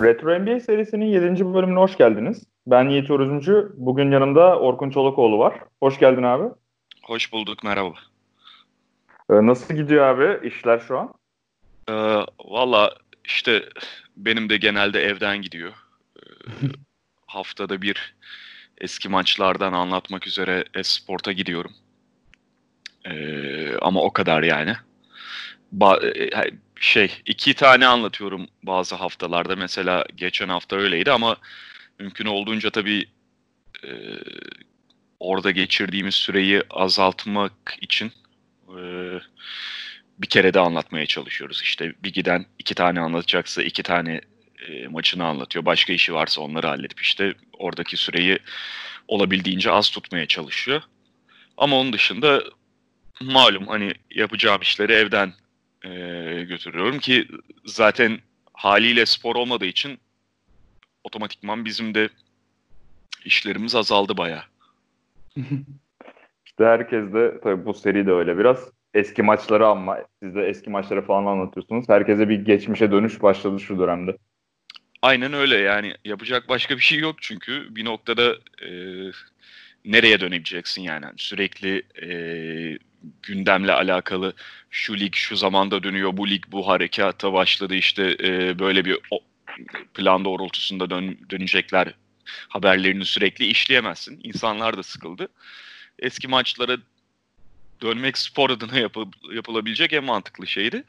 Retro NBA serisinin 7. bölümüne hoş geldiniz. Ben Yiğit Örüzümcü. Bugün yanımda Orkun Çolakoğlu var. Hoş geldin abi. Hoş bulduk, merhaba. Ee, nasıl gidiyor abi işler şu an? Ee, Valla işte benim de genelde evden gidiyor. Ee, haftada bir eski maçlardan anlatmak üzere Esport'a gidiyorum. Ee, ama o kadar yani. Ba- e, şey iki tane anlatıyorum bazı haftalarda. Mesela geçen hafta öyleydi ama mümkün olduğunca tabii e, orada geçirdiğimiz süreyi azaltmak için e, bir kere de anlatmaya çalışıyoruz. İşte bir giden iki tane anlatacaksa iki tane e, maçını anlatıyor. Başka işi varsa onları halledip işte oradaki süreyi olabildiğince az tutmaya çalışıyor. Ama onun dışında malum hani yapacağım işleri evden e, götürüyorum ki zaten haliyle spor olmadığı için otomatikman bizim de işlerimiz azaldı baya. işte herkes de tabii bu seri de öyle biraz eski maçları ama siz de eski maçları falan anlatıyorsunuz. Herkese bir geçmişe dönüş başladı şu dönemde. Aynen öyle yani yapacak başka bir şey yok çünkü bir noktada e, nereye dönebileceksin yani sürekli e, gündemle alakalı şu lig şu zamanda dönüyor bu lig bu harekata başladı işte e, böyle bir plan doğrultusunda dön, dönecekler haberlerini sürekli işleyemezsin. İnsanlar da sıkıldı. Eski maçlara dönmek spor adına yapı, yapılabilecek en mantıklı şeydi.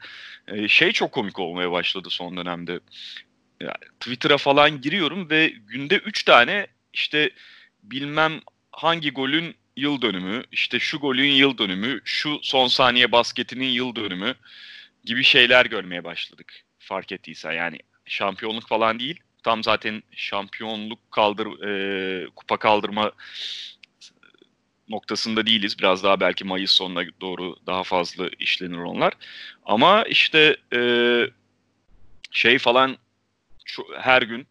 E, şey çok komik olmaya başladı son dönemde. Yani Twitter'a falan giriyorum ve günde 3 tane işte bilmem hangi golün yıl dönümü, işte şu golün yıl dönümü, şu son saniye basketinin yıl dönümü gibi şeyler görmeye başladık. Fark ettiysen yani şampiyonluk falan değil. Tam zaten şampiyonluk kaldır e, kupa kaldırma noktasında değiliz. Biraz daha belki Mayıs sonuna doğru daha fazla işlenir onlar. Ama işte e, şey falan her gün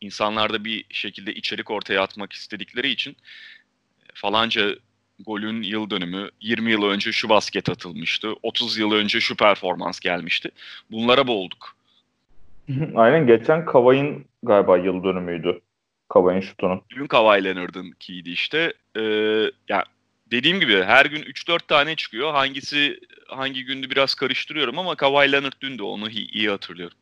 insanlarda bir şekilde içerik ortaya atmak istedikleri için falanca golün yıl dönümü, 20 yıl önce şu basket atılmıştı, 30 yıl önce şu performans gelmişti. Bunlara boğulduk. Aynen geçen Kavay'ın galiba yıl dönümüydü. Kavay'ın şutunun. Dün Kavay Leonard'ın kiydi işte. Ee, ya dediğim gibi her gün 3-4 tane çıkıyor. Hangisi hangi gündü biraz karıştırıyorum ama Kawhi Leonard dün de onu iyi hatırlıyorum.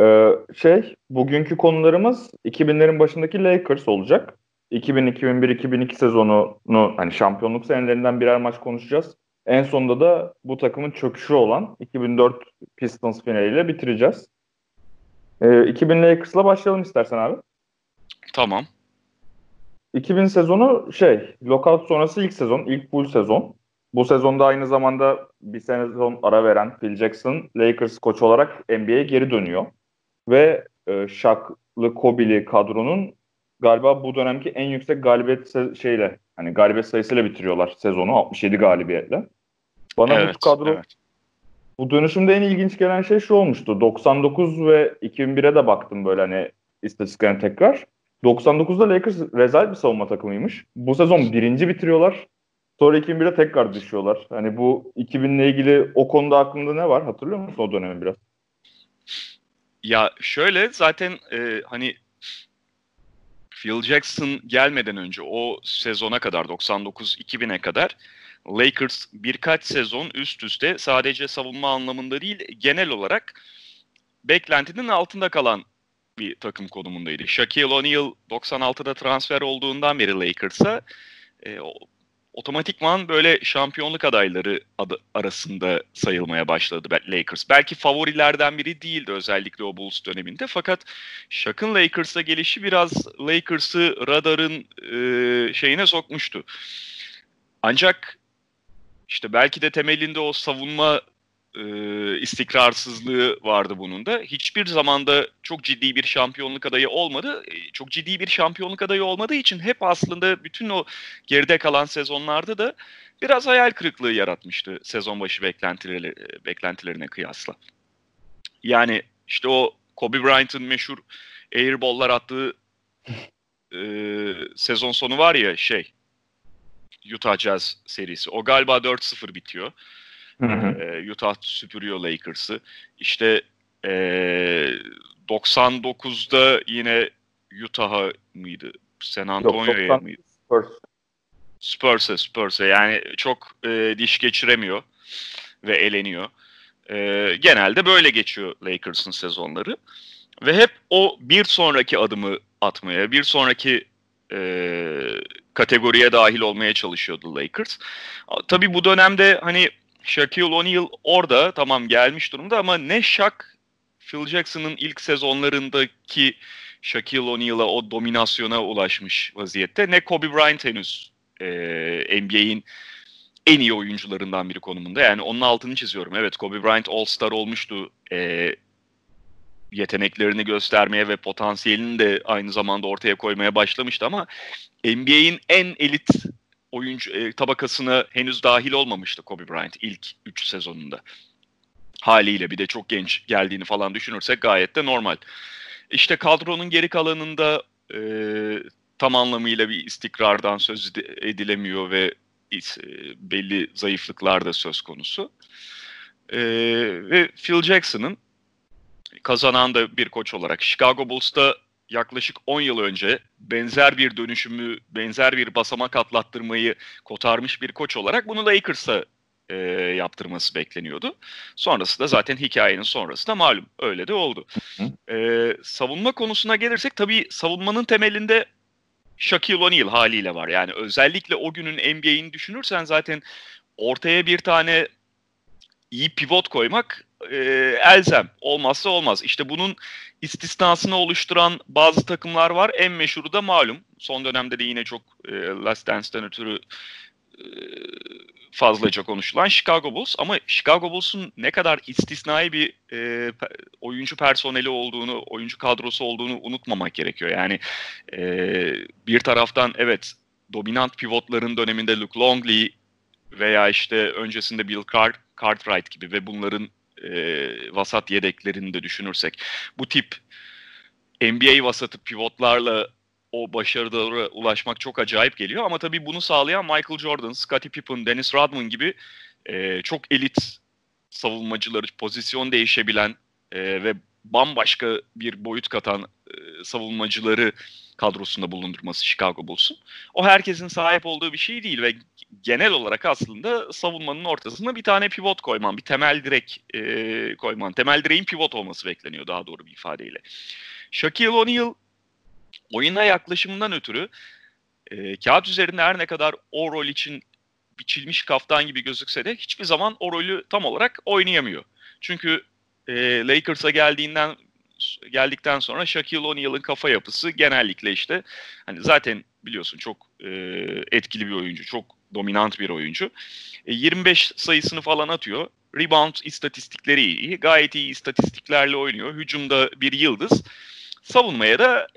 Ee, şey, bugünkü konularımız 2000'lerin başındaki Lakers olacak. 2000-2001-2002 sezonunu hani şampiyonluk senelerinden birer maç konuşacağız. En sonunda da bu takımın çöküşü olan 2004 Pistons finaliyle bitireceğiz. Ee, 2000 Lakers'la başlayalım istersen abi. Tamam. 2000 sezonu şey, lockout sonrası ilk sezon, ilk full sezon. Bu sezonda aynı zamanda bir sezon ara veren Phil Jackson Lakers koç olarak NBA'ye geri dönüyor. Ve e, Shaq'lı Kobe'li kadronun galiba bu dönemki en yüksek galibiyet şeyle hani galibiyet sayısıyla bitiriyorlar sezonu 67 galibiyetle. Bana evet, bu kadro evet. bu dönüşümde en ilginç gelen şey şu olmuştu. 99 ve 2001'e de baktım böyle hani istatistiklerine tekrar. 99'da Lakers rezalet bir savunma takımıymış. Bu sezon birinci bitiriyorlar. Sonra 2001'e tekrar düşüyorlar. Hani bu 2000 ile ilgili o konuda aklında ne var? Hatırlıyor musun o dönemi biraz? Ya şöyle zaten e, hani Phil Jackson gelmeden önce o sezona kadar 99-2000'e kadar Lakers birkaç sezon üst üste sadece savunma anlamında değil genel olarak beklentinin altında kalan bir takım konumundaydı. Shaquille O'Neal 96'da transfer olduğundan beri Lakers'a e, otomatikman böyle şampiyonluk adayları adı, arasında sayılmaya başladı Lakers. Belki favorilerden biri değildi özellikle o Bulls döneminde fakat Shaq'ın Lakers'a gelişi biraz Lakers'ı radarın e, şeyine sokmuştu. Ancak işte belki de temelinde o savunma e, istikrarsızlığı vardı bunun da. Hiçbir zamanda çok ciddi bir şampiyonluk adayı olmadı. E, çok ciddi bir şampiyonluk adayı olmadığı için hep aslında bütün o geride kalan sezonlarda da biraz hayal kırıklığı yaratmıştı sezon başı beklentileri, beklentilerine kıyasla. Yani işte o Kobe Bryant'ın meşhur airball'lar attığı e, sezon sonu var ya şey Utah Jazz serisi. O galiba 4-0 bitiyor. Hı hı. Utah süpürüyor Lakers'ı. İşte e, 99'da yine Utah'a mıydı? San Antonio'ya mıydı? Spurs. Spurs'a Spurs'a yani çok e, diş geçiremiyor ve eleniyor. E, genelde böyle geçiyor Lakers'ın sezonları. Ve hep o bir sonraki adımı atmaya, bir sonraki e, kategoriye dahil olmaya çalışıyordu Lakers. Tabii bu dönemde hani Shaquille O'Neal orada tamam gelmiş durumda ama ne Shaq Phil Jackson'ın ilk sezonlarındaki Shaquille O'Neal'a o dominasyona ulaşmış vaziyette ne Kobe Bryant henüz e, NBA'in en iyi oyuncularından biri konumunda. Yani onun altını çiziyorum. Evet Kobe Bryant All-Star olmuştu. E, yeteneklerini göstermeye ve potansiyelini de aynı zamanda ortaya koymaya başlamıştı ama NBA'in en elit oyuncu e, tabakasına henüz dahil olmamıştı Kobe Bryant ilk 3 sezonunda. Haliyle bir de çok genç geldiğini falan düşünürsek gayet de normal. İşte kadronun geri kalanında e, tam anlamıyla bir istikrardan söz edilemiyor ve e, belli zayıflıklar da söz konusu. E, ve Phil Jackson'ın kazanan da bir koç olarak Chicago Bulls'ta yaklaşık 10 yıl önce benzer bir dönüşümü, benzer bir basamak atlattırmayı kotarmış bir koç olarak bunu Lakers'a e, yaptırması bekleniyordu. Sonrası da zaten hikayenin sonrası da malum. Öyle de oldu. E, savunma konusuna gelirsek tabii savunmanın temelinde Shaquille O'Neal haliyle var. Yani özellikle o günün NBA'ini düşünürsen zaten ortaya bir tane iyi pivot koymak e, elzem. Olmazsa olmaz. İşte bunun istisnasını oluşturan bazı takımlar var. En meşhuru da malum. Son dönemde de yine çok e, Last Dance'den ötürü e, fazlaca konuşulan Chicago Bulls. Ama Chicago Bulls'un ne kadar istisnai bir e, oyuncu personeli olduğunu, oyuncu kadrosu olduğunu unutmamak gerekiyor. Yani e, bir taraftan evet dominant pivotların döneminde Luke Longley veya işte öncesinde Bill Cart Cartwright gibi ve bunların e, vasat yedeklerini de düşünürsek bu tip NBA vasatı pivotlarla o başarılara ulaşmak çok acayip geliyor. Ama tabii bunu sağlayan Michael Jordan, Scottie Pippen, Dennis Rodman gibi e, çok elit savunmacıları, pozisyon değişebilen e, ve bambaşka bir boyut katan savunmacıları kadrosunda bulundurması Chicago Bulls'un. O herkesin sahip olduğu bir şey değil ve genel olarak aslında savunmanın ortasına bir tane pivot koyman, bir temel direk e, koyman. Temel direğin pivot olması bekleniyor daha doğru bir ifadeyle. Shaquille O'Neal oyuna yaklaşımından ötürü e, kağıt üzerinde her ne kadar o rol için biçilmiş kaftan gibi gözükse de hiçbir zaman o rolü tam olarak oynayamıyor. Çünkü e, Lakers'a geldiğinden geldikten sonra Shaquille O'Neal'ın kafa yapısı genellikle işte hani zaten biliyorsun çok e, etkili bir oyuncu, çok dominant bir oyuncu. E, 25 sayısını falan atıyor. Rebound istatistikleri iyi. Gayet iyi istatistiklerle oynuyor. Hücumda bir yıldız. Savunmaya da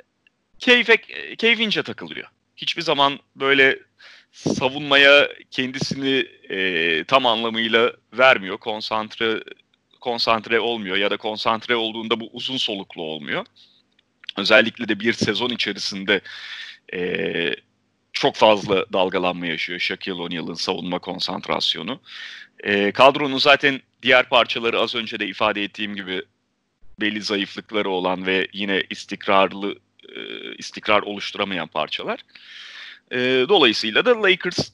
keyfe, keyfince takılıyor. Hiçbir zaman böyle savunmaya kendisini e, tam anlamıyla vermiyor. Konsantre konsantre olmuyor ya da konsantre olduğunda bu uzun soluklu olmuyor. Özellikle de bir sezon içerisinde e, çok fazla dalgalanma yaşıyor Shaquille O'Neal'ın savunma konsantrasyonu. E, kadronun zaten diğer parçaları az önce de ifade ettiğim gibi belli zayıflıkları olan ve yine istikrarlı e, istikrar oluşturamayan parçalar. E, dolayısıyla da Lakers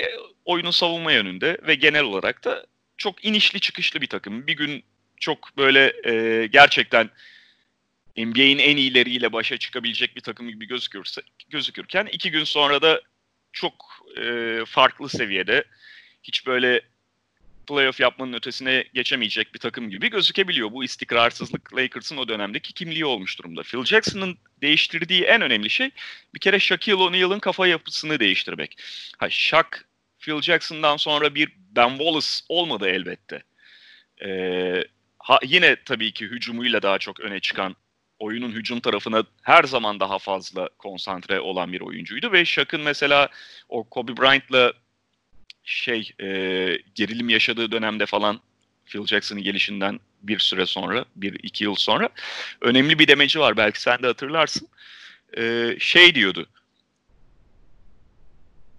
e, oyunun savunma yönünde ve genel olarak da çok inişli çıkışlı bir takım. Bir gün çok böyle e, gerçekten NBA'in en iyileriyle başa çıkabilecek bir takım gibi gözükürse, gözükürken iki gün sonra da çok e, farklı seviyede hiç böyle playoff yapmanın ötesine geçemeyecek bir takım gibi gözükebiliyor. Bu istikrarsızlık Lakers'ın o dönemdeki kimliği olmuş durumda. Phil Jackson'ın değiştirdiği en önemli şey bir kere Shaquille O'Neal'ın kafa yapısını değiştirmek. Ha, Shaq, Phil Jackson'dan sonra bir Ben Wallace olmadı elbette. Ee, ha, yine tabii ki hücumuyla daha çok öne çıkan oyunun hücum tarafına her zaman daha fazla konsantre olan bir oyuncuydu ve Shaq'ın mesela o Kobe Bryant'la şey e, gerilim yaşadığı dönemde falan Phil Jackson'ın gelişinden bir süre sonra, bir iki yıl sonra önemli bir demeci var belki sen de hatırlarsın. E, şey diyordu.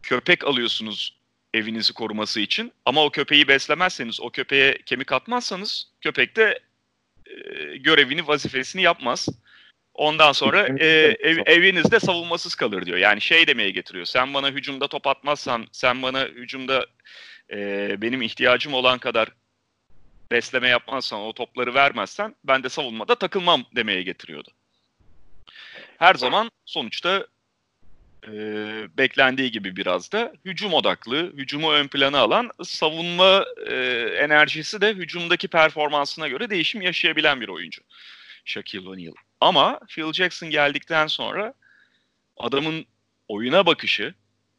Köpek alıyorsunuz evinizi koruması için ama o köpeği beslemezseniz, o köpeğe kemik atmazsanız köpek de e, görevini, vazifesini yapmaz. Ondan sonra e, ev, evinizde savunmasız kalır diyor. Yani şey demeye getiriyor. Sen bana hücumda top atmazsan, sen bana hücumda e, benim ihtiyacım olan kadar besleme yapmazsan, o topları vermezsen ben de savunmada takılmam demeye getiriyordu. Her zaman sonuçta e, beklendiği gibi biraz da hücum odaklı, hücumu ön plana alan, savunma e, enerjisi de hücumdaki performansına göre değişim yaşayabilen bir oyuncu. Shaquille O'Neal. Ama Phil Jackson geldikten sonra adamın oyuna bakışı,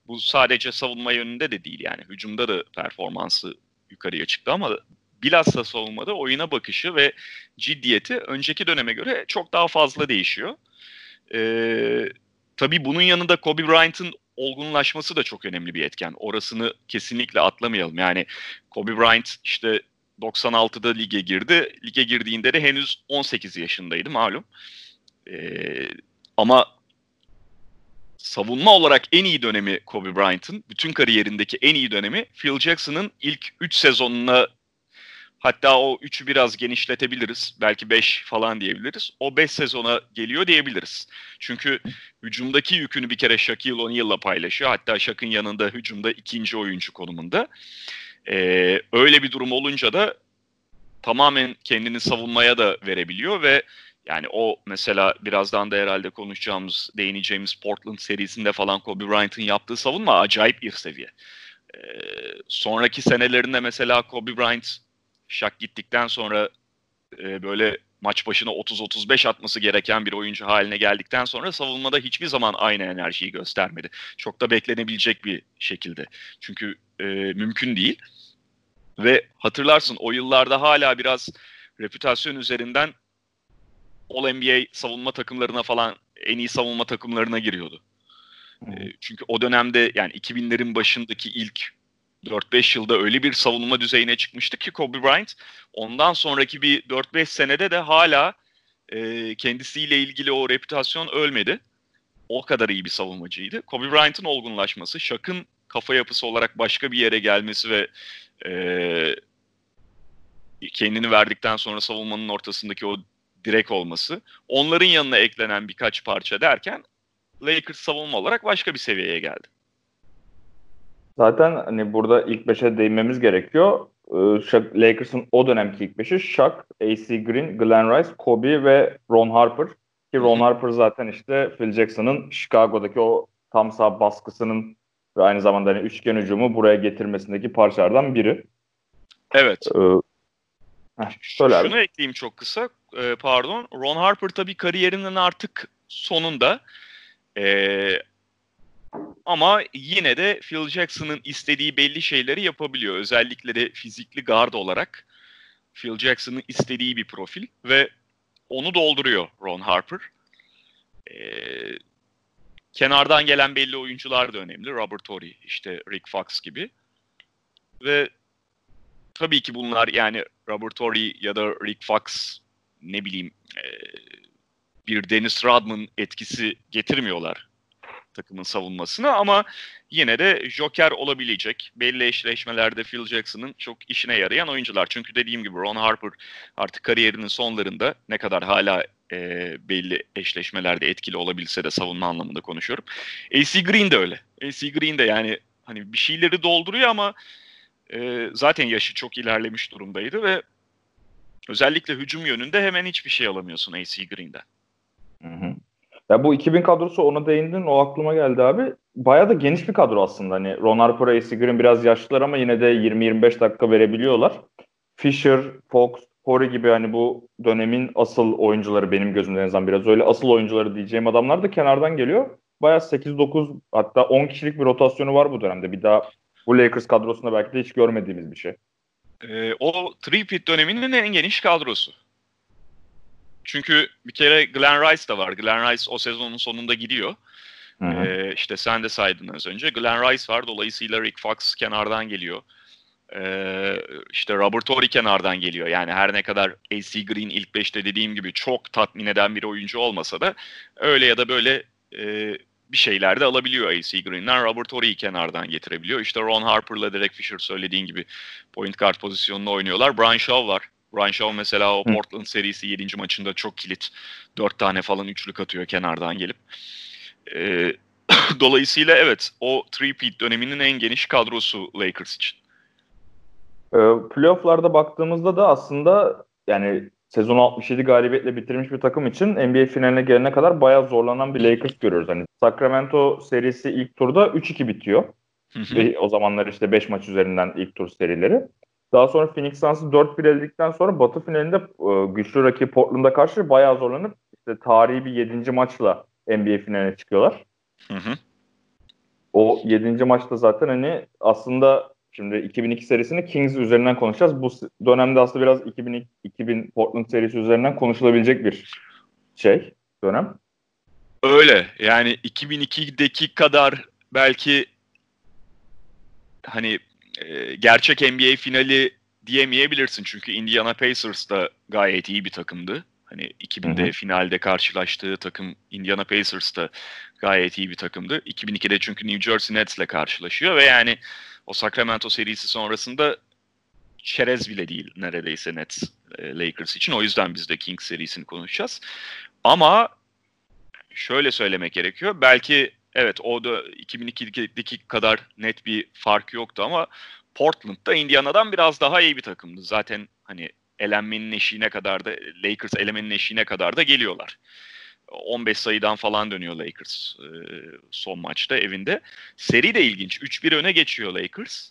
bu sadece savunma yönünde de değil yani hücumda da performansı yukarıya çıktı ama bilhassa savunmada oyuna bakışı ve ciddiyeti önceki döneme göre çok daha fazla değişiyor. Ee, tabii bunun yanında Kobe Bryant'ın olgunlaşması da çok önemli bir etken. Orasını kesinlikle atlamayalım. Yani Kobe Bryant işte 96'da lige girdi. Lige girdiğinde de henüz 18 yaşındaydı malum. Ee, ama savunma olarak en iyi dönemi Kobe Bryant'ın, bütün kariyerindeki en iyi dönemi Phil Jackson'ın ilk 3 sezonuna hatta o 3'ü biraz genişletebiliriz. Belki 5 falan diyebiliriz. O 5 sezona geliyor diyebiliriz. Çünkü hücumdaki yükünü bir kere Shaquille O'Neal'la paylaşıyor. Hatta Shaq'ın yanında hücumda ikinci oyuncu konumunda. Ee, öyle bir durum olunca da tamamen kendini savunmaya da verebiliyor ve yani o mesela birazdan da herhalde konuşacağımız, değineceğimiz Portland serisinde falan Kobe Bryant'ın yaptığı savunma acayip bir seviye. Ee, sonraki senelerinde mesela Kobe Bryant şak gittikten sonra e, böyle maç başına 30-35 atması gereken bir oyuncu haline geldikten sonra savunmada hiçbir zaman aynı enerjiyi göstermedi. Çok da beklenebilecek bir şekilde. Çünkü e, mümkün değil. Ve hatırlarsın o yıllarda hala biraz reputasyon üzerinden All-NBA savunma takımlarına falan en iyi savunma takımlarına giriyordu. Hmm. Çünkü o dönemde yani 2000'lerin başındaki ilk 4-5 yılda öyle bir savunma düzeyine çıkmıştı ki Kobe Bryant ondan sonraki bir 4-5 senede de hala e, kendisiyle ilgili o reputasyon ölmedi. O kadar iyi bir savunmacıydı. Kobe Bryant'ın olgunlaşması, Shaq'ın kafa yapısı olarak başka bir yere gelmesi ve e, kendini verdikten sonra savunmanın ortasındaki o direk olması, onların yanına eklenen birkaç parça derken Lakers savunma olarak başka bir seviyeye geldi. Zaten hani burada ilk beşe değinmemiz gerekiyor. Ee, Lakers'ın o dönemki ilk beşi Shaq, AC Green, Glenn Rice, Kobe ve Ron Harper. Ki Ron Harper zaten işte Phil Jackson'ın Chicago'daki o tam sağ baskısının ve aynı zamanda hani üçgen hücumu buraya getirmesindeki parçalardan biri. Evet. Ee, heh, Şunu abi. ekleyeyim çok kısa. Ee, pardon. Ron Harper tabii kariyerinin artık sonunda. Ee, ama yine de Phil Jackson'ın istediği belli şeyleri yapabiliyor. Özellikle de fizikli guard olarak Phil Jackson'ın istediği bir profil ve onu dolduruyor Ron Harper. Ee, kenardan gelen belli oyuncular da önemli. Robert Torrey, işte Rick Fox gibi. Ve tabii ki bunlar yani Robert Torrey ya da Rick Fox ne bileyim e, bir Dennis Rodman etkisi getirmiyorlar takımın savunmasına ama yine de joker olabilecek belli eşleşmelerde Phil Jackson'ın çok işine yarayan oyuncular. Çünkü dediğim gibi Ron Harper artık kariyerinin sonlarında ne kadar hala e, belli eşleşmelerde etkili olabilse de savunma anlamında konuşuyorum. AC Green de öyle. AC Green de yani hani bir şeyleri dolduruyor ama e, zaten yaşı çok ilerlemiş durumdaydı ve özellikle hücum yönünde hemen hiçbir şey alamıyorsun AC Green'den. Ya bu 2000 kadrosu ona değindin o aklıma geldi abi. Baya da geniş bir kadro aslında. Hani Ron Harper, AC Green biraz yaşlılar ama yine de 20-25 dakika verebiliyorlar. Fisher, Fox, Corey gibi hani bu dönemin asıl oyuncuları benim gözümden en azından biraz öyle asıl oyuncuları diyeceğim adamlar da kenardan geliyor. Baya 8-9 hatta 10 kişilik bir rotasyonu var bu dönemde. Bir daha bu Lakers kadrosunda belki de hiç görmediğimiz bir şey. Ee, o three-pit döneminin en geniş kadrosu. Çünkü bir kere Glenn Rice da var. Glenn Rice o sezonun sonunda gidiyor. Ee, işte sen de saydın az önce. Glenn Rice var. Dolayısıyla Rick Fox kenardan geliyor. Ee, işte Robert Torrey kenardan geliyor. Yani her ne kadar AC Green ilk beşte dediğim gibi çok tatmin eden bir oyuncu olmasa da öyle ya da böyle e, bir şeyler de alabiliyor AC Green'den. Robert Torrey'i kenardan getirebiliyor. İşte Ron Harper'la Derek Fisher söylediğin gibi point guard pozisyonunu oynuyorlar. Brian Shaw var Brian Shaw mesela o Portland serisi 7. maçında çok kilit. 4 tane falan üçlük atıyor kenardan gelip. Ee, dolayısıyla evet o three-peat döneminin en geniş kadrosu Lakers için. E, playoff'larda baktığımızda da aslında yani sezonu 67 galibiyetle bitirmiş bir takım için NBA finaline gelene kadar bayağı zorlanan bir Lakers görüyoruz. Hani Sacramento serisi ilk turda 3-2 bitiyor. Ve o zamanlar işte 5 maç üzerinden ilk tur serileri. Daha sonra Phoenix Suns'ı 4-1 eledikten sonra Batı finalinde e, güçlü rakip Portland'a karşı bayağı zorlanıp işte tarihi bir 7. maçla NBA finaline çıkıyorlar. Hı hı. O 7. maçta zaten hani aslında şimdi 2002 serisini Kings üzerinden konuşacağız. Bu dönemde aslında biraz 2000, 2000 Portland serisi üzerinden konuşulabilecek bir şey dönem. Öyle yani 2002'deki kadar belki hani e, gerçek NBA finali diyemeyebilirsin. Çünkü Indiana Pacers da gayet iyi bir takımdı. Hani 2000'de hı hı. finalde karşılaştığı takım Indiana Pacers da gayet iyi bir takımdı. 2002'de çünkü New Jersey Nets'le karşılaşıyor ve yani o Sacramento serisi sonrasında çerez bile değil neredeyse Nets e, Lakers için. O yüzden biz de Kings serisini konuşacağız. Ama şöyle söylemek gerekiyor. Belki evet o da 2002'deki kadar net bir fark yoktu ama Portland'da Indiana'dan biraz daha iyi bir takımdı. Zaten hani elenmenin eşiğine kadar da Lakers elemenin eşiğine kadar da geliyorlar. 15 sayıdan falan dönüyor Lakers e, son maçta evinde. Seri de ilginç. 3-1 öne geçiyor Lakers.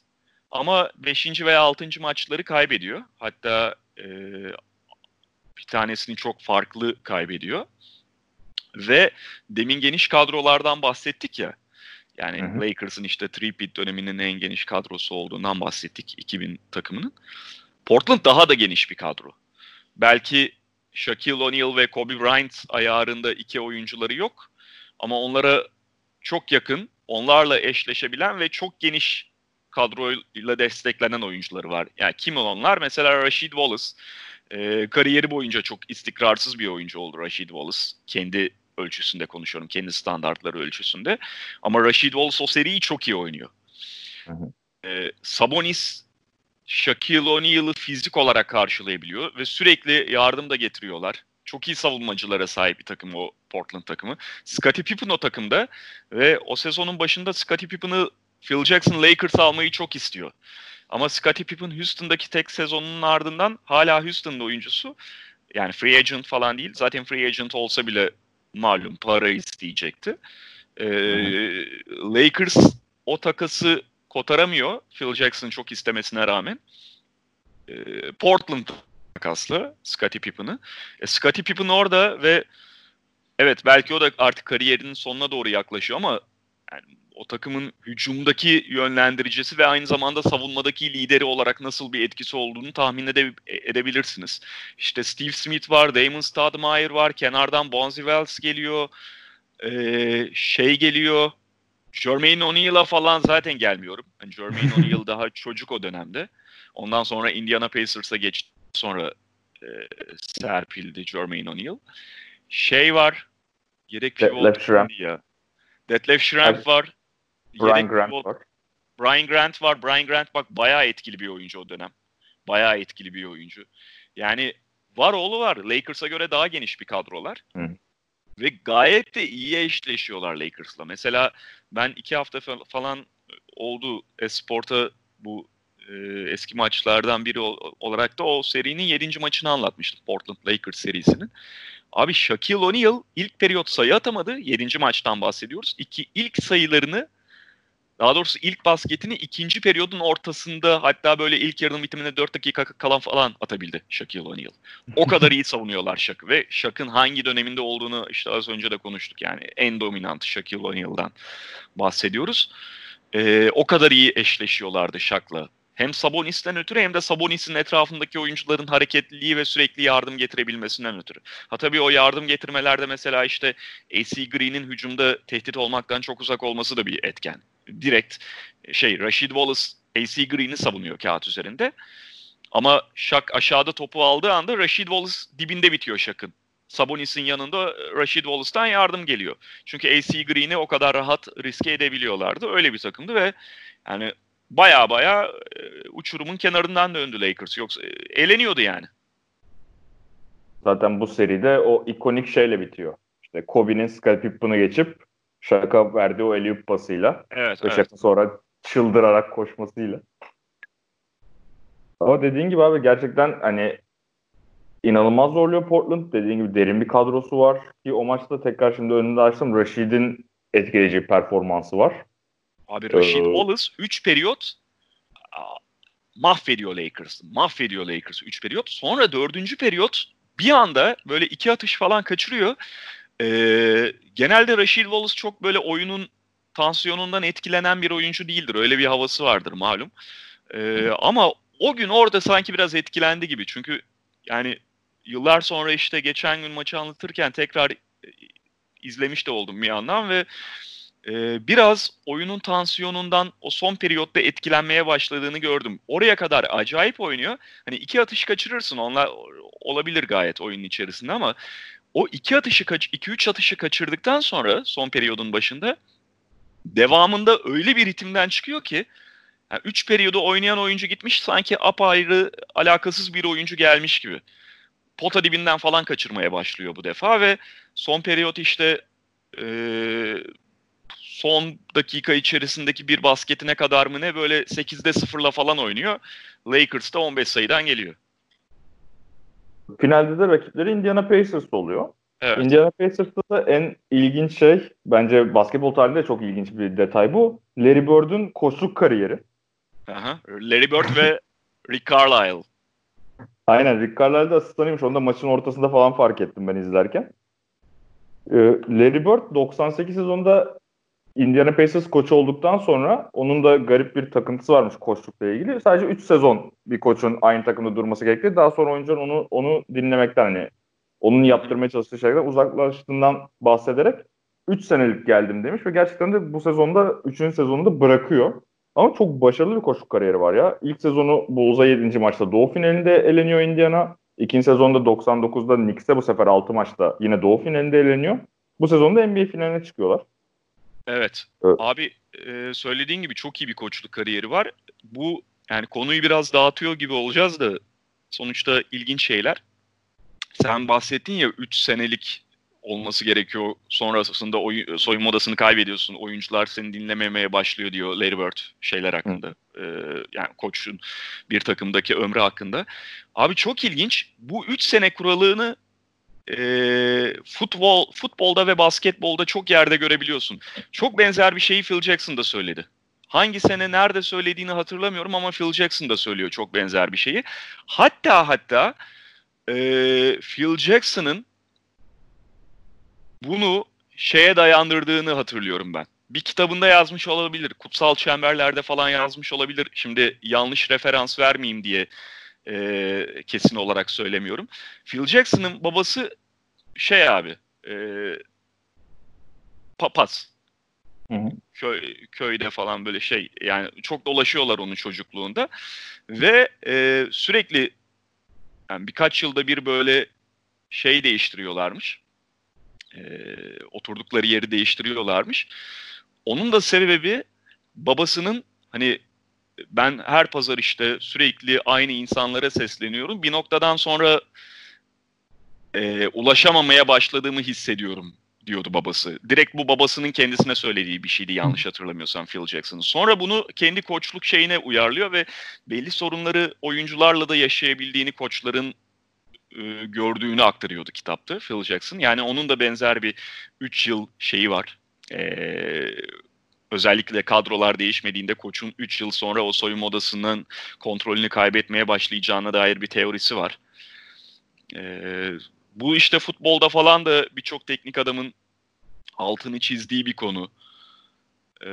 Ama 5. veya 6. maçları kaybediyor. Hatta e, bir tanesini çok farklı kaybediyor. Ve demin geniş kadrolardan bahsettik ya. Yani. Lakers'ın işte 3-peat döneminin en geniş kadrosu olduğundan bahsettik 2000 takımının. Portland daha da geniş bir kadro. Belki Shaquille O'Neal ve Kobe Bryant ayarında iki oyuncuları yok. Ama onlara çok yakın, onlarla eşleşebilen ve çok geniş kadroyla desteklenen oyuncuları var. Yani kim onlar? Mesela Rashid Wallace. E, kariyeri boyunca çok istikrarsız bir oyuncu oldu Rashid Wallace. Kendi ölçüsünde konuşuyorum. Kendi standartları ölçüsünde. Ama Rashid Wallace o seriyi çok iyi oynuyor. Hı hı. E, Sabonis Shaquille O'Neal'ı fizik olarak karşılayabiliyor ve sürekli yardım da getiriyorlar. Çok iyi savunmacılara sahip bir takım o Portland takımı. Scottie Pippen o takımda ve o sezonun başında Scottie Pippen'ı Phil Jackson Lakers almayı çok istiyor. Ama Scottie Pippen Houston'daki tek sezonunun ardından hala Houston'da oyuncusu. Yani free agent falan değil. Zaten free agent olsa bile malum para isteyecekti. Ee, Lakers o takası kotaramıyor Phil Jackson çok istemesine rağmen. E, Portland takaslı Scottie Pippen'ı. E, Scottie Pippen orada ve evet belki o da artık kariyerinin sonuna doğru yaklaşıyor ama yani o takımın hücumdaki yönlendiricisi ve aynı zamanda savunmadaki lideri olarak nasıl bir etkisi olduğunu tahmin ede- edebilirsiniz. İşte Steve Smith var, Damon Stoudemire var, kenardan Bonzi Wells geliyor, ee, şey geliyor, Jermaine O'Neal'a falan zaten gelmiyorum. Yani Jermaine O'Neal daha çocuk o dönemde. Ondan sonra Indiana Pacers'a geçti. Sonra e, serpildi Jermaine O'Neal. Şey var. Yedek pivot ya. Detlef Schrempf var. Brian Grant var. Brian Grant var. Brian Grant bak bayağı etkili bir oyuncu o dönem. Bayağı etkili bir oyuncu. Yani var oğlu var. Lakers'a göre daha geniş bir kadrolar. Hı. Ve gayet de iyi eşleşiyorlar Lakers'la. Mesela ben iki hafta falan oldu Esport'a bu e, eski maçlardan biri olarak da o serinin yedinci maçını anlatmıştım. Portland Lakers serisinin. Abi Shaquille O'Neal ilk periyot sayı atamadı. Yedinci maçtan bahsediyoruz. İki ilk sayılarını daha doğrusu ilk basketini ikinci periyodun ortasında hatta böyle ilk yarının bitiminde 4 dakika kalan falan atabildi Shaquille O'Neal. O kadar iyi savunuyorlar Shaq ve Shaq'ın hangi döneminde olduğunu işte az önce de konuştuk yani en dominant Shaquille O'Neal'dan bahsediyoruz. Ee, o kadar iyi eşleşiyorlardı Shaq'la. Hem Sabonis'ten ötürü hem de Sabonis'in etrafındaki oyuncuların hareketliliği ve sürekli yardım getirebilmesinden ötürü. Ha tabii o yardım getirmelerde mesela işte AC Green'in hücumda tehdit olmaktan çok uzak olması da bir etken direkt şey Rashid Wallace AC Green'i savunuyor kağıt üzerinde. Ama Shaq aşağıda topu aldığı anda Rashid Wallace dibinde bitiyor Shaq'ın. Sabonis'in yanında Rashid Wallace'tan yardım geliyor. Çünkü AC Green'i o kadar rahat riske edebiliyorlardı. Öyle bir takımdı ve yani baya baya e, uçurumun kenarından döndü Lakers. Yoksa e, eğleniyordu yani. Zaten bu seride o ikonik şeyle bitiyor. İşte Kobe'nin Scottie Pippen'ı geçip şaka verdiği o alley pasıyla. Evet, Ve evet. şaka sonra çıldırarak koşmasıyla. Ama dediğin gibi abi gerçekten hani inanılmaz zorluyor Portland. Dediğin gibi derin bir kadrosu var. Ki o maçta tekrar şimdi önünde açtım. Rashid'in etkileyici performansı var. Abi Rashid Ee, Wallace 3 periyot mahvediyor Lakers'ı. Mahvediyor Lakers'ı 3 periyot. Sonra 4. periyot bir anda böyle iki atış falan kaçırıyor. Ee, genelde Rashid Wallace çok böyle oyunun tansiyonundan etkilenen bir oyuncu değildir. Öyle bir havası vardır malum. Ee, ama o gün orada sanki biraz etkilendi gibi. Çünkü yani yıllar sonra işte geçen gün maçı anlatırken tekrar e, izlemiş de oldum bir yandan ve e, biraz oyunun tansiyonundan o son periyotta etkilenmeye başladığını gördüm. Oraya kadar acayip oynuyor. Hani iki atış kaçırırsın onlar olabilir gayet oyunun içerisinde ama o iki atışı kaç iki üç atışı kaçırdıktan sonra son periyodun başında devamında öyle bir ritimden çıkıyor ki yani üç periyodu oynayan oyuncu gitmiş sanki apayrı alakasız bir oyuncu gelmiş gibi. Pota dibinden falan kaçırmaya başlıyor bu defa ve son periyot işte eee son dakika içerisindeki bir basketine kadar mı ne böyle 8'de 0'la falan oynuyor. Lakers da 15 sayıdan geliyor. Finalde de rakipleri Indiana Pacers oluyor. Evet. Indiana Pacers'ta da en ilginç şey bence basketbol tarihinde çok ilginç bir detay bu. Larry Bird'ün koçluk kariyeri. Aha. Larry Bird ve Rick Carlisle. Aynen Rick Carlisle de asistanıymış. Onu da maçın ortasında falan fark ettim ben izlerken. Ee, Larry Bird 98 sezonunda Indiana Pacers koçu olduktan sonra onun da garip bir takıntısı varmış koçlukla ilgili. Sadece 3 sezon bir koçun aynı takımda durması gerekti. Daha sonra oyuncular onu onu dinlemekten hani onun yaptırmaya çalıştığı şeylerden uzaklaştığından bahsederek 3 senelik geldim demiş ve gerçekten de bu sezonda 3. sezonunda bırakıyor. Ama çok başarılı bir koçluk kariyeri var ya. İlk sezonu Bulls'a 7. maçta Doğu finalinde eleniyor Indiana. İkinci sezonda 99'da Knicks'e bu sefer 6 maçta yine Doğu finalinde eleniyor. Bu sezonda NBA finaline çıkıyorlar. Evet. Evet. Abi e, söylediğin gibi çok iyi bir koçluk kariyeri var. Bu yani konuyu biraz dağıtıyor gibi olacağız da sonuçta ilginç şeyler. Sen bahsettin ya 3 senelik olması gerekiyor. Sonrasında oy, soyunma odasını kaybediyorsun. Oyuncular seni dinlememeye başlıyor diyor Larry Bird şeyler hakkında. Ee, yani koçun bir takımdaki ömrü hakkında. Abi çok ilginç. Bu 3 sene kuralını e, futbol futbolda ve basketbolda çok yerde görebiliyorsun. Çok benzer bir şeyi Phil Jackson da söyledi. Hangi sene nerede söylediğini hatırlamıyorum ama Phil Jackson da söylüyor çok benzer bir şeyi. Hatta hatta e, Phil Jackson'ın bunu şeye dayandırdığını hatırlıyorum ben. Bir kitabında yazmış olabilir. Kutsal Çemberler'de falan yazmış olabilir. Şimdi yanlış referans vermeyeyim diye e, kesin olarak söylemiyorum. Phil Jackson'ın babası şey abi e, papaz. Hı hı. Köy, köyde falan böyle şey yani çok dolaşıyorlar onun çocukluğunda ve e, sürekli yani birkaç yılda bir böyle şey değiştiriyorlarmış. E, oturdukları yeri değiştiriyorlarmış. Onun da sebebi babasının hani ben her pazar işte sürekli aynı insanlara sesleniyorum. Bir noktadan sonra e, ulaşamamaya başladığımı hissediyorum diyordu babası. Direkt bu babasının kendisine söylediği bir şeydi yanlış hatırlamıyorsam Phil Jackson'ın. Sonra bunu kendi koçluk şeyine uyarlıyor ve belli sorunları oyuncularla da yaşayabildiğini koçların e, gördüğünü aktarıyordu kitapta Phil Jackson. Yani onun da benzer bir 3 yıl şeyi var. Ee, özellikle kadrolar değişmediğinde koçun 3 yıl sonra o soyunma odasının kontrolünü kaybetmeye başlayacağına dair bir teorisi var. Ee, bu işte futbolda falan da birçok teknik adamın altını çizdiği bir konu. Ee,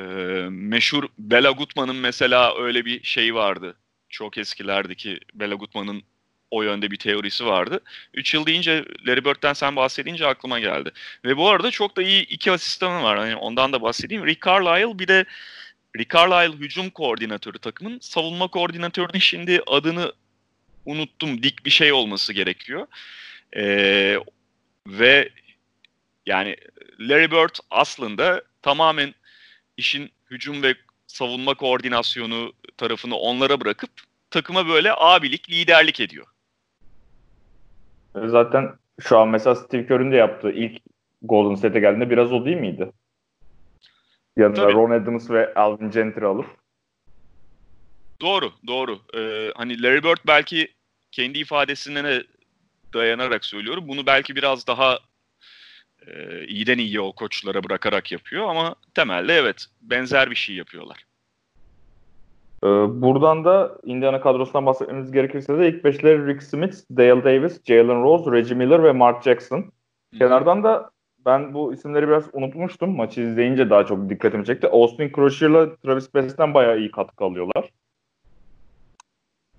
meşhur Bela Gutman'ın mesela öyle bir şey vardı. Çok eskilerdeki Bela Gutman'ın o yönde bir teorisi vardı. 3 yıl deyince Larry Bird'den sen bahsedince aklıma geldi. Ve bu arada çok da iyi iki asistanı var. Hani ondan da bahsedeyim. Rick Carlisle bir de Rick Carlisle hücum koordinatörü takımın. Savunma koordinatörünün şimdi adını unuttum. Dik bir şey olması gerekiyor. Ee, ve yani Larry Bird aslında tamamen işin hücum ve savunma koordinasyonu tarafını onlara bırakıp takıma böyle abilik, liderlik ediyor. Zaten şu an mesela Steve Kerr'ün de yaptığı ilk Golden State'e geldiğinde biraz o değil miydi? Yanına Tabii. Ron Adams ve Alvin Gentry alıp. Doğru, doğru. Ee, hani Larry Bird belki kendi ifadesine de dayanarak söylüyorum. Bunu belki biraz daha e, iyiden iyiye o koçlara bırakarak yapıyor ama temelde evet benzer bir şey yapıyorlar. Ee, buradan da Indiana kadrosundan bahsetmemiz gerekirse de ilk beşleri Rick Smith, Dale Davis, Jalen Rose, Reggie Miller ve Mark Jackson. Kenardan da ben bu isimleri biraz unutmuştum. Maçı izleyince daha çok dikkatimi çekti. Austin Crozier'la Travis Bess'ten bayağı iyi katkı alıyorlar.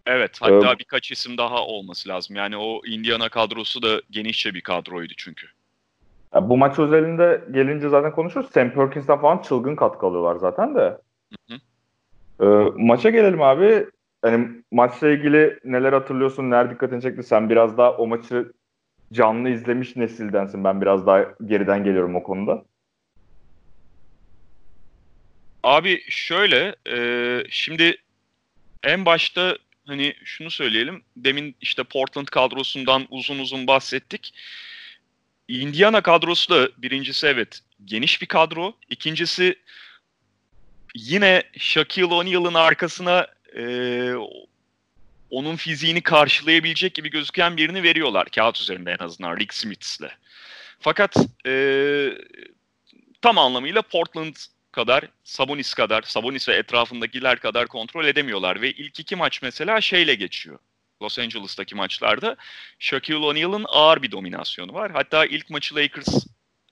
Evet, hatta Ee, birkaç isim daha olması lazım. Yani o Indiana kadrosu da genişçe bir kadroydu çünkü. Bu maç özelinde gelince zaten konuşuruz. Sam Perkins'ten falan çılgın katkı alıyorlar zaten de. Hı Ee, maça gelelim abi. Hani maçla ilgili neler hatırlıyorsun, neler dikkatini çekti? Sen biraz daha o maçı canlı izlemiş nesildensin. Ben biraz daha geriden geliyorum o konuda. Abi şöyle, e, şimdi en başta hani şunu söyleyelim. Demin işte Portland kadrosundan uzun uzun bahsettik. Indiana kadrosu da birincisi evet geniş bir kadro. İkincisi yine Shaquille O'Neal'ın arkasına e, onun fiziğini karşılayabilecek gibi gözüken birini veriyorlar. Kağıt üzerinde en azından Rick Smith'le. Fakat e, tam anlamıyla Portland kadar, Sabonis kadar, Sabonis ve etrafındakiler kadar kontrol edemiyorlar. Ve ilk iki maç mesela şeyle geçiyor. Los Angeles'taki maçlarda Shaquille O'Neal'ın ağır bir dominasyonu var. Hatta ilk maçı Lakers,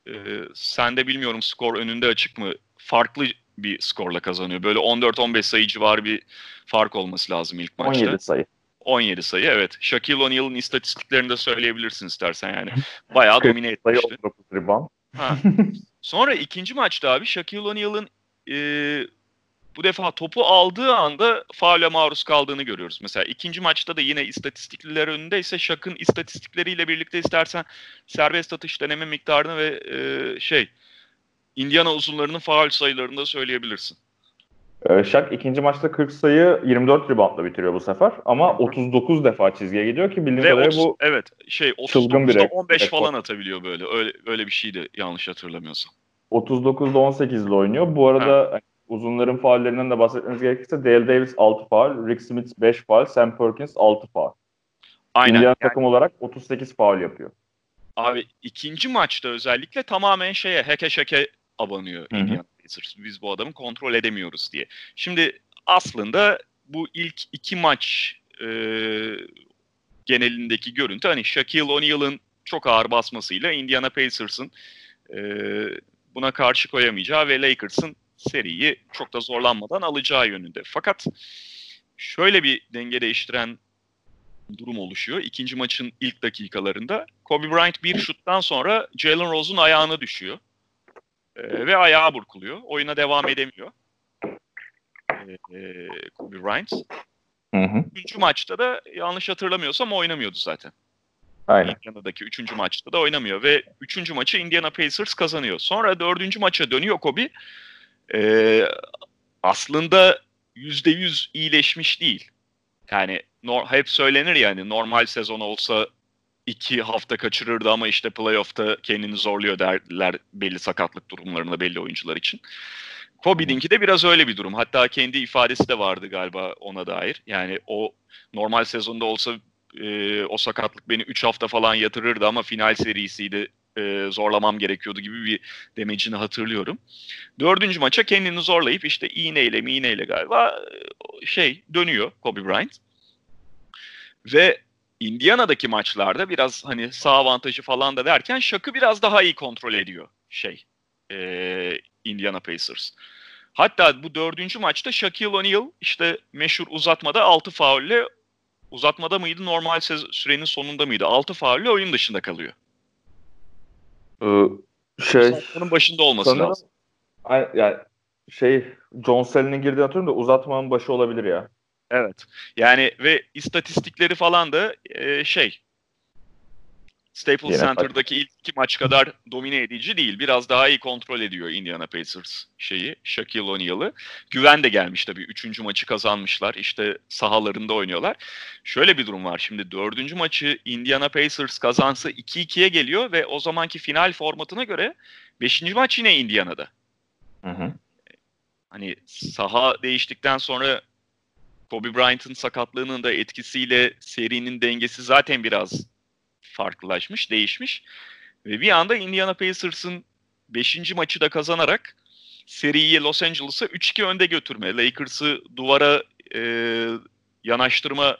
e, sen de bilmiyorum skor önünde açık mı, farklı bir skorla kazanıyor. Böyle 14-15 sayı civarı bir fark olması lazım ilk maçta. 17 sayı. 17 sayı evet. Shaquille O'Neal'ın istatistiklerini de söyleyebilirsin istersen yani. Bayağı domine Sayı etmişti. 19 rebound. Ha. Sonra ikinci maçta abi Shaquille O'Neal'ın e, bu defa topu aldığı anda faule maruz kaldığını görüyoruz. Mesela ikinci maçta da yine istatistikliler önündeyse Shaq'ın istatistikleriyle birlikte istersen serbest atış deneme miktarını ve e, şey Indiana uzunlarının faul sayılarını da söyleyebilirsin. Ee, Shaq ikinci maçta 40 sayı 24 reboundla bitiriyor bu sefer. Ama 39 defa çizgiye gidiyor ki bildiğim kadarıyla 30, bu evet şey çılgın bir 39'da rekor. 15 falan atabiliyor böyle. Öyle öyle bir şeydi yanlış hatırlamıyorsam. 39'da 18 ile oynuyor. Bu arada hani uzunların faullerinden de bahsetmemiz gerekirse Dale Davis 6 faul, Rick Smith 5 faul, Sam Perkins 6 faul. Aynen. Indiana Yani takım olarak 38 faul yapıyor. Abi ikinci maçta özellikle tamamen şeye heke şeke abanıyor Hı hı. Indiana Pacers. Biz bu adamı kontrol edemiyoruz diye. Şimdi aslında bu ilk iki maç e, genelindeki görüntü hani Shaquille O'Neal'ın çok ağır basmasıyla Indiana Pacers'ın e, buna karşı koyamayacağı ve Lakers'ın seriyi çok da zorlanmadan alacağı yönünde. Fakat şöyle bir denge değiştiren durum oluşuyor. İkinci maçın ilk dakikalarında Kobe Bryant bir şuttan sonra Jalen Rose'un ayağına düşüyor. Ee, ve ayağı burkuluyor. Oyuna devam edemiyor. Ee, e, Kobe Bryant. Hı hı. Üçüncü maçta da yanlış hatırlamıyorsam oynamıyordu zaten. Aynen. Indiana'daki üçüncü maçta da oynamıyor ve üçüncü maçı Indiana Pacers kazanıyor. Sonra dördüncü maça dönüyor Kobe. Ee, aslında yüzde yüz iyileşmiş değil. Yani nor- hep söylenir yani normal sezon olsa iki hafta kaçırırdı ama işte playoff'ta kendini zorluyor derler belli sakatlık durumlarında belli oyuncular için. Kobe'ninki de biraz öyle bir durum. Hatta kendi ifadesi de vardı galiba ona dair. Yani o normal sezonda olsa e, o sakatlık beni 3 hafta falan yatırırdı ama final serisiydi e, zorlamam gerekiyordu gibi bir demecini hatırlıyorum. Dördüncü maça kendini zorlayıp işte iğneyle miğneyle galiba e, şey dönüyor Kobe Bryant. Ve Indiana'daki maçlarda biraz hani sağ avantajı falan da derken Shaq'ı biraz daha iyi kontrol ediyor şey e, Indiana Pacers. Hatta bu dördüncü maçta Shaquille O'Neal işte meşhur uzatmada 6 faulle uzatmada mıydı normal sürenin sonunda mıydı 6 faulle oyun dışında kalıyor. Ee, şey Uzatmanın başında olması sanırım lazım. Ay, yani şey John Sally'nin girdiğini hatırlıyorum da uzatmanın başı olabilir ya. Evet. Yani ve istatistikleri falan da e, şey Staples Yine Center'daki ilk iki maç kadar domine edici değil. Biraz daha iyi kontrol ediyor Indiana Pacers şeyi, Shaquille O'Neal'ı. Güven de gelmiş tabii. Üçüncü maçı kazanmışlar. İşte sahalarında oynuyorlar. Şöyle bir durum var. Şimdi dördüncü maçı Indiana Pacers kazansa 2-2'ye geliyor ve o zamanki final formatına göre beşinci maç yine Indiana'da. Hı hı. Hani saha değiştikten sonra Kobe Bryant'ın sakatlığının da etkisiyle serinin dengesi zaten biraz farklılaşmış, değişmiş. Ve bir anda Indiana Pacers'ın 5. maçı da kazanarak seriyi Los Angeles'a 3-2 önde götürme, Lakers'ı duvara e, yanaştırma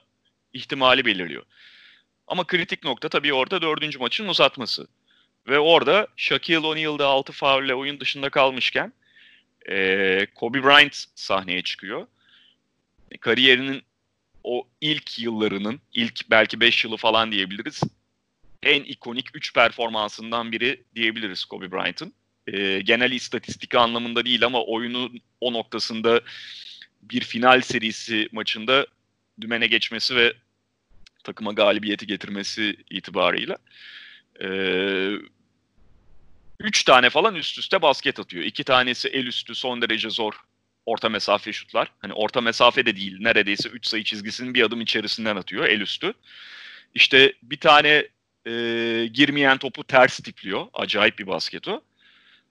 ihtimali belirliyor. Ama kritik nokta tabii orada dördüncü maçın uzatması. Ve orada Shaquille O'Neal'da 6 faulle oyun dışında kalmışken e, Kobe Bryant sahneye çıkıyor. Kariyerinin o ilk yıllarının, ilk belki 5 yılı falan diyebiliriz en ikonik 3 performansından biri diyebiliriz Kobe Bryant'ın. E, genel istatistik anlamında değil ama oyunun o noktasında bir final serisi maçında dümene geçmesi ve takıma galibiyeti getirmesi itibarıyla. E, üç tane falan üst üste basket atıyor. İki tanesi el üstü son derece zor orta mesafe şutlar. Hani orta mesafe de değil neredeyse 3 sayı çizgisinin bir adım içerisinden atıyor el üstü. İşte bir tane e, girmeyen topu ters tipliyor. Acayip bir basket o.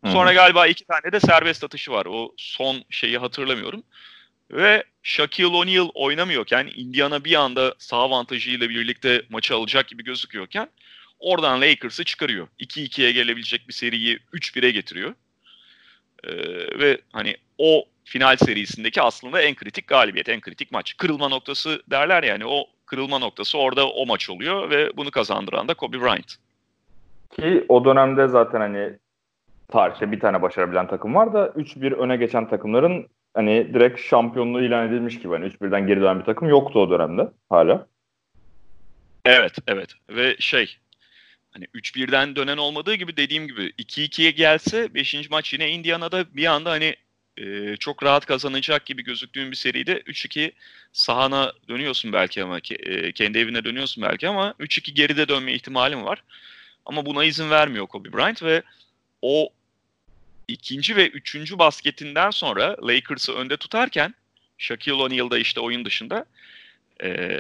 Sonra Hı-hı. galiba iki tane de serbest atışı var. O son şeyi hatırlamıyorum. Ve Shaquille O'Neal oynamıyorken Indiana bir anda sağ avantajıyla birlikte maçı alacak gibi gözüküyorken oradan Lakers'ı çıkarıyor. 2-2'ye gelebilecek bir seriyi 3-1'e getiriyor. Ee, ve hani o final serisindeki aslında en kritik galibiyet, en kritik maç. Kırılma noktası derler yani o kırılma noktası orada o maç oluyor ve bunu kazandıran da Kobe Bryant. Ki o dönemde zaten hani tarihte bir tane başarabilen takım var da 3-1 öne geçen takımların hani direkt şampiyonluğu ilan edilmiş gibi hani 3-1'den geri dönen bir takım yoktu o dönemde hala. Evet, evet. Ve şey hani 3-1'den dönen olmadığı gibi dediğim gibi 2-2'ye gelse 5. maç yine Indiana'da bir anda hani e, çok rahat kazanacak gibi gözüktüğün bir seride 3-2 sahana dönüyorsun belki ama e, kendi evine dönüyorsun belki ama 3-2 geride dönme ihtimalim var. Ama buna izin vermiyor Kobe Bryant ve o ikinci ve üçüncü basketinden sonra Lakers'ı önde tutarken Shaquille O'Neal da işte oyun dışında e,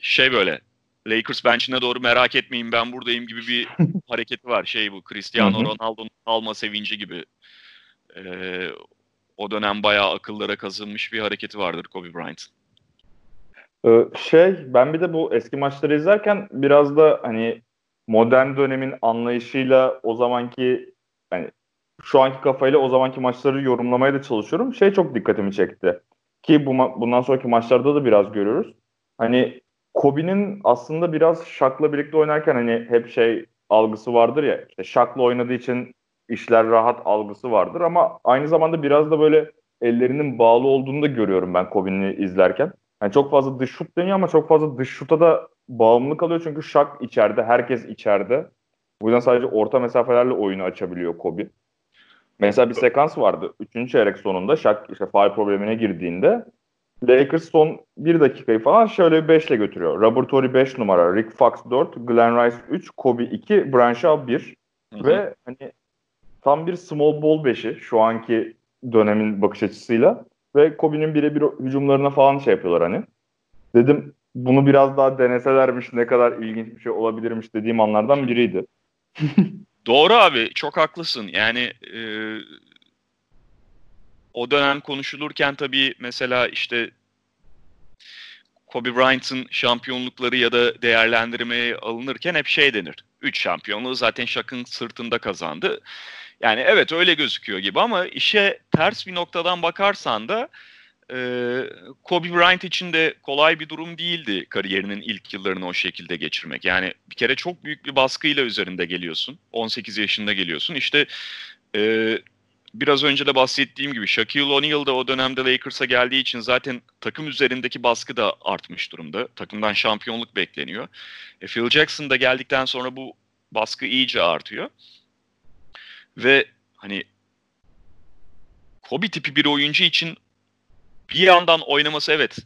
şey böyle Lakers bench'ine doğru merak etmeyin ben buradayım gibi bir hareketi var. Şey bu Cristiano Ronaldo'nun alma sevinci gibi. E, o dönem bayağı akıllara kazınmış bir hareketi vardır Kobe Bryant. Ee, şey ben bir de bu eski maçları izlerken biraz da hani modern dönemin anlayışıyla o zamanki hani şu anki kafayla o zamanki maçları yorumlamaya da çalışıyorum. Şey çok dikkatimi çekti. Ki bu bundan sonraki maçlarda da biraz görüyoruz. Hani Kobe'nin aslında biraz Shaq'la birlikte oynarken hani hep şey algısı vardır ya. İşte Shaq'la oynadığı için işler rahat algısı vardır ama aynı zamanda biraz da böyle ellerinin bağlı olduğunu da görüyorum ben Kobe'ni izlerken. Yani çok fazla dış şut deniyor ama çok fazla dış şuta da bağımlı kalıyor çünkü şak içeride, herkes içeride. Bu yüzden sadece orta mesafelerle oyunu açabiliyor Kobe. Mesela bir sekans vardı. Üçüncü çeyrek sonunda Şak işte faal problemine girdiğinde Lakers son bir dakikayı falan şöyle bir 5 ile götürüyor. Robert Torrey 5 numara, Rick Fox 4, Glenn Rice 3, Kobe 2, Brian Shaw 1. Ve hani tam bir small ball beşi şu anki dönemin bakış açısıyla ve Kobe'nin birebir hücumlarına falan şey yapıyorlar hani. Dedim bunu biraz daha deneselermiş ne kadar ilginç bir şey olabilirmiş dediğim anlardan biriydi. Doğru abi çok haklısın. Yani e, o dönem konuşulurken tabii mesela işte Kobe Bryant'ın şampiyonlukları ya da değerlendirmeye alınırken hep şey denir. Üç şampiyonluğu zaten Shaq'ın sırtında kazandı. Yani evet öyle gözüküyor gibi ama işe ters bir noktadan bakarsan da e, Kobe Bryant için de kolay bir durum değildi kariyerinin ilk yıllarını o şekilde geçirmek. Yani bir kere çok büyük bir baskıyla üzerinde geliyorsun. 18 yaşında geliyorsun. İşte e, biraz önce de bahsettiğim gibi Shaquille O'Neal da o dönemde Lakers'a geldiği için zaten takım üzerindeki baskı da artmış durumda. Takımdan şampiyonluk bekleniyor. E, Phil Jackson da geldikten sonra bu baskı iyice artıyor. Ve hani Kobe tipi bir oyuncu için bir yandan oynaması evet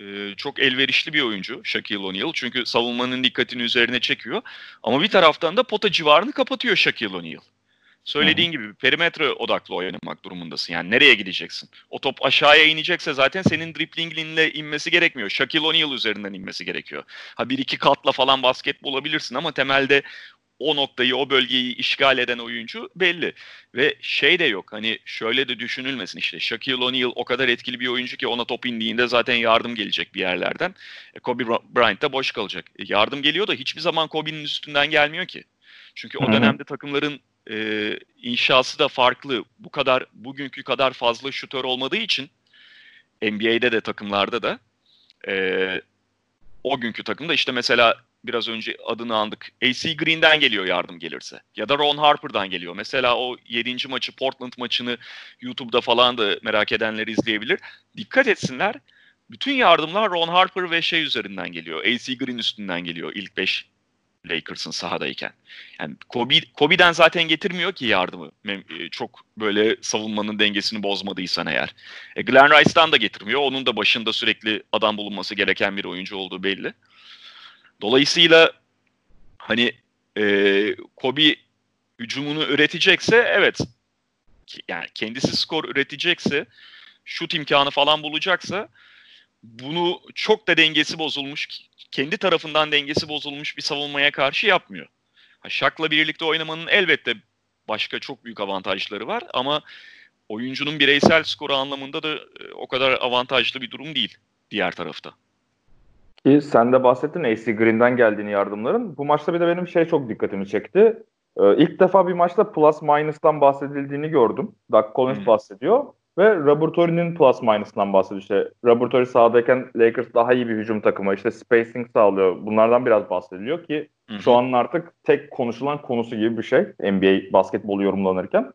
e, çok elverişli bir oyuncu Shaquille O'Neal. Çünkü savunmanın dikkatini üzerine çekiyor. Ama bir taraftan da pota civarını kapatıyor Shaquille O'Neal. Söylediğin gibi perimetre odaklı oynamak durumundasın. Yani nereye gideceksin? O top aşağıya inecekse zaten senin driplinginle inmesi gerekmiyor. Shaquille O'Neal üzerinden inmesi gerekiyor. Ha bir iki katla falan basket bulabilirsin ama temelde o noktayı, o bölgeyi işgal eden oyuncu belli. Ve şey de yok hani şöyle de düşünülmesin işte Shaquille O'Neal o kadar etkili bir oyuncu ki ona top indiğinde zaten yardım gelecek bir yerlerden. E, Kobe Bryant da boş kalacak. E, yardım geliyor da hiçbir zaman Kobe'nin üstünden gelmiyor ki. Çünkü o dönemde takımların e, inşası da farklı. Bu kadar bugünkü kadar fazla şutör olmadığı için NBA'de de takımlarda da e, o günkü takımda işte mesela biraz önce adını andık. AC Green'den geliyor yardım gelirse. Ya da Ron Harper'dan geliyor. Mesela o 7. maçı Portland maçını YouTube'da falan da merak edenler izleyebilir. Dikkat etsinler. Bütün yardımlar Ron Harper ve şey üzerinden geliyor. AC Green üstünden geliyor ilk 5 Lakers'ın sahadayken. Yani Kobe, Kobe'den zaten getirmiyor ki yardımı. E, çok böyle savunmanın dengesini bozmadıysan eğer. E, Glenn Rice'dan da getirmiyor. Onun da başında sürekli adam bulunması gereken bir oyuncu olduğu belli. Dolayısıyla hani e, Kobe hücumunu üretecekse evet yani kendisi skor üretecekse şut imkanı falan bulacaksa bunu çok da dengesi bozulmuş kendi tarafından dengesi bozulmuş bir savunmaya karşı yapmıyor. Şak'la birlikte oynamanın elbette başka çok büyük avantajları var ama oyuncunun bireysel skoru anlamında da e, o kadar avantajlı bir durum değil diğer tarafta. Ki sen de bahsettin AC Green'den geldiğini yardımların. Bu maçta bir de benim şey çok dikkatimi çekti. Ee, ilk defa bir maçta plus minus'tan bahsedildiğini gördüm. Doug Collins hmm. bahsediyor. Ve Robertori'nin plus minus'ından bahsediyor. İşte Robertori sahadayken Lakers daha iyi bir hücum takımı. İşte spacing sağlıyor. Bunlardan biraz bahsediliyor ki Hı-hı. şu an artık tek konuşulan konusu gibi bir şey NBA basketbolu yorumlanırken.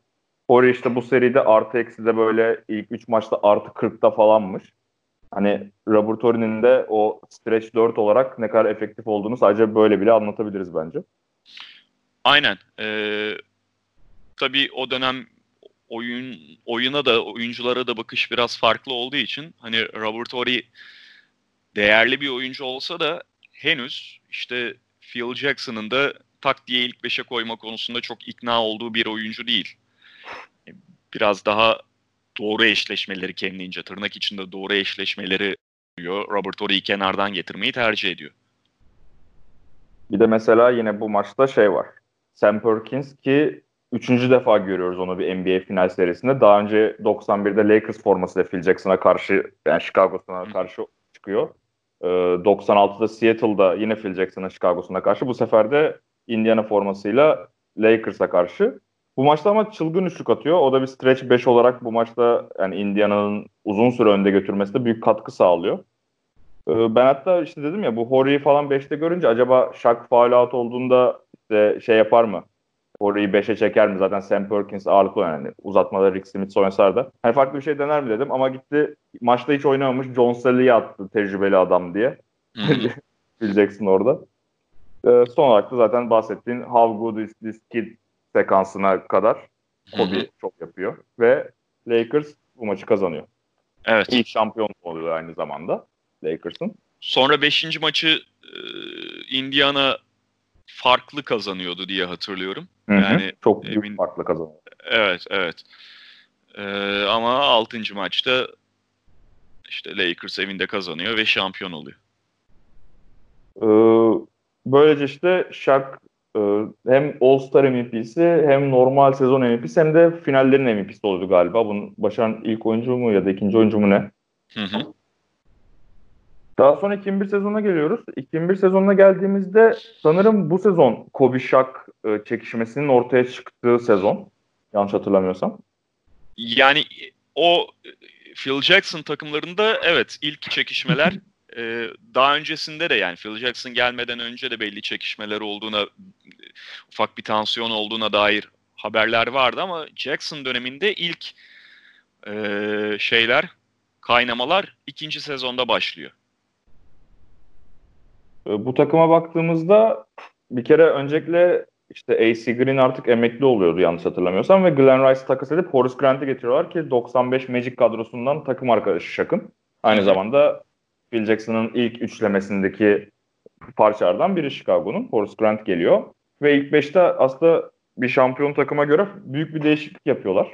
Corey işte bu seride artı eksi de böyle ilk 3 maçta artı 40'ta falanmış. Hani Robertori'nin de o stretch 4 olarak ne kadar efektif olduğunu sadece böyle bile anlatabiliriz bence. Aynen. Ee, tabii o dönem oyun oyuna da oyunculara da bakış biraz farklı olduğu için hani Robert Horry değerli bir oyuncu olsa da henüz işte Phil Jackson'ın da tak diye ilk beşe koyma konusunda çok ikna olduğu bir oyuncu değil. Biraz daha doğru eşleşmeleri kendince tırnak içinde doğru eşleşmeleri diyor. Robert Horry'i kenardan getirmeyi tercih ediyor. Bir de mesela yine bu maçta şey var. Sam Perkins ki Üçüncü defa görüyoruz onu bir NBA final serisinde. Daha önce 91'de Lakers formasıyla Phil Jackson'a karşı yani Chicago'suna karşı çıkıyor. Ee, 96'da Seattle'da yine Phil Jackson'a Chicago'suna karşı. Bu sefer de Indiana formasıyla Lakers'a karşı. Bu maçta ama çılgın üçlük atıyor. O da bir stretch 5 olarak bu maçta yani Indiana'nın uzun süre önde götürmesinde büyük katkı sağlıyor. Ee, ben hatta işte dedim ya bu Horry'i falan 5'te görünce acaba Shaq foul out olduğunda işte şey yapar mı? Orayı 5'e çeker mi? Zaten Sam Perkins ağırlıklı yani. Uzatmada Rick Smith oynasar da. Hani farklı bir şey dener mi dedim ama gitti maçta hiç oynamamış John Sally'yi attı tecrübeli adam diye. Bileceksin orada. Ee, son olarak da zaten bahsettiğin How Good Is This Kid sekansına kadar Kobe çok yapıyor. Ve Lakers bu maçı kazanıyor. Evet. İlk şampiyon oluyor aynı zamanda Lakers'ın. Sonra 5. maçı e, Indiana farklı kazanıyordu diye hatırlıyorum. Hı hı, yani çok büyük emin... farklı kazanıyor. Evet, evet. Ee, ama 6. maçta işte Lakers evinde kazanıyor ve şampiyon oluyor. Ee, böylece işte Shaq e, hem All-Star MVP'si hem normal sezon MVP'si hem de finallerin MVP'si oldu galiba. Bunun başaran ilk oyuncu mu ya da ikinci oyuncu mu ne? Hı hı. Daha sonra 2001 sezonuna geliyoruz. 2001 sezonuna geldiğimizde sanırım bu sezon Kobe Shaq e, çekişmesinin ortaya çıktığı sezon. Yanlış hatırlamıyorsam. Yani o Phil Jackson takımlarında evet ilk çekişmeler e, daha öncesinde de yani Phil Jackson gelmeden önce de belli çekişmeler olduğuna ufak bir tansiyon olduğuna dair haberler vardı ama Jackson döneminde ilk e, şeyler kaynamalar ikinci sezonda başlıyor. Ee, bu takıma baktığımızda bir kere öncelikle işte AC Green artık emekli oluyordu yanlış hatırlamıyorsam ve Glenn Rice takas edip Horace Grant'i getiriyorlar ki 95 Magic kadrosundan takım arkadaşı Şak'ın. Aynı zamanda Phil Jackson'ın ilk üçlemesindeki parçalardan biri Chicago'nun. Horace Grant geliyor. Ve ilk beşte aslında bir şampiyon takıma göre büyük bir değişiklik yapıyorlar.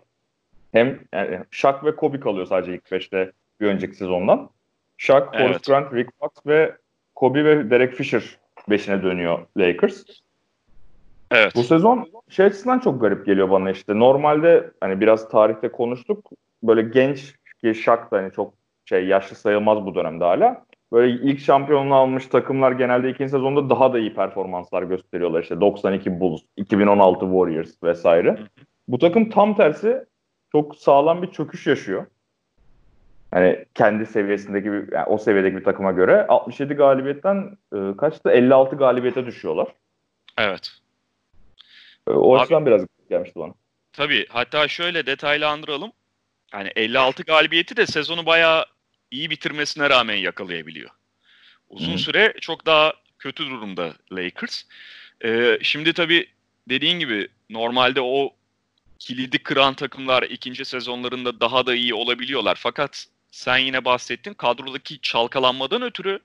Hem yani Shaq ve Kobe kalıyor sadece ilk beşte bir önceki sezondan. Shaq, evet. Horace Grant, Rick Fox ve Kobe ve Derek Fisher beşine dönüyor Lakers. Evet. Bu sezon şey açısından çok garip geliyor bana işte. Normalde hani biraz tarihte konuştuk. Böyle genç ki Shaq da hani çok şey yaşlı sayılmaz bu dönemde hala. Böyle ilk şampiyonluğu almış takımlar genelde ikinci sezonda daha da iyi performanslar gösteriyorlar. İşte 92 Bulls, 2016 Warriors vesaire. Bu takım tam tersi çok sağlam bir çöküş yaşıyor. Hani kendi seviyesindeki bir, yani o seviyedeki bir takıma göre 67 galibiyetten e, kaçtı? 56 galibiyete düşüyorlar. Evet. E, o Abi, açıdan biraz gelmişti bana. Tabii. Hatta şöyle detaylandıralım. Yani 56 galibiyeti de sezonu bayağı iyi bitirmesine rağmen yakalayabiliyor. Uzun Hı. süre çok daha kötü durumda Lakers. Ee, şimdi tabii dediğin gibi normalde o kilidi kıran takımlar ikinci sezonlarında daha da iyi olabiliyorlar. Fakat sen yine bahsettin kadrodaki çalkalanmadan ötürü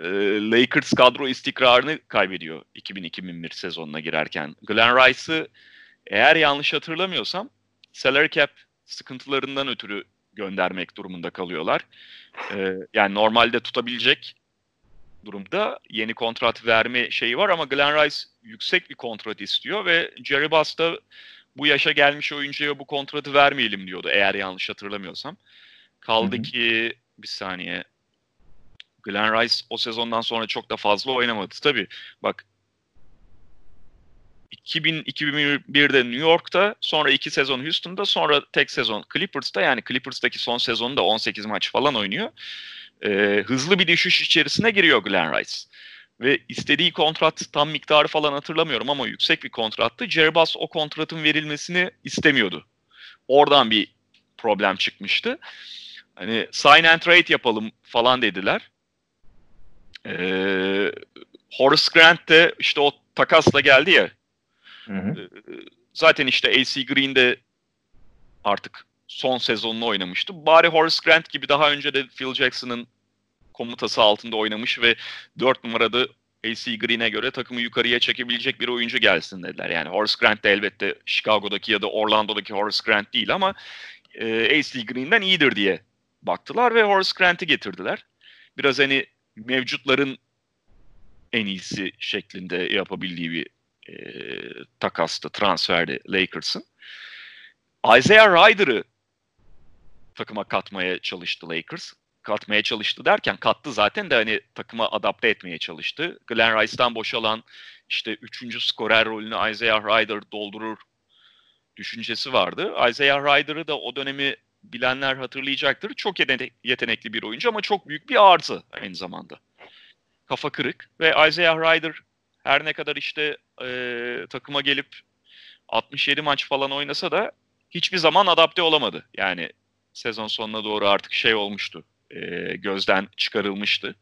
e, Lakers kadro istikrarını kaybediyor 2000-2001 sezonuna girerken. Glenn Rice'ı eğer yanlış hatırlamıyorsam salary cap sıkıntılarından ötürü göndermek durumunda kalıyorlar. Ee, yani normalde tutabilecek durumda yeni kontrat verme şeyi var ama Glenn Rice yüksek bir kontrat istiyor ve Jerry Buss da bu yaşa gelmiş oyuncuya bu kontratı vermeyelim diyordu eğer yanlış hatırlamıyorsam. Kaldı Hı-hı. ki bir saniye Glenn Rice o sezondan sonra çok da fazla oynamadı. Tabii bak 2000-2001'de New York'ta, sonra iki sezon Houston'da, sonra tek sezon Clippers'ta. Yani Clippers'taki son sezonda 18 maç falan oynuyor. Ee, hızlı bir düşüş içerisine giriyor Glenn Rice. Ve istediği kontrat tam miktarı falan hatırlamıyorum ama yüksek bir kontrattı. Jerry o kontratın verilmesini istemiyordu. Oradan bir problem çıkmıştı. Hani sign and trade yapalım falan dediler. Ee, Horace Grant de işte o takasla geldi ya Hı hı. Zaten işte AC Green de artık son sezonunu oynamıştı. Bari Horace Grant gibi daha önce de Phil Jackson'ın komutası altında oynamış ve 4 numarada AC Green'e göre takımı yukarıya çekebilecek bir oyuncu gelsin dediler. Yani Horace Grant de elbette Chicago'daki ya da Orlando'daki Horace Grant değil ama e, AC Green'den iyidir diye baktılar ve Horace Grant'i getirdiler. Biraz hani mevcutların en iyisi şeklinde yapabildiği bir e, takastı, transferdi Lakers'ın. Isaiah Ryder'ı takıma katmaya çalıştı Lakers. Katmaya çalıştı derken kattı zaten de hani takıma adapte etmeye çalıştı. Glenn Rice'dan boşalan işte üçüncü skorer rolünü Isaiah Ryder doldurur düşüncesi vardı. Isaiah Ryder'ı da o dönemi bilenler hatırlayacaktır. Çok yetenekli bir oyuncu ama çok büyük bir artı aynı zamanda. Kafa kırık ve Isaiah Ryder her ne kadar işte e, takıma gelip 67 maç falan oynasa da hiçbir zaman adapte olamadı. Yani sezon sonuna doğru artık şey olmuştu. E, gözden çıkarılmıştı.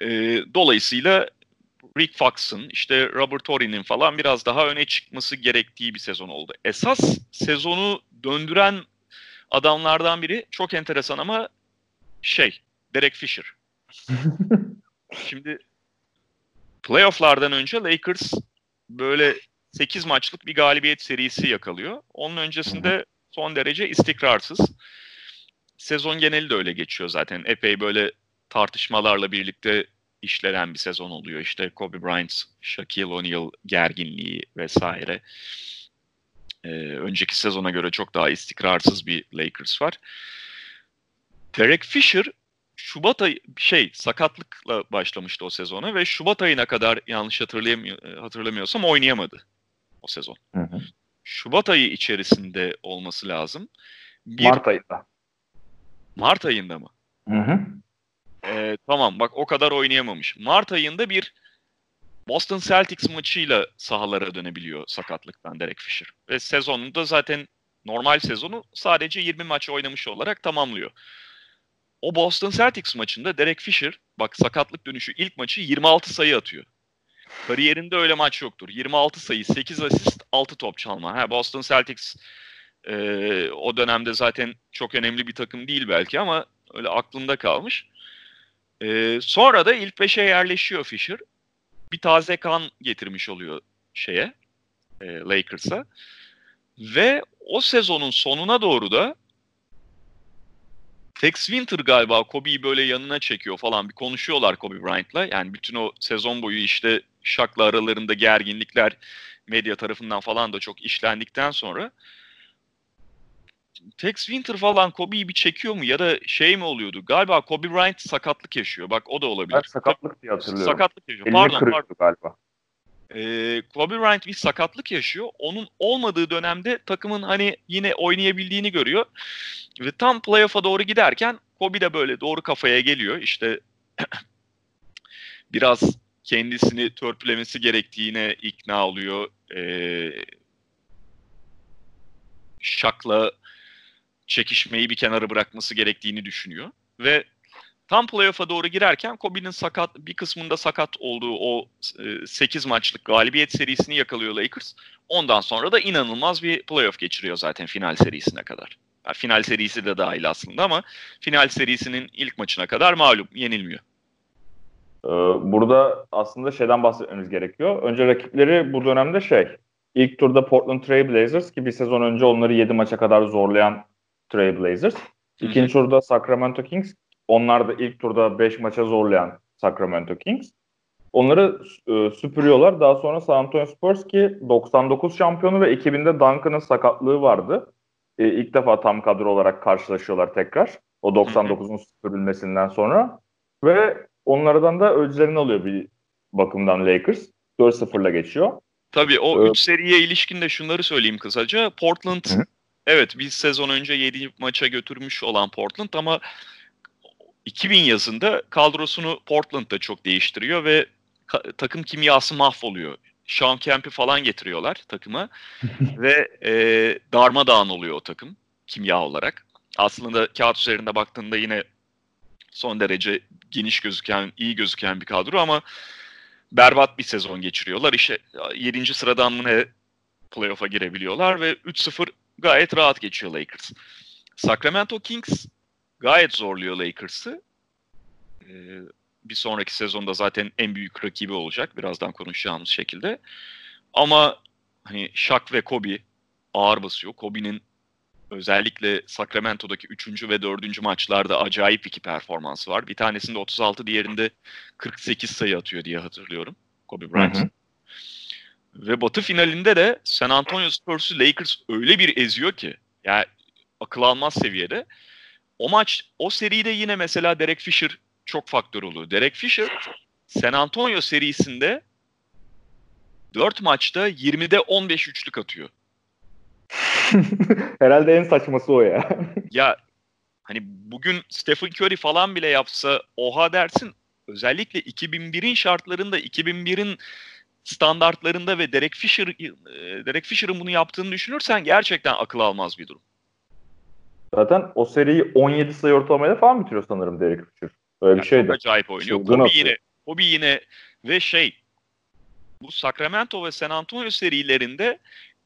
E, dolayısıyla Rick Fox'ın işte Robert Torrey'nin falan biraz daha öne çıkması gerektiği bir sezon oldu. Esas sezonu döndüren adamlardan biri çok enteresan ama şey Derek Fisher. Şimdi playofflardan önce Lakers böyle 8 maçlık bir galibiyet serisi yakalıyor. Onun öncesinde son derece istikrarsız. Sezon geneli de öyle geçiyor zaten. Epey böyle tartışmalarla birlikte işlenen bir sezon oluyor. İşte Kobe Bryant, Shaquille O'Neal gerginliği vesaire. Ee, önceki sezona göre çok daha istikrarsız bir Lakers var. Derek Fisher Şubat ayı şey sakatlıkla başlamıştı o sezona ve Şubat ayına kadar yanlış hatırlayamıyor, e, hatırlamıyorsam oynayamadı o sezon. Hı hı. Şubat ayı içerisinde olması lazım. Bir, Mart ayında. Mart ayında mı? Hı hı. Ee, tamam bak o kadar oynayamamış. Mart ayında bir Boston Celtics maçıyla sahalara dönebiliyor sakatlıktan Derek Fisher. Ve sezonunda zaten normal sezonu sadece 20 maç oynamış olarak tamamlıyor. O Boston Celtics maçında Derek Fisher bak sakatlık dönüşü ilk maçı 26 sayı atıyor. Kariyerinde öyle maç yoktur. 26 sayı, 8 asist, 6 top çalma. Ha, Boston Celtics Ee, o dönemde zaten çok önemli bir takım değil belki ama öyle aklımda kalmış. Ee, sonra da ilk beşe yerleşiyor Fisher. Bir taze kan getirmiş oluyor şeye, e, Lakers'a. Ve o sezonun sonuna doğru da Tex Winter galiba Kobe'yi böyle yanına çekiyor falan bir konuşuyorlar Kobe Bryant'la. Yani bütün o sezon boyu işte Shaq'la aralarında gerginlikler medya tarafından falan da çok işlendikten sonra Tex Winter falan Kobe'yi bir çekiyor mu ya da şey mi oluyordu? Galiba Kobe Bryant sakatlık yaşıyor. Bak o da olabilir. Ben sakatlık diye hatırlıyorum. Sakatlık yaşıyor. Elini Pardon, pardon. galiba. Ee, Kobe Bryant bir sakatlık yaşıyor. Onun olmadığı dönemde takımın hani yine oynayabildiğini görüyor. Ve tam playoff'a doğru giderken Kobe de böyle doğru kafaya geliyor. İşte biraz kendisini törpülemesi gerektiğine ikna oluyor. Ee, Şak'la çekişmeyi bir kenara bırakması gerektiğini düşünüyor. Ve tam playoff'a doğru girerken Kobe'nin sakat bir kısmında sakat olduğu o e, 8 maçlık galibiyet serisini yakalıyor Lakers. Ondan sonra da inanılmaz bir playoff geçiriyor zaten final serisine kadar. Yani final serisi de dahil aslında ama final serisinin ilk maçına kadar malum yenilmiyor. Ee, burada aslında şeyden bahsetmemiz gerekiyor. Önce rakipleri bu dönemde şey, ilk turda Portland Trail Blazers ki bir sezon önce onları 7 maça kadar zorlayan Trail Blazers. İkinci turda Sacramento Kings, onlar da ilk turda 5 maça zorlayan Sacramento Kings. Onları e, süpürüyorlar. Daha sonra San Antonio Spurs ki 99 şampiyonu ve 2000'de Duncan'ın sakatlığı vardı. E, ilk defa tam kadro olarak karşılaşıyorlar tekrar. O 99'un süpürülmesinden sonra. Ve onlardan da öclerini alıyor bir bakımdan Lakers. 4-0'la geçiyor. Tabii o 3 Evet. seriye ilişkin de şunları söyleyeyim kısaca. Portland hı. evet bir sezon önce 7 maça götürmüş olan Portland ama 2000 yazında kadrosunu Portland da çok değiştiriyor ve takım kimyası mahvoluyor. Sean Kemp'i falan getiriyorlar takıma ve e, darmadağın oluyor o takım kimya olarak. Aslında kağıt üzerinde baktığında yine son derece geniş gözüken, iyi gözüken bir kadro ama berbat bir sezon geçiriyorlar. İşte 7. sıradan mı ne playoff'a girebiliyorlar ve 3-0 gayet rahat geçiyor Lakers. Sacramento Kings gayet zorluyor Lakers'ı. Ee, bir sonraki sezonda zaten en büyük rakibi olacak. Birazdan konuşacağımız şekilde. Ama hani Shaq ve Kobe ağır basıyor. Kobe'nin özellikle Sacramento'daki 3. ve 4. maçlarda acayip iki performansı var. Bir tanesinde 36, diğerinde 48 sayı atıyor diye hatırlıyorum. Kobe Bryant. Hı hı. Ve batı finalinde de San Antonio Spurs'u Lakers öyle bir eziyor ki. Yani akıl almaz seviyede. O maç, o seride yine mesela Derek Fisher çok faktör oluyor. Derek Fisher San Antonio serisinde 4 maçta 20'de 15 üçlük atıyor. Herhalde en saçması o ya. Ya hani bugün Stephen Curry falan bile yapsa oha dersin. Özellikle 2001'in şartlarında 2001'in standartlarında ve Derek Fisher e, Derek Fisher'ın bunu yaptığını düşünürsen gerçekten akıl almaz bir durum. Zaten o seriyi 17 sayı ortalamayla falan bitiriyor sanırım Derek Fisher. Öyle bir Yani şeydi. Çok acayip oynuyor. Çılgın Kobe atıyor. yine Kobe yine ve şey bu Sacramento ve San Antonio serilerinde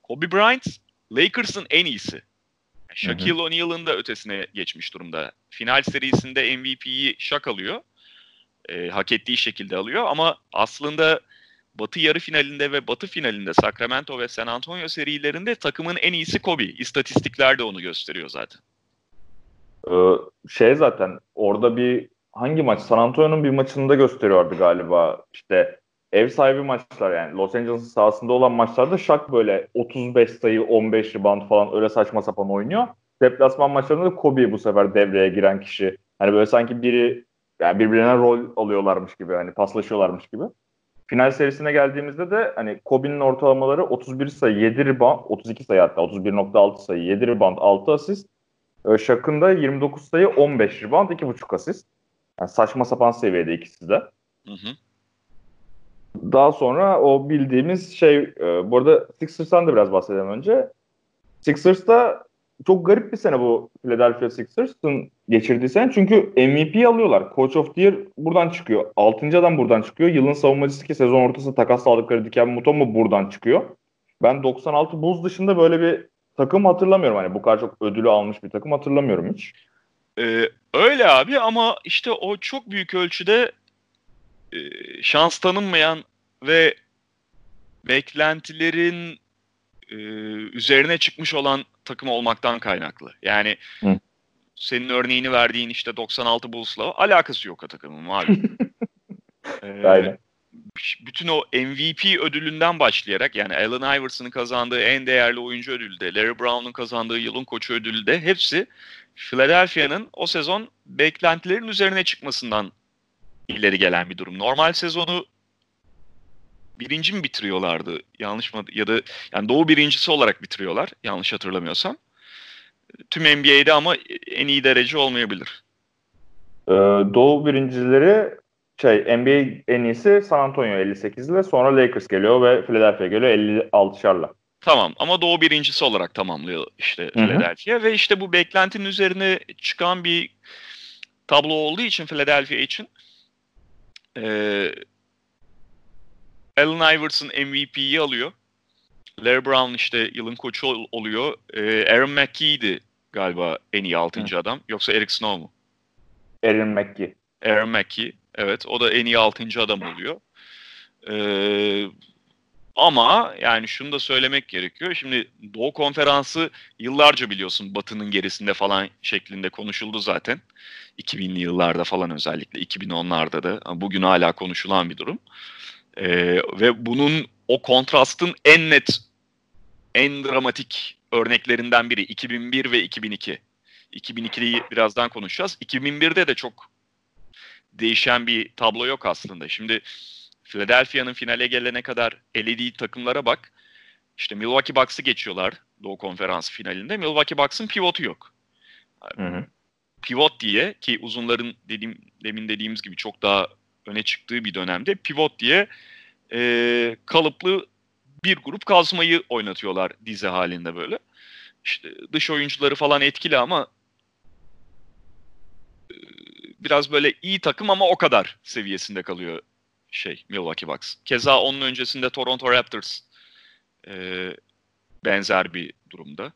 Kobe Bryant Lakers'ın en iyisi. Shaquille O'Neal'ın da ötesine geçmiş durumda. Final serisinde MVP'yi Shaq alıyor. Ee, hak ettiği şekilde alıyor ama aslında Batı yarı finalinde ve Batı finalinde Sacramento ve San Antonio serilerinde takımın en iyisi Kobe. İstatistikler de onu gösteriyor zaten. Ee, şey zaten orada bir hangi maç? San Antonio'nun bir maçında gösteriyordu galiba. İşte ev sahibi maçlar yani Los Angeles'ın sahasında olan maçlarda Shaq böyle 35 sayı 15 rebound falan öyle saçma sapan oynuyor. Deplasman maçlarında da Kobe bu sefer devreye giren kişi. Hani böyle sanki biri yani birbirine rol alıyorlarmış gibi hani paslaşıyorlarmış gibi. Final serisine geldiğimizde de hani Kobe'nin ortalamaları 31 sayı 7 rebound 32 sayı hatta 31.6 sayı 7 rebound 6 asist. Ee, Shaq'ın da 29 sayı 15 rebound 2.5 asist. Yani saçma sapan seviyede ikisi de. Hı hı. Daha sonra o bildiğimiz şey, e, bu arada Sixers'tan da biraz bahsedelim önce. Sixers'ta çok garip bir sene bu Philadelphia Sixers'ın geçirdiği sene. Çünkü MVP alıyorlar. Coach of the Year buradan çıkıyor. 6. adam buradan çıkıyor. Yılın savunmacısı ki sezon ortasında takas aldıkları Diken Mutombo buradan çıkıyor. Ben 96 Bulls dışında böyle bir takım hatırlamıyorum. Hani bu kadar çok ödülü almış bir takım hatırlamıyorum hiç. Ee, öyle abi ama işte o çok büyük ölçüde e, şans tanınmayan ve beklentilerin e, üzerine çıkmış olan takım olmaktan kaynaklı. Yani Hı. senin örneğini verdiğin işte 96 Bulls'la alakası yok o takımın abi. Ee, Aynen. Bütün o MVP ödülünden başlayarak yani Allen Iverson'ın kazandığı en değerli oyuncu ödülü de, Larry Brown'un kazandığı yılın koçu ödülü de hepsi Philadelphia'nın o sezon beklentilerin üzerine çıkmasından ileri gelen bir durum. Normal sezonu birinci mi bitiriyorlardı? Yanlış mı? Ya da yani doğu birincisi olarak bitiriyorlar. Yanlış hatırlamıyorsam. Tüm NBA'de ama en iyi derece olmayabilir. Ee, Doğu birincileri şey NBA en iyisi San Antonio 58 ile sonra Lakers geliyor ve Philadelphia geliyor 56'şarla. Tamam ama Doğu birincisi olarak tamamlıyor işte. Philadelphia ve işte bu beklentinin üzerine çıkan bir tablo olduğu için Philadelphia için eee Allen Iverson MVP'yi alıyor. Larry Brown işte yılın koçu ol- oluyor. Eee, Aaron McKee'ydi galiba en iyi 6. adam. Yoksa Eric Snow mu? Aaron McGee. Aaron McKee. Evet o da en iyi 6. adam oluyor. Ee, ama yani şunu da söylemek gerekiyor. Şimdi Doğu Konferansı yıllarca biliyorsun Batı'nın gerisinde falan şeklinde konuşuldu zaten. 2000'li yıllarda falan özellikle 2010'larda da bugün hala konuşulan bir durum. Ee, ve bunun o kontrastın en net, en dramatik örneklerinden biri 2001 ve 2002. 2002'yi birazdan konuşacağız. 2001'de de çok değişen bir tablo yok aslında. Şimdi Philadelphia'nın finale gelene kadar elediği takımlara bak. İşte Milwaukee Bucks'ı geçiyorlar Doğu Konferansı finalinde. Milwaukee Bucks'ın pivotu yok. Hı hı. Pivot diye ki uzunların dediğim demin dediğimiz gibi çok daha öne çıktığı bir dönemde pivot diye e, kalıplı bir grup kazmayı oynatıyorlar dizi halinde böyle. İşte dış oyuncuları falan etkili ama biraz böyle iyi takım ama o kadar seviyesinde kalıyor şey Milwaukee Bucks. Keza onun öncesinde Toronto Raptors e, benzer bir durumda.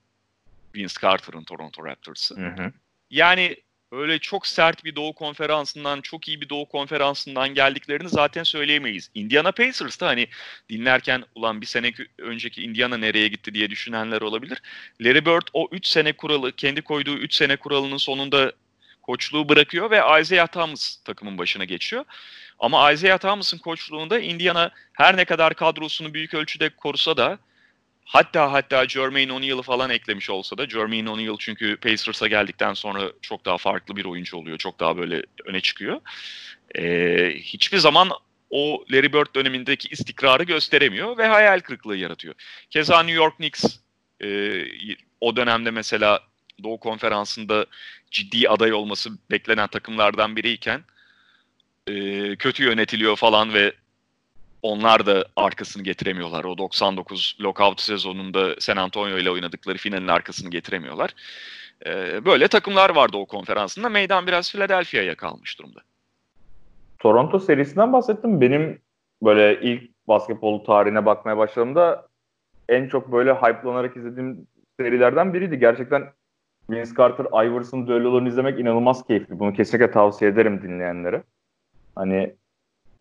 Vince Carter'ın Toronto Raptors'ı. Hı hı. Yani öyle çok sert bir Doğu Konferansı'ndan, çok iyi bir Doğu Konferansı'ndan geldiklerini zaten söyleyemeyiz. Indiana Pacers'ta hani dinlerken ulan bir sene önceki Indiana nereye gitti diye düşünenler olabilir. Larry Bird o 3 sene kuralı, kendi koyduğu 3 sene kuralının sonunda koçluğu bırakıyor ve Isaiah Thomas takımın başına geçiyor. Ama Isaiah Thomas'ın koçluğunda Indiana her ne kadar kadrosunu büyük ölçüde korusa da hatta hatta Jermaine O'Neal'ı falan eklemiş olsa da Jermaine O'Neal çünkü Pacers'a geldikten sonra çok daha farklı bir oyuncu oluyor. Çok daha böyle öne çıkıyor. Ee, hiçbir zaman o Larry Bird dönemindeki istikrarı gösteremiyor ve hayal kırıklığı yaratıyor. Keza New York Knicks e, o dönemde mesela Doğu Konferansı'nda ciddi aday olması beklenen takımlardan biriyken e, kötü yönetiliyor falan ve onlar da arkasını getiremiyorlar. O 99 lockout sezonunda San Antonio ile oynadıkları finalin arkasını getiremiyorlar. E, böyle takımlar vardı o konferansında. Meydan biraz Philadelphia'ya kalmış durumda. Toronto serisinden bahsettim. Benim böyle ilk basketbol tarihine bakmaya başladığımda en çok böyle hype'lanarak izlediğim serilerden biriydi. Gerçekten Vince Carter, Iverson düellolarını izlemek inanılmaz keyifli. Bunu kesinlikle tavsiye ederim dinleyenlere. Hani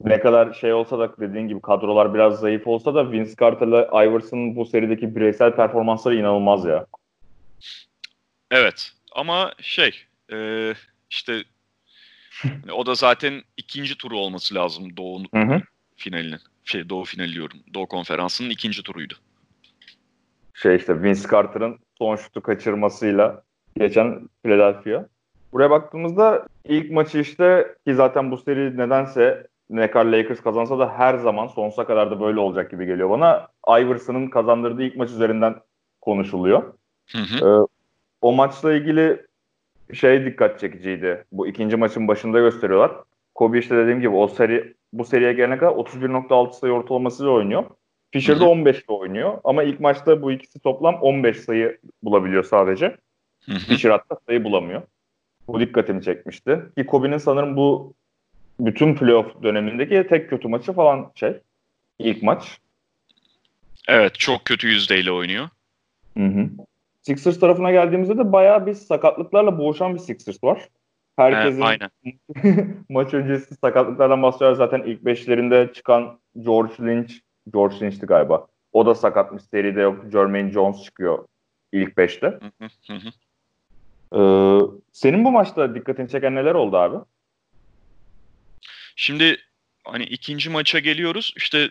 ne kadar şey olsa da dediğin gibi kadrolar biraz zayıf olsa da Vince Carter'la Iverson'ın bu serideki bireysel performansları inanılmaz ya. Evet ama şey e, işte hani o da zaten ikinci turu olması lazım Doğu finalinin. Şey Doğu finali diyorum. Doğu konferansının ikinci turuydu. Şey işte Vince Carter'ın son şutu kaçırmasıyla geçen Philadelphia. Buraya baktığımızda ilk maçı işte ki zaten bu seri nedense ne kadar Lakers kazansa da her zaman sonsuza kadar da böyle olacak gibi geliyor bana. Iverson'ın kazandırdığı ilk maç üzerinden konuşuluyor. Hı hı. Ee, o maçla ilgili şey dikkat çekiciydi. Bu ikinci maçın başında gösteriyorlar. Kobe işte dediğim gibi o seri bu seriye gelene kadar 31.6 sayı ortalamasıyla oynuyor. Fisher de hı. 15 ile oynuyor. Ama ilk maçta bu ikisi toplam 15 sayı bulabiliyor sadece. Hatta sayı bulamıyor. Bu dikkatimi çekmişti. Ki Kobe'nin sanırım bu bütün playoff dönemindeki tek kötü maçı falan şey. ilk maç. Evet çok kötü yüzdeyle oynuyor. Hı hı. Sixers tarafına geldiğimizde de bayağı bir sakatlıklarla boğuşan bir Sixers var. Herkesin aynen. maç öncesi sakatlıklardan bahsediyor. Zaten ilk beşlerinde çıkan George Lynch, George Lynch'ti galiba. O da sakatmış. Seride yok. Jermaine Jones çıkıyor ilk beşte. Hı, hı hı. Ee, senin bu maçta dikkatini çeken neler oldu abi? Şimdi hani ikinci maça geliyoruz. İşte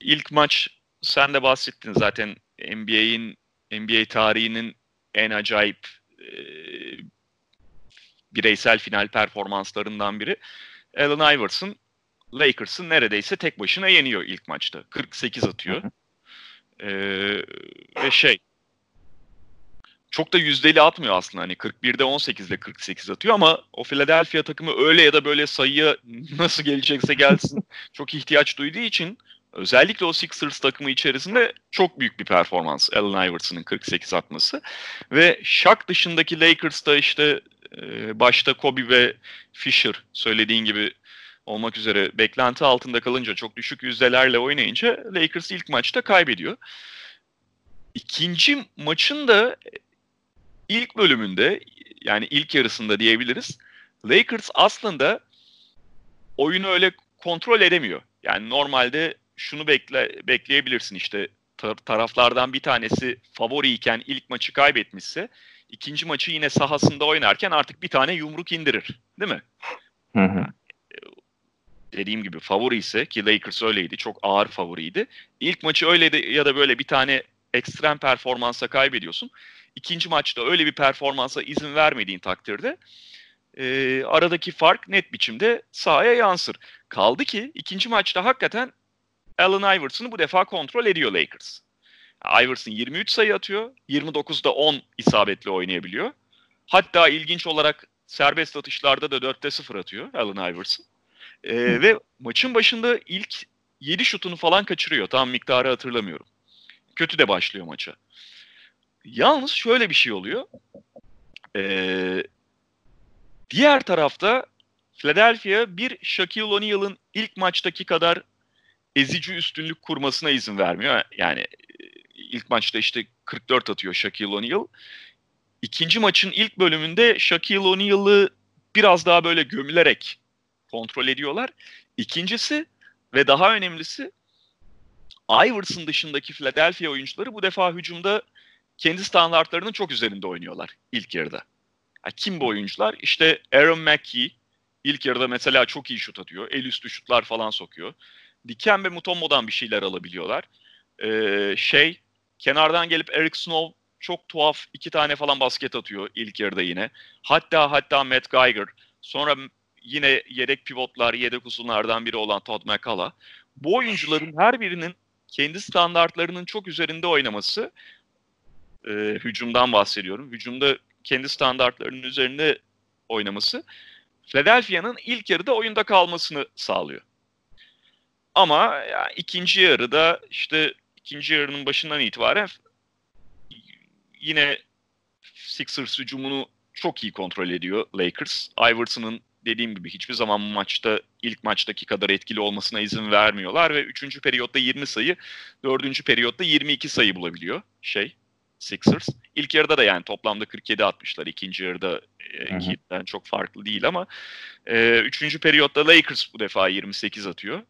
ilk maç sen de bahsettin zaten NBA'in NBA tarihinin en acayip e, bireysel final performanslarından biri. Allen Iverson Lakers'ın neredeyse tek başına yeniyor ilk maçta. 48 atıyor. Ee, ve şey çok da yüzdeli atmıyor aslında. Hani 41'de 18 ile 48 atıyor ama o Philadelphia takımı öyle ya da böyle sayıya nasıl gelecekse gelsin çok ihtiyaç duyduğu için özellikle o Sixers takımı içerisinde çok büyük bir performans Allen Iverson'ın 48 atması. Ve Shaq dışındaki Lakers'ta işte e, başta Kobe ve Fisher söylediğin gibi olmak üzere beklenti altında kalınca çok düşük yüzdelerle oynayınca Lakers ilk maçta kaybediyor. İkinci maçın da ilk bölümünde yani ilk yarısında diyebiliriz. Lakers aslında oyunu öyle kontrol edemiyor. Yani normalde şunu bekle, bekleyebilirsin işte tar- taraflardan bir tanesi favoriyken ilk maçı kaybetmişse ikinci maçı yine sahasında oynarken artık bir tane yumruk indirir. Değil mi? Hı hı. Dediğim gibi favori ise ki Lakers öyleydi. Çok ağır favoriydi. İlk maçı öyle de, ya da böyle bir tane ekstrem performansa kaybediyorsun. İkinci maçta öyle bir performansa izin vermediğin takdirde e, aradaki fark net biçimde sahaya yansır. Kaldı ki ikinci maçta hakikaten Allen Iverson'ı bu defa kontrol ediyor Lakers. Iverson 23 sayı atıyor. 29'da 10 isabetli oynayabiliyor. Hatta ilginç olarak serbest atışlarda da 4'te 0 atıyor Allen Iverson. Ee, ve maçın başında ilk 7 şutunu falan kaçırıyor. Tam miktarı hatırlamıyorum. Kötü de başlıyor maça. Yalnız şöyle bir şey oluyor. Ee, diğer tarafta Philadelphia bir Shaquille O'Neal'ın ilk maçtaki kadar ezici üstünlük kurmasına izin vermiyor. Yani ilk maçta işte 44 atıyor Shaquille O'Neal. İkinci maçın ilk bölümünde Shaquille O'Neal'ı biraz daha böyle gömülerek kontrol ediyorlar. İkincisi ve daha önemlisi Iverson dışındaki Philadelphia oyuncuları bu defa hücumda kendi standartlarının çok üzerinde oynuyorlar ilk yarıda. Yani kim bu oyuncular? İşte Aaron McKee ilk yarıda mesela çok iyi şut atıyor. El üstü şutlar falan sokuyor. Diken ve Mutombo'dan bir şeyler alabiliyorlar. Ee, şey kenardan gelip Eric Snow çok tuhaf iki tane falan basket atıyor ilk yarıda yine. Hatta hatta Matt Geiger. Sonra yine yedek pivotlar, yedek uzunlardan biri olan Todd McCullough. Bu oyuncuların her birinin kendi standartlarının çok üzerinde oynaması e, hücumdan bahsediyorum. Hücumda kendi standartlarının üzerinde oynaması Philadelphia'nın ilk yarıda oyunda kalmasını sağlıyor. Ama yani ikinci yarıda işte ikinci yarının başından itibaren yine Sixers hücumunu çok iyi kontrol ediyor Lakers. Iverson'ın dediğim gibi hiçbir zaman maçta ilk maçtaki kadar etkili olmasına izin vermiyorlar ve 3. periyotta 20 sayı, 4. periyotta 22 sayı bulabiliyor şey Sixers. İlk yarıda da yani toplamda 47 atmışlar. İkinci yarıda e, çok farklı değil ama e, üçüncü periyotta Lakers bu defa 28 atıyor.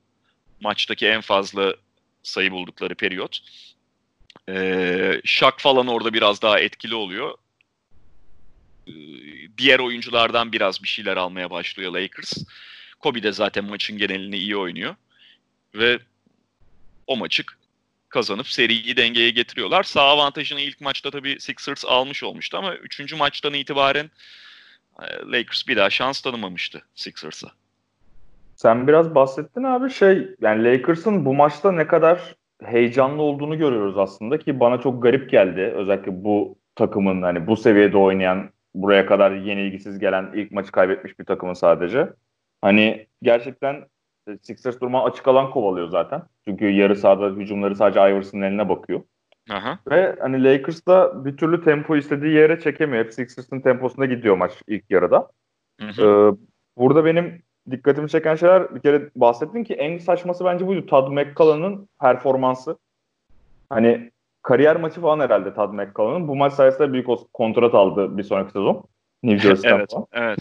Maçtaki en fazla sayı buldukları periyot. E, Shaq falan orada biraz daha etkili oluyor. E, diğer oyunculardan biraz bir şeyler almaya başlıyor Lakers. Kobe de zaten maçın genelini iyi oynuyor. Ve o maçı kazanıp seriyi dengeye getiriyorlar. Sağ avantajını ilk maçta tabii Sixers almış olmuştu ama üçüncü maçtan itibaren e, Lakers bir daha şans tanımamıştı Sixers'a. Sen biraz bahsettin abi şey yani Lakers'ın bu maçta ne kadar heyecanlı olduğunu görüyoruz aslında ki bana çok garip geldi. Özellikle bu takımın hani bu seviyede oynayan buraya kadar yenilgisiz gelen ilk maçı kaybetmiş bir takımın sadece. Hani gerçekten Sixers durma açık alan kovalıyor zaten. Çünkü yarı sahada hücumları sadece Iverson'ın eline bakıyor. Aha. Ve hani Lakers da bir türlü tempo istediği yere çekemiyor. Hep Sixers'ın temposunda gidiyor maç ilk yarıda. Hı hı. Ee, burada benim dikkatimi çeken şeyler bir kere bahsettim ki en saçması bence buydu. Todd McCullough'ın performansı. Hani kariyer maçı falan herhalde Todd McCallum'un. Bu maç sayesinde büyük kontrat aldı bir sonraki sezon. New Jersey'den evet, falan. Evet.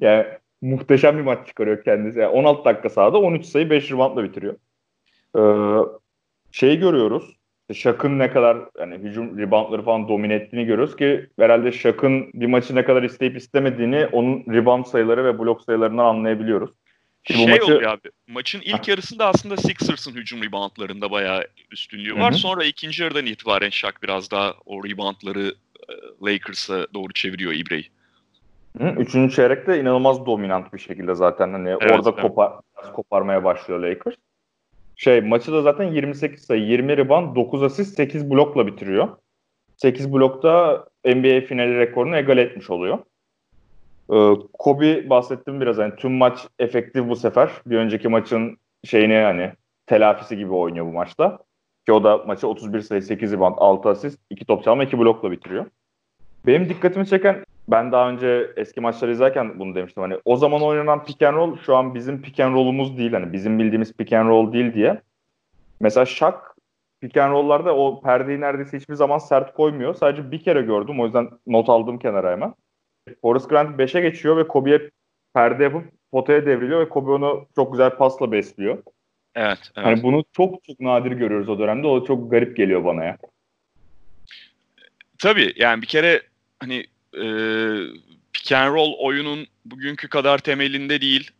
yani muhteşem bir maç çıkarıyor kendisi. Yani 16 dakika sahada 13 sayı 5 reboundla bitiriyor. Ee, şeyi görüyoruz. Şak'ın ne kadar yani hücum reboundları falan domine ettiğini görüyoruz ki herhalde Şak'ın bir maçı ne kadar isteyip istemediğini onun rebound sayıları ve blok sayılarından anlayabiliyoruz. Ki şey maçı... oluyor abi. Maçın ilk yarısında aslında Sixers'ın hücum reboundlarında bayağı üstünlüğü var. Hı-hı. Sonra ikinci yarıdan itibaren Şak biraz daha o reboundları e, Lakers'a doğru çeviriyor İbre'yi. Üçüncü çeyrekte inanılmaz dominant bir şekilde zaten hani evet, orada evet. kopar koparmaya başlıyor Lakers. Şey maçı da zaten 28 sayı, 20 rebound, 9 asist, 8 blokla bitiriyor. 8 blokta NBA finali rekorunu egal etmiş oluyor. Ee, Kobe bahsettim biraz hani tüm maç efektif bu sefer. Bir önceki maçın şeyini hani telafisi gibi oynuyor bu maçta. Ki o da maçı 31 sayı, 8 rebound, 6 asist, 2 top çalma, 2 blokla bitiriyor. Benim dikkatimi çeken ben daha önce eski maçları izlerken bunu demiştim. Hani o zaman oynanan pick and roll şu an bizim pick and roll'umuz değil. Hani bizim bildiğimiz pick and roll değil diye. Mesela Shaq pick and roll'larda o perdeyi neredeyse hiçbir zaman sert koymuyor. Sadece bir kere gördüm. O yüzden not aldım kenara hemen. Forrest Grant 5'e geçiyor ve Kobe'ye perde yapıp potaya devriliyor ve Kobe onu çok güzel pasla besliyor. Evet, evet. Hani bunu çok çok nadir görüyoruz o dönemde. O çok garip geliyor bana ya. Tabii yani bir kere hani e, pick and roll oyunun bugünkü kadar temelinde değil.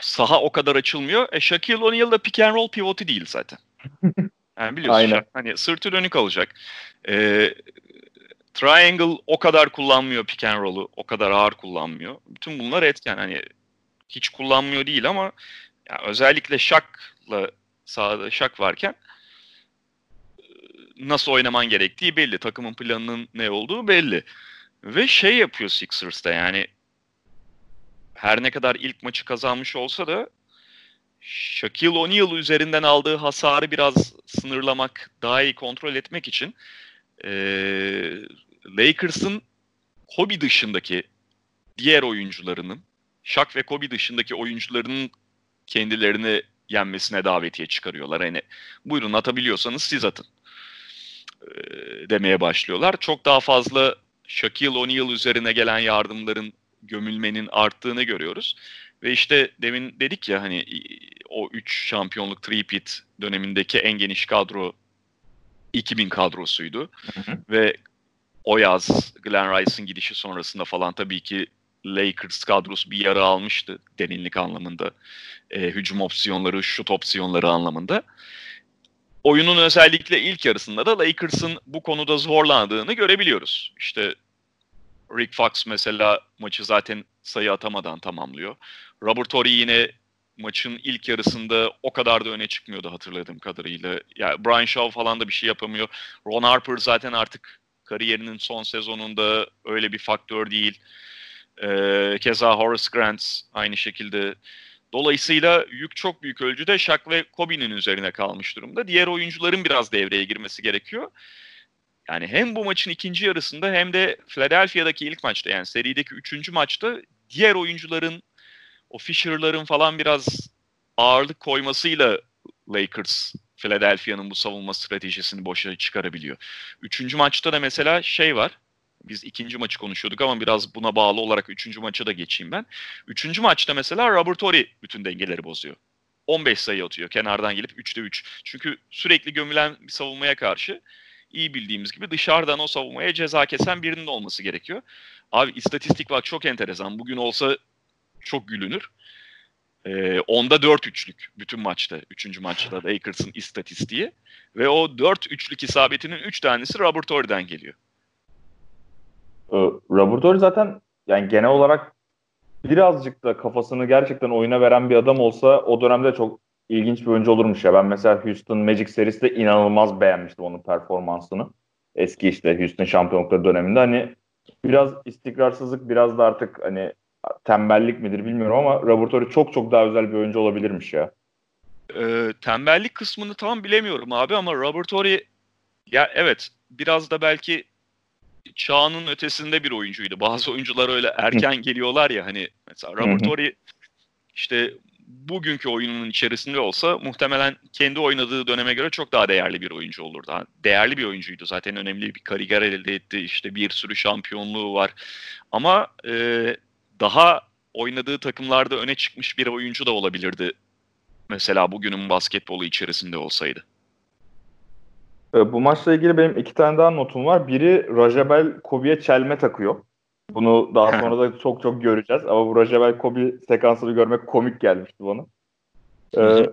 Saha o kadar açılmıyor. E Shaquille O'Neal da pick and roll pivotu değil zaten. Yani biliyorsun Aynen. hani sırtı dönük olacak. E, triangle o kadar kullanmıyor pick and roll'u. O kadar ağır kullanmıyor. Bütün bunlar etken. Hani hiç kullanmıyor değil ama yani özellikle Shaq'la sahada Shaq varken nasıl oynaman gerektiği belli. Takımın planının ne olduğu belli. Ve şey yapıyor Sixers'ta yani her ne kadar ilk maçı kazanmış olsa da Shaquille O'Neal üzerinden aldığı hasarı biraz sınırlamak, daha iyi kontrol etmek için e, Lakers'ın Kobe dışındaki diğer oyuncularının, Shaq ve Kobe dışındaki oyuncularının kendilerini yenmesine davetiye çıkarıyorlar. Hani buyurun atabiliyorsanız siz atın demeye başlıyorlar. Çok daha fazla Shaquille O'Neal üzerine gelen yardımların gömülmenin arttığını görüyoruz. Ve işte demin dedik ya hani o 3 şampiyonluk three-peat dönemindeki en geniş kadro 2000 kadrosuydu. Hı hı. Ve o yaz Glenn Rice'ın gidişi sonrasında falan tabii ki Lakers kadrosu bir yara almıştı derinlik anlamında. E, hücum opsiyonları, şut opsiyonları anlamında. Oyunun özellikle ilk yarısında da Lakers'ın bu konuda zorlandığını görebiliyoruz. İşte Rick Fox mesela maçı zaten sayı atamadan tamamlıyor. Robert Torrey yine maçın ilk yarısında o kadar da öne çıkmıyordu hatırladığım kadarıyla. Ya yani Brian Shaw falan da bir şey yapamıyor. Ron Harper zaten artık kariyerinin son sezonunda öyle bir faktör değil. Ee, keza Horace Grant aynı şekilde. Dolayısıyla yük çok büyük ölçüde Shaq ve Kobe'nin üzerine kalmış durumda. Diğer oyuncuların biraz devreye girmesi gerekiyor. Yani hem bu maçın ikinci yarısında hem de Philadelphia'daki ilk maçta yani serideki üçüncü maçta diğer oyuncuların o Fisher'ların falan biraz ağırlık koymasıyla Lakers Philadelphia'nın bu savunma stratejisini boşa çıkarabiliyor. Üçüncü maçta da mesela şey var. Biz ikinci maçı konuşuyorduk ama biraz buna bağlı olarak üçüncü maça da geçeyim ben. Üçüncü maçta mesela Robert Torrey bütün dengeleri bozuyor. 15 sayı atıyor kenardan gelip 3'te 3. Çünkü sürekli gömülen bir savunmaya karşı iyi bildiğimiz gibi dışarıdan o savunmaya ceza kesen birinin olması gerekiyor. Abi istatistik bak çok enteresan. Bugün olsa çok gülünür. Ee, onda 4 üçlük bütün maçta. Üçüncü maçta Lakers'ın istatistiği. Ve o 4 üçlük isabetinin 3 üç tanesi Robert Horry'den geliyor. Ee, Robert Horry zaten yani genel olarak birazcık da kafasını gerçekten oyuna veren bir adam olsa o dönemde çok ilginç bir oyuncu olurmuş ya. Ben mesela Houston Magic serisinde inanılmaz beğenmiştim onun performansını. Eski işte Houston şampiyonlukları döneminde hani biraz istikrarsızlık biraz da artık hani tembellik midir bilmiyorum ama Robert Horry çok çok daha özel bir oyuncu olabilirmiş ya. E, tembellik kısmını tam bilemiyorum abi ama Robert Horry ya evet biraz da belki çağının ötesinde bir oyuncuydu. Bazı oyuncular öyle erken geliyorlar ya hani mesela Robert Horry işte bugünkü oyunun içerisinde olsa muhtemelen kendi oynadığı döneme göre çok daha değerli bir oyuncu olurdu. Değerli bir oyuncuydu zaten önemli bir kariyer elde etti işte bir sürü şampiyonluğu var ama e, daha oynadığı takımlarda öne çıkmış bir oyuncu da olabilirdi mesela bugünün basketbolu içerisinde olsaydı. E, bu maçla ilgili benim iki tane daha notum var. Biri Rajabel Kobe'ye çelme takıyor. Bunu daha sonra da çok çok göreceğiz. Ama bu Rajabel Kobe sekansını görmek komik gelmişti bana. Ee,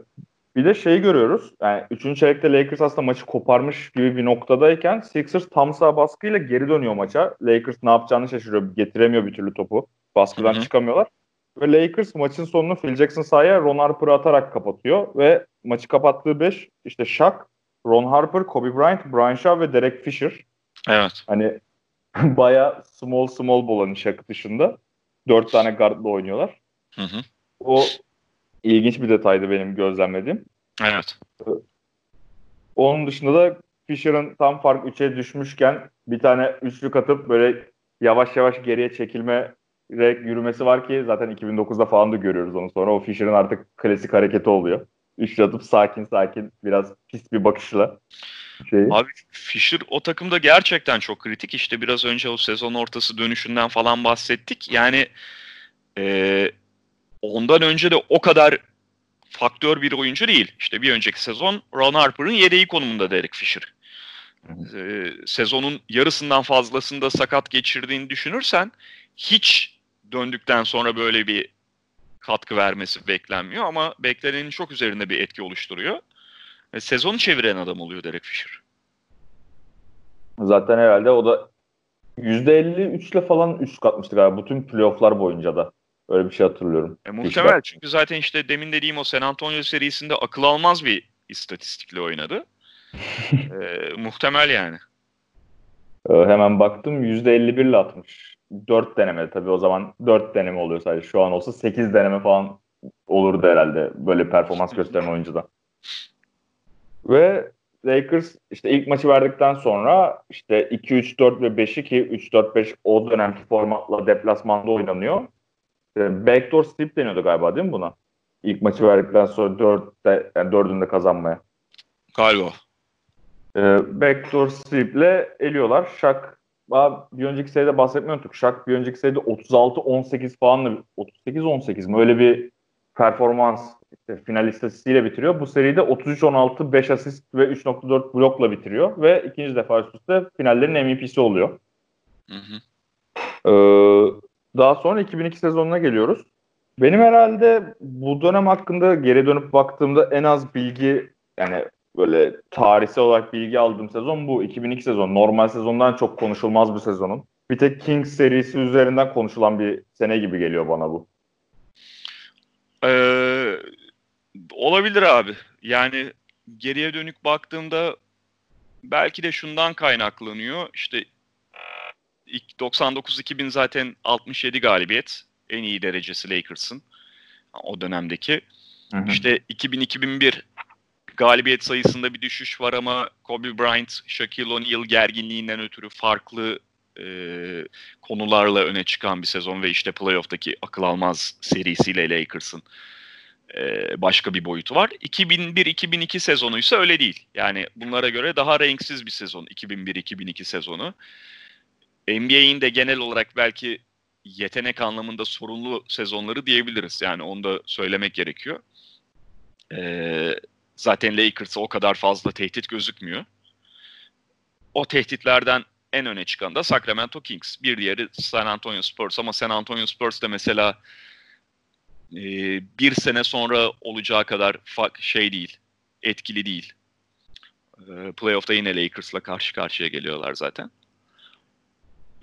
bir de şeyi görüyoruz. Yani 3. çeyrekte Lakers aslında maçı koparmış gibi bir noktadayken Sixers tam sağ baskıyla geri dönüyor maça. Lakers ne yapacağını şaşırıyor. Getiremiyor bir türlü topu. Baskıdan Hı-hı. çıkamıyorlar. Ve Lakers maçın sonunu Phil Jackson sahaya Ron Harper'ı atarak kapatıyor. Ve maçı kapattığı 5 işte Shaq, Ron Harper, Kobe Bryant, Brian Shaw ve Derek Fisher. Evet. Hani baya small small bolanın şakı dışında. Dört tane guardla oynuyorlar. Hı hı. O ilginç bir detaydı benim gözlemlediğim. Evet. Onun dışında da Fisher'ın tam fark 3'e düşmüşken bir tane üçlük atıp böyle yavaş yavaş geriye çekilme yürümesi var ki zaten 2009'da falan da görüyoruz onu sonra. O Fisher'ın artık klasik hareketi oluyor. Üçlü atıp sakin sakin biraz pis bir bakışla şey. Abi Fischer o takımda gerçekten çok kritik. İşte biraz önce o sezon ortası dönüşünden falan bahsettik. Yani e, ondan önce de o kadar faktör bir oyuncu değil. İşte bir önceki sezon Ron Harper'ın yedeği konumunda Derek Fisher. Ee, sezonun yarısından fazlasında sakat geçirdiğini düşünürsen hiç döndükten sonra böyle bir katkı vermesi beklenmiyor ama beklenenin çok üzerinde bir etki oluşturuyor. E, sezonu çeviren adam oluyor Derek Fisher. Zaten herhalde o da %53 ile falan üst katmıştı galiba bütün playofflar boyunca da. Öyle bir şey hatırlıyorum. E, muhtemel Fisher. çünkü zaten işte demin dediğim o San Antonio serisinde akıl almaz bir istatistikle oynadı. e, muhtemel yani. E, hemen baktım %51 ile atmış. 4 deneme tabii o zaman 4 deneme oluyor sadece. Şu an olsa 8 deneme falan olurdu herhalde böyle performans gösteren oyuncuda. Ve Lakers işte ilk maçı verdikten sonra işte 2-3-4 ve 5'i ki 3-4-5 o dönemki formatla deplasmanda oynanıyor. İşte backdoor sweep deniyordu galiba değil mi buna? İlk maçı verdikten sonra 4'te, yani 4'ünde kazanmaya. Galiba. Ee, backdoor sweep'le eliyorlar. Şak bir önceki seride bahsetmeyi unuttuk. Şak bir önceki seride 36-18 falanla 38-18 mi öyle bir performans işte final istatistiğiyle bitiriyor. Bu seride 33-16, 5 asist ve 3.4 blokla bitiriyor ve ikinci defa üst üste finallerin MVP'si oluyor. Hı hı. Ee, daha sonra 2002 sezonuna geliyoruz. Benim herhalde bu dönem hakkında geri dönüp baktığımda en az bilgi yani böyle tarihsel olarak bilgi aldığım sezon bu 2002 sezon. Normal sezondan çok konuşulmaz bir sezonun. Bir tek Kings serisi üzerinden konuşulan bir sene gibi geliyor bana bu. Ee, olabilir abi. Yani geriye dönük baktığımda belki de şundan kaynaklanıyor. İşte 99-2000 zaten 67 galibiyet. En iyi derecesi Lakers'ın o dönemdeki. Hı hı. İşte 2000-2001 galibiyet sayısında bir düşüş var ama Kobe Bryant, Shaquille O'Neal gerginliğinden ötürü farklı e, konularla öne çıkan bir sezon ve işte playoff'taki akıl almaz serisiyle Lakers'ın e, başka bir boyutu var. 2001-2002 sezonu ise öyle değil. Yani bunlara göre daha renksiz bir sezon 2001-2002 sezonu. NBA'in de genel olarak belki yetenek anlamında sorunlu sezonları diyebiliriz. Yani onu da söylemek gerekiyor. Ee, zaten Lakers'a o kadar fazla tehdit gözükmüyor. O tehditlerden en öne çıkan da Sacramento Kings. Bir diğeri San Antonio Spurs ama San Antonio Spurs de mesela e, bir sene sonra olacağı kadar şey değil, etkili değil. E, playoff'ta yine Lakers'la karşı karşıya geliyorlar zaten.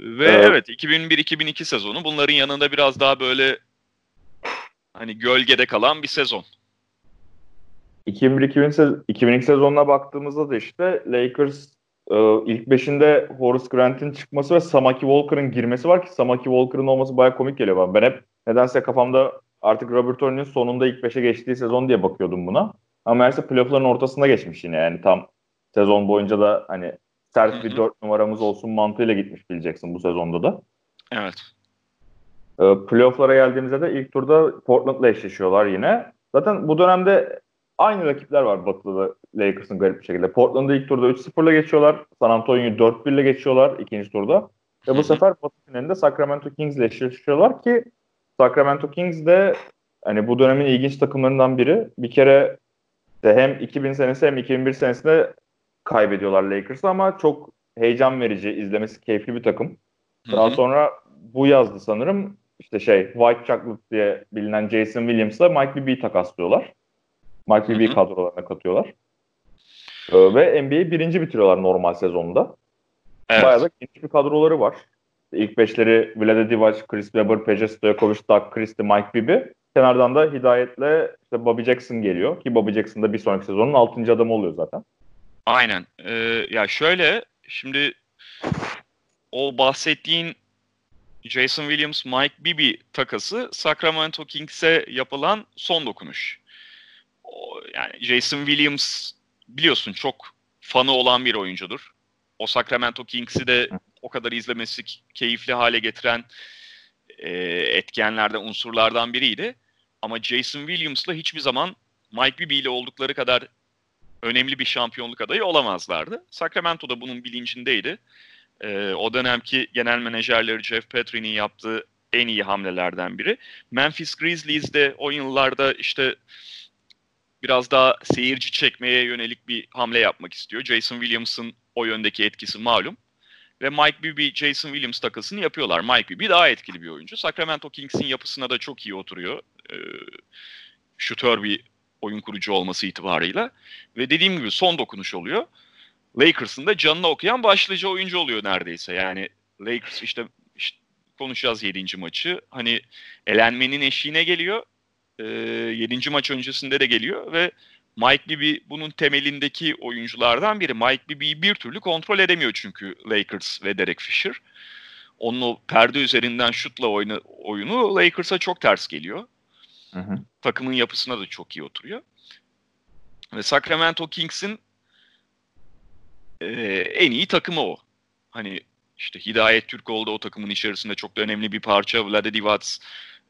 Ve evet, evet 2001-2002 sezonu bunların yanında biraz daha böyle hani gölgede kalan bir sezon. 2001-2002 sezonuna baktığımızda da işte Lakers e, ilk beşinde Horace Grant'in çıkması ve Samaki Walker'ın girmesi var ki Samaki Walker'ın olması baya komik geliyor bana. Ben hep nedense kafamda artık Robert Horry'nin sonunda ilk beşe geçtiği sezon diye bakıyordum buna. Ama meğerse playoff'ların ortasında geçmiş yine yani tam sezon boyunca da hani sert bir dört numaramız olsun mantığıyla gitmiş bileceksin bu sezonda da. Evet. E, playoff'lara geldiğimizde de ilk turda Portland'la eşleşiyorlar yine. Zaten bu dönemde aynı rakipler var Batı'da Lakers'ın garip bir şekilde. Portland'ı ilk turda 3-0'la geçiyorlar. San Antonio'yu 4-1'le geçiyorlar ikinci turda. Ve bu sefer Batı finalinde Sacramento Kings ile eşleşiyorlar ki Sacramento Kings de hani bu dönemin ilginç takımlarından biri. Bir kere de hem 2000 senesi hem 2001 senesinde kaybediyorlar Lakers'ı ama çok heyecan verici, izlemesi keyifli bir takım. Daha Hı-hı. sonra bu yazdı sanırım işte şey White Chocolate diye bilinen Jason Williams'la Mike Bibby'yi takaslıyorlar. Mike Bibby'yi kadrolarına katıyorlar. Ee, ve NBA birinci bitiriyorlar normal sezonda. Evet. Bayağı da geniş bir kadroları var. İlk beşleri Vlade Divac, Chris Webber, Peja Stojakovic, Doug Christie, Mike Bibby. Kenardan da Hidayet'le işte Bobby Jackson geliyor. Ki Bobby Jackson da bir sonraki sezonun 6. adamı oluyor zaten. Aynen. Ee, ya şöyle şimdi o bahsettiğin Jason Williams, Mike Bibby takası Sacramento Kings'e yapılan son dokunuş. Yani Jason Williams biliyorsun çok fanı olan bir oyuncudur. O Sacramento Kings'i de o kadar izlemesi keyifli hale getiren e, etkenlerden, unsurlardan biriydi. Ama Jason Williams'la hiçbir zaman Mike Bibby ile oldukları kadar önemli bir şampiyonluk adayı olamazlardı. Sacramento da bunun bilincindeydi. E, o dönemki genel menajerleri Jeff Petrin'in yaptığı en iyi hamlelerden biri. Memphis Grizzlies de o yıllarda işte biraz daha seyirci çekmeye yönelik bir hamle yapmak istiyor. Jason Williams'ın o yöndeki etkisi malum. Ve Mike Bibby, Jason Williams takısını yapıyorlar. Mike Bibby daha etkili bir oyuncu. Sacramento Kings'in yapısına da çok iyi oturuyor. Ee, şutör bir oyun kurucu olması itibarıyla. Ve dediğim gibi son dokunuş oluyor. Lakers'ın da canını okuyan başlıca oyuncu oluyor neredeyse. Yani Lakers işte, işte konuşacağız 7. maçı. Hani elenmenin eşiğine geliyor. E, ee, 7. maç öncesinde de geliyor ve Mike Bibby bunun temelindeki oyunculardan biri. Mike Bibby'yi bir türlü kontrol edemiyor çünkü Lakers ve Derek Fisher. Onun o perde üzerinden şutla oyunu, oyunu Lakers'a çok ters geliyor. Hı hı. Takımın yapısına da çok iyi oturuyor. Ve Sacramento Kings'in e, en iyi takımı o. Hani işte Hidayet Türkoğlu da o takımın içerisinde çok da önemli bir parça. Vlade Divac,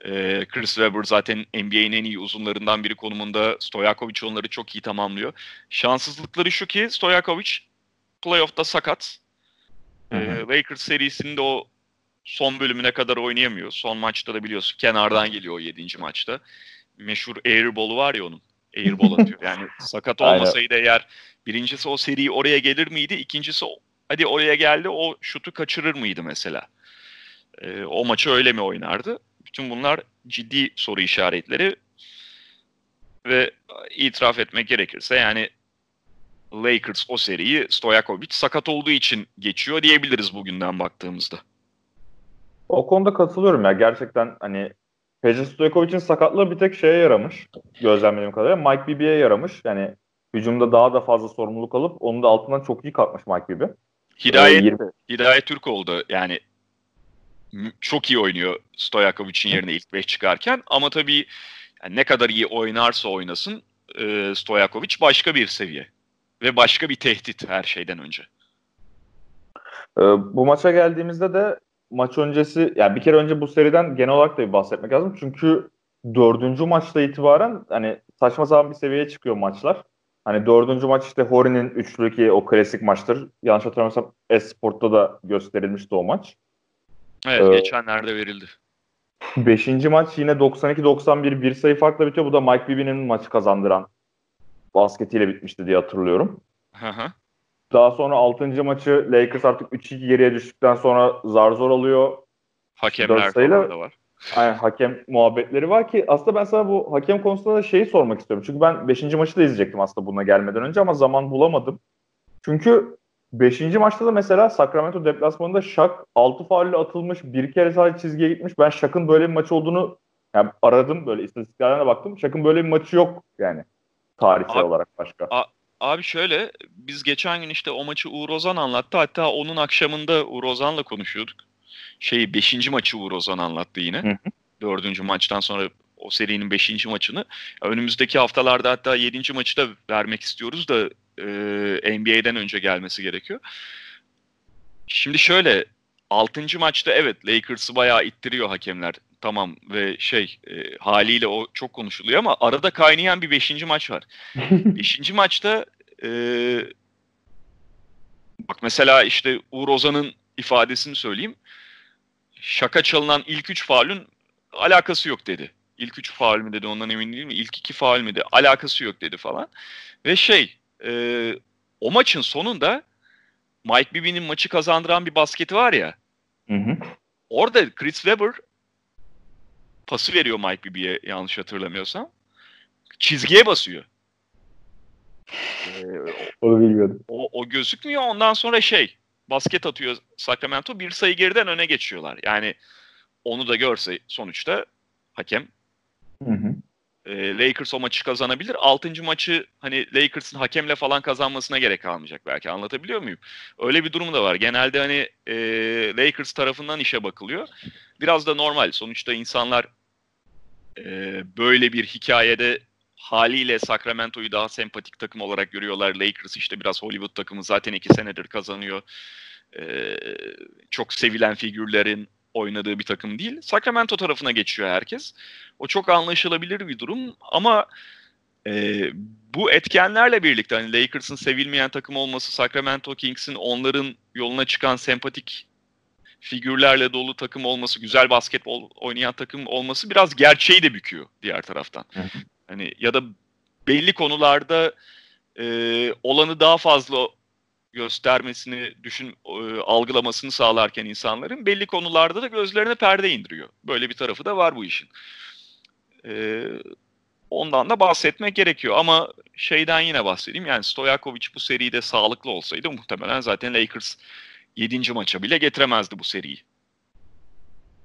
e, Chris Webber zaten NBA'nin en iyi uzunlarından biri konumunda. Stojakovic onları çok iyi tamamlıyor. Şanssızlıkları şu ki Stojakovic playoff'ta sakat. E, Lakers serisinde o son bölümüne kadar oynayamıyor. Son maçta da biliyorsun kenardan geliyor o 7. maçta. Meşhur airball'u var ya onun. Airball atıyor. Yani sakat olmasaydı eğer birincisi o seri oraya gelir miydi? İkincisi hadi oraya geldi o şutu kaçırır mıydı mesela? E, o maçı öyle mi oynardı? Bütün bunlar ciddi soru işaretleri ve itiraf etmek gerekirse yani Lakers o seriyi Stojakovic sakat olduğu için geçiyor diyebiliriz bugünden baktığımızda. O konuda katılıyorum ya. Gerçekten hani Peja Stojakovic'in sakatlığı bir tek şeye yaramış. Gözlemlediğim kadarıyla. Mike Bibby'ye yaramış. Yani hücumda daha da fazla sorumluluk alıp onun da altından çok iyi kalkmış Mike Bibby. Hidayet, ee, 20... Hidayet Türk oldu. Yani çok iyi oynuyor Stojakovic'in yerine ilk 5 çıkarken. Ama tabii yani ne kadar iyi oynarsa oynasın e, Stojakovic başka bir seviye. Ve başka bir tehdit her şeyden önce. Ee, bu maça geldiğimizde de maç öncesi yani bir kere önce bu seriden genel olarak da bir bahsetmek lazım. Çünkü dördüncü maçta itibaren hani saçma sapan bir seviyeye çıkıyor maçlar. Hani dördüncü maç işte Hori'nin üçlü ki o klasik maçtır. Yanlış hatırlamıyorsam Esport'ta da gösterilmişti o maç. Evet ee, geçenlerde verildi. Beşinci maç yine 92-91 bir sayı farkla bitiyor. Bu da Mike Bibby'nin maçı kazandıran basketiyle bitmişti diye hatırlıyorum. Hı hı. Daha sonra 6. maçı Lakers artık 3-2 geriye düştükten sonra zar zor alıyor. Hakemler sayıyla, da var. Aynen hakem muhabbetleri var ki aslında ben sana bu hakem konusunda da şeyi sormak istiyorum. Çünkü ben 5. maçı da izleyecektim aslında buna gelmeden önce ama zaman bulamadım. Çünkü 5. maçta da mesela Sacramento deplasmanında Şak 6 faulle atılmış bir kere sadece çizgiye gitmiş. Ben Şak'ın böyle bir maç olduğunu yani aradım böyle istatistiklerine baktım. Şak'ın böyle bir maçı yok yani tarihsel abi, olarak başka. A, abi şöyle biz geçen gün işte o maçı Uğur Ozan anlattı. Hatta onun akşamında Uğur Ozan'la konuşuyorduk. Şeyi 5. maçı Uğur Ozan anlattı yine. 4. maçtan sonra o serinin 5. maçını. Önümüzdeki haftalarda hatta 7. maçı da vermek istiyoruz da e, NBA'den önce gelmesi gerekiyor. Şimdi şöyle 6. maçta evet Lakers'ı bayağı ittiriyor hakemler. tamam ve şey e, haliyle o çok konuşuluyor ama arada kaynayan bir beşinci maç var. beşinci maçta e, bak mesela işte Uğur Ozan'ın ifadesini söyleyeyim. Şaka çalınan ilk üç faulün alakası yok dedi. İlk üç faul mü dedi ondan emin değilim. İlk iki faul mü dedi. Alakası yok dedi falan. Ve şey e, o maçın sonunda Mike Bibby'nin maçı kazandıran bir basketi var ya. Hı hı. Orada Chris Webber pası veriyor Mike Bibby'ye yanlış hatırlamıyorsam. Çizgiye basıyor. Ee, Onu bilmiyordum. o, o gözükmüyor. Ondan sonra şey basket atıyor Sacramento. Bir sayı geriden öne geçiyorlar. Yani onu da görse sonuçta hakem Hı hı. E, Lakers o maçı kazanabilir. Altıncı maçı hani Lakers'ın hakemle falan kazanmasına gerek kalmayacak belki. Anlatabiliyor muyum? Öyle bir durum da var. Genelde hani e, Lakers tarafından işe bakılıyor. Biraz da normal. Sonuçta insanlar e, böyle bir hikayede haliyle Sacramento'yu daha sempatik takım olarak görüyorlar. Lakers işte biraz Hollywood takımı zaten iki senedir kazanıyor. E, çok sevilen figürlerin oynadığı bir takım değil. Sacramento tarafına geçiyor herkes. O çok anlaşılabilir bir durum ama e, bu etkenlerle birlikte hani Lakers'ın sevilmeyen takım olması, Sacramento Kings'in onların yoluna çıkan sempatik figürlerle dolu takım olması, güzel basketbol oynayan takım olması biraz gerçeği de büküyor diğer taraftan. Hani ya da belli konularda e, olanı daha fazla göstermesini, düşün e, algılamasını sağlarken insanların belli konularda da gözlerine perde indiriyor. Böyle bir tarafı da var bu işin. E, ondan da bahsetmek gerekiyor ama şeyden yine bahsedeyim. Yani Stojakovic bu seride sağlıklı olsaydı muhtemelen zaten Lakers 7. maça bile getiremezdi bu seriyi.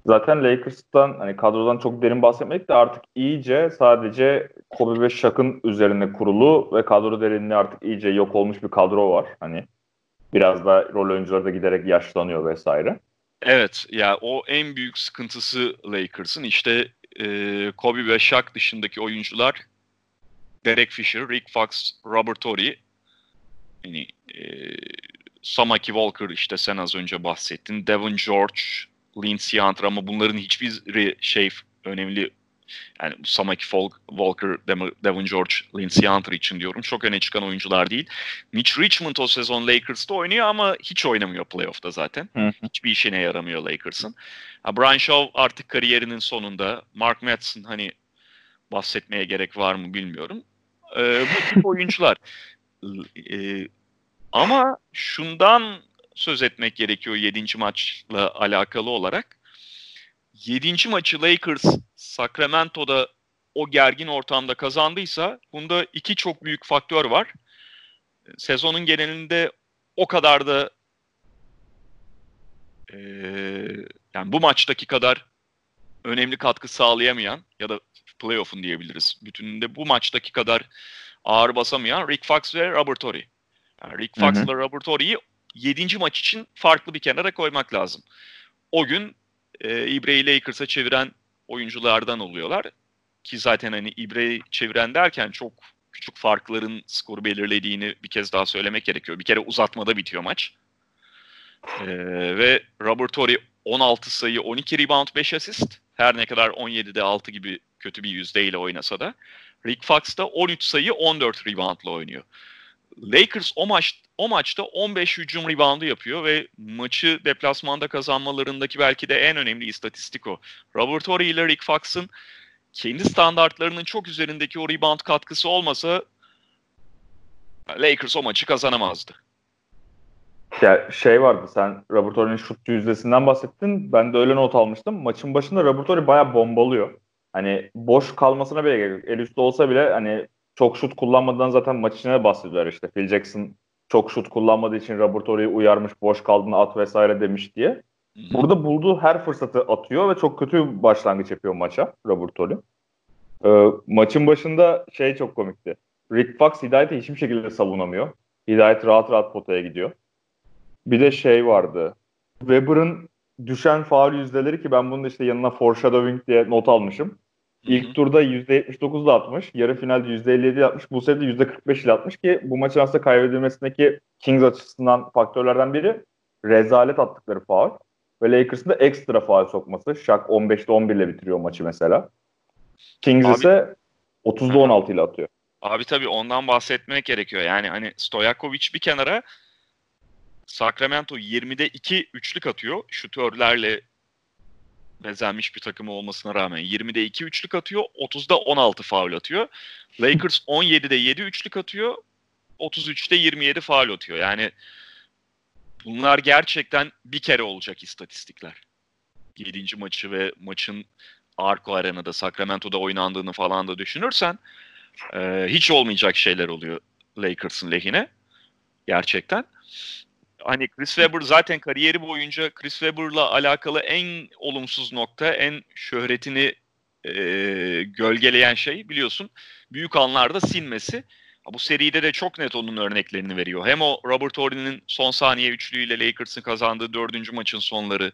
Zaten Lakers'tan hani kadrodan çok derin bahsetmek de artık iyice sadece Kobe ve Shaq'ın üzerine kurulu ve kadro derinliği artık iyice yok olmuş bir kadro var. Hani biraz da rol oyuncuları da giderek yaşlanıyor vesaire. Evet ya o en büyük sıkıntısı Lakers'ın işte e, Kobe ve Shaq dışındaki oyuncular Derek Fisher, Rick Fox, Robert Torrey yani e, Samaki Walker işte sen az önce bahsettin. Devin George, Lindsey Hunter ama bunların hiçbir şey önemli yani Samaki Walker, Devin George, Lindsey Hunter için diyorum. Çok öne çıkan oyuncular değil. Mitch Richmond o sezon Lakers'ta oynuyor ama hiç oynamıyor playoff'ta zaten. Hı hı. Hiçbir işine yaramıyor Lakers'ın. Ha, Brian Shaw artık kariyerinin sonunda. Mark Madsen hani bahsetmeye gerek var mı bilmiyorum. Ee, bu tip oyuncular. Ee, ama şundan söz etmek gerekiyor 7. maçla alakalı olarak. 7. maçı Lakers Sacramento'da o gergin ortamda kazandıysa bunda iki çok büyük faktör var. Sezonun genelinde o kadar da e, yani bu maçtaki kadar önemli katkı sağlayamayan ya da playoff'un diyebiliriz. Bütününde bu maçtaki kadar ağır basamayan Rick Fox ve Robert Torrey. Yani Rick Fox ve Robert Torrey'i 7. maç için farklı bir kenara koymak lazım. O gün e, İbre'yi Lakers'a çeviren oyunculardan oluyorlar. Ki zaten hani İbre'yi çeviren derken çok küçük farkların skoru belirlediğini bir kez daha söylemek gerekiyor. Bir kere uzatmada bitiyor maç. E, ve Robert Torrey 16 sayı, 12 rebound, 5 asist. Her ne kadar 17'de 6 gibi kötü bir yüzdeyle oynasa da. Rick Fox da 13 sayı, 14 reboundla oynuyor. Lakers o maç o maçta 15 hücum reboundu yapıyor ve maçı deplasmanda kazanmalarındaki belki de en önemli istatistik o. Robert Horry ile Rick Fox'ın kendi standartlarının çok üzerindeki o rebound katkısı olmasa Lakers o maçı kazanamazdı. Ya şey vardı sen Robert Horry'nin şut yüzdesinden bahsettin. Ben de öyle not almıştım. Maçın başında Robert Horry bayağı bombalıyor. Hani boş kalmasına bile gerek yok. El üstü olsa bile hani çok şut kullanmadan zaten maç içine bahsediyorlar işte. Phil Jackson çok şut kullanmadığı için Robert Horry'i uyarmış, boş kaldığını at vesaire demiş diye. Burada bulduğu her fırsatı atıyor ve çok kötü bir başlangıç yapıyor maça Robert Horry. Ee, maçın başında şey çok komikti. Rick Fox Hidayet'i hiçbir şekilde savunamıyor. Hidayet rahat rahat potaya gidiyor. Bir de şey vardı. Weber'ın düşen faul yüzdeleri ki ben bunun işte yanına foreshadowing diye not almışım. İlk Hı-hı. turda %79'da atmış. Yarı finalde %57 atmış. Bu sefer de %45 ile atmış ki bu maçın aslında kaybedilmesindeki Kings açısından faktörlerden biri rezalet attıkları faul. ve Lakers'ın da ekstra faal sokması. Shaq 15'te 11 ile bitiriyor maçı mesela. Kings Abi- ise 30'da 16 ile atıyor. Abi tabii ondan bahsetmek gerekiyor. Yani hani Stojakovic bir kenara Sacramento 20'de 2 üçlük atıyor. Şutörlerle bezenmiş bir takımı olmasına rağmen 20'de 2 üçlük atıyor. 30'da 16 faul atıyor. Lakers 17'de 7 üçlük atıyor. 33'te 27 faul atıyor. Yani bunlar gerçekten bir kere olacak istatistikler. 7. maçı ve maçın Arco Arena'da Sacramento'da oynandığını falan da düşünürsen ee, hiç olmayacak şeyler oluyor Lakers'ın lehine. Gerçekten. Hani Chris Webber zaten kariyeri boyunca Chris Webber'la alakalı en olumsuz nokta, en şöhretini e, gölgeleyen şey biliyorsun büyük anlarda sinmesi. Bu seride de çok net onun örneklerini veriyor. Hem o Robert Horry'nin son saniye üçlüğüyle Lakers'ın kazandığı dördüncü maçın sonları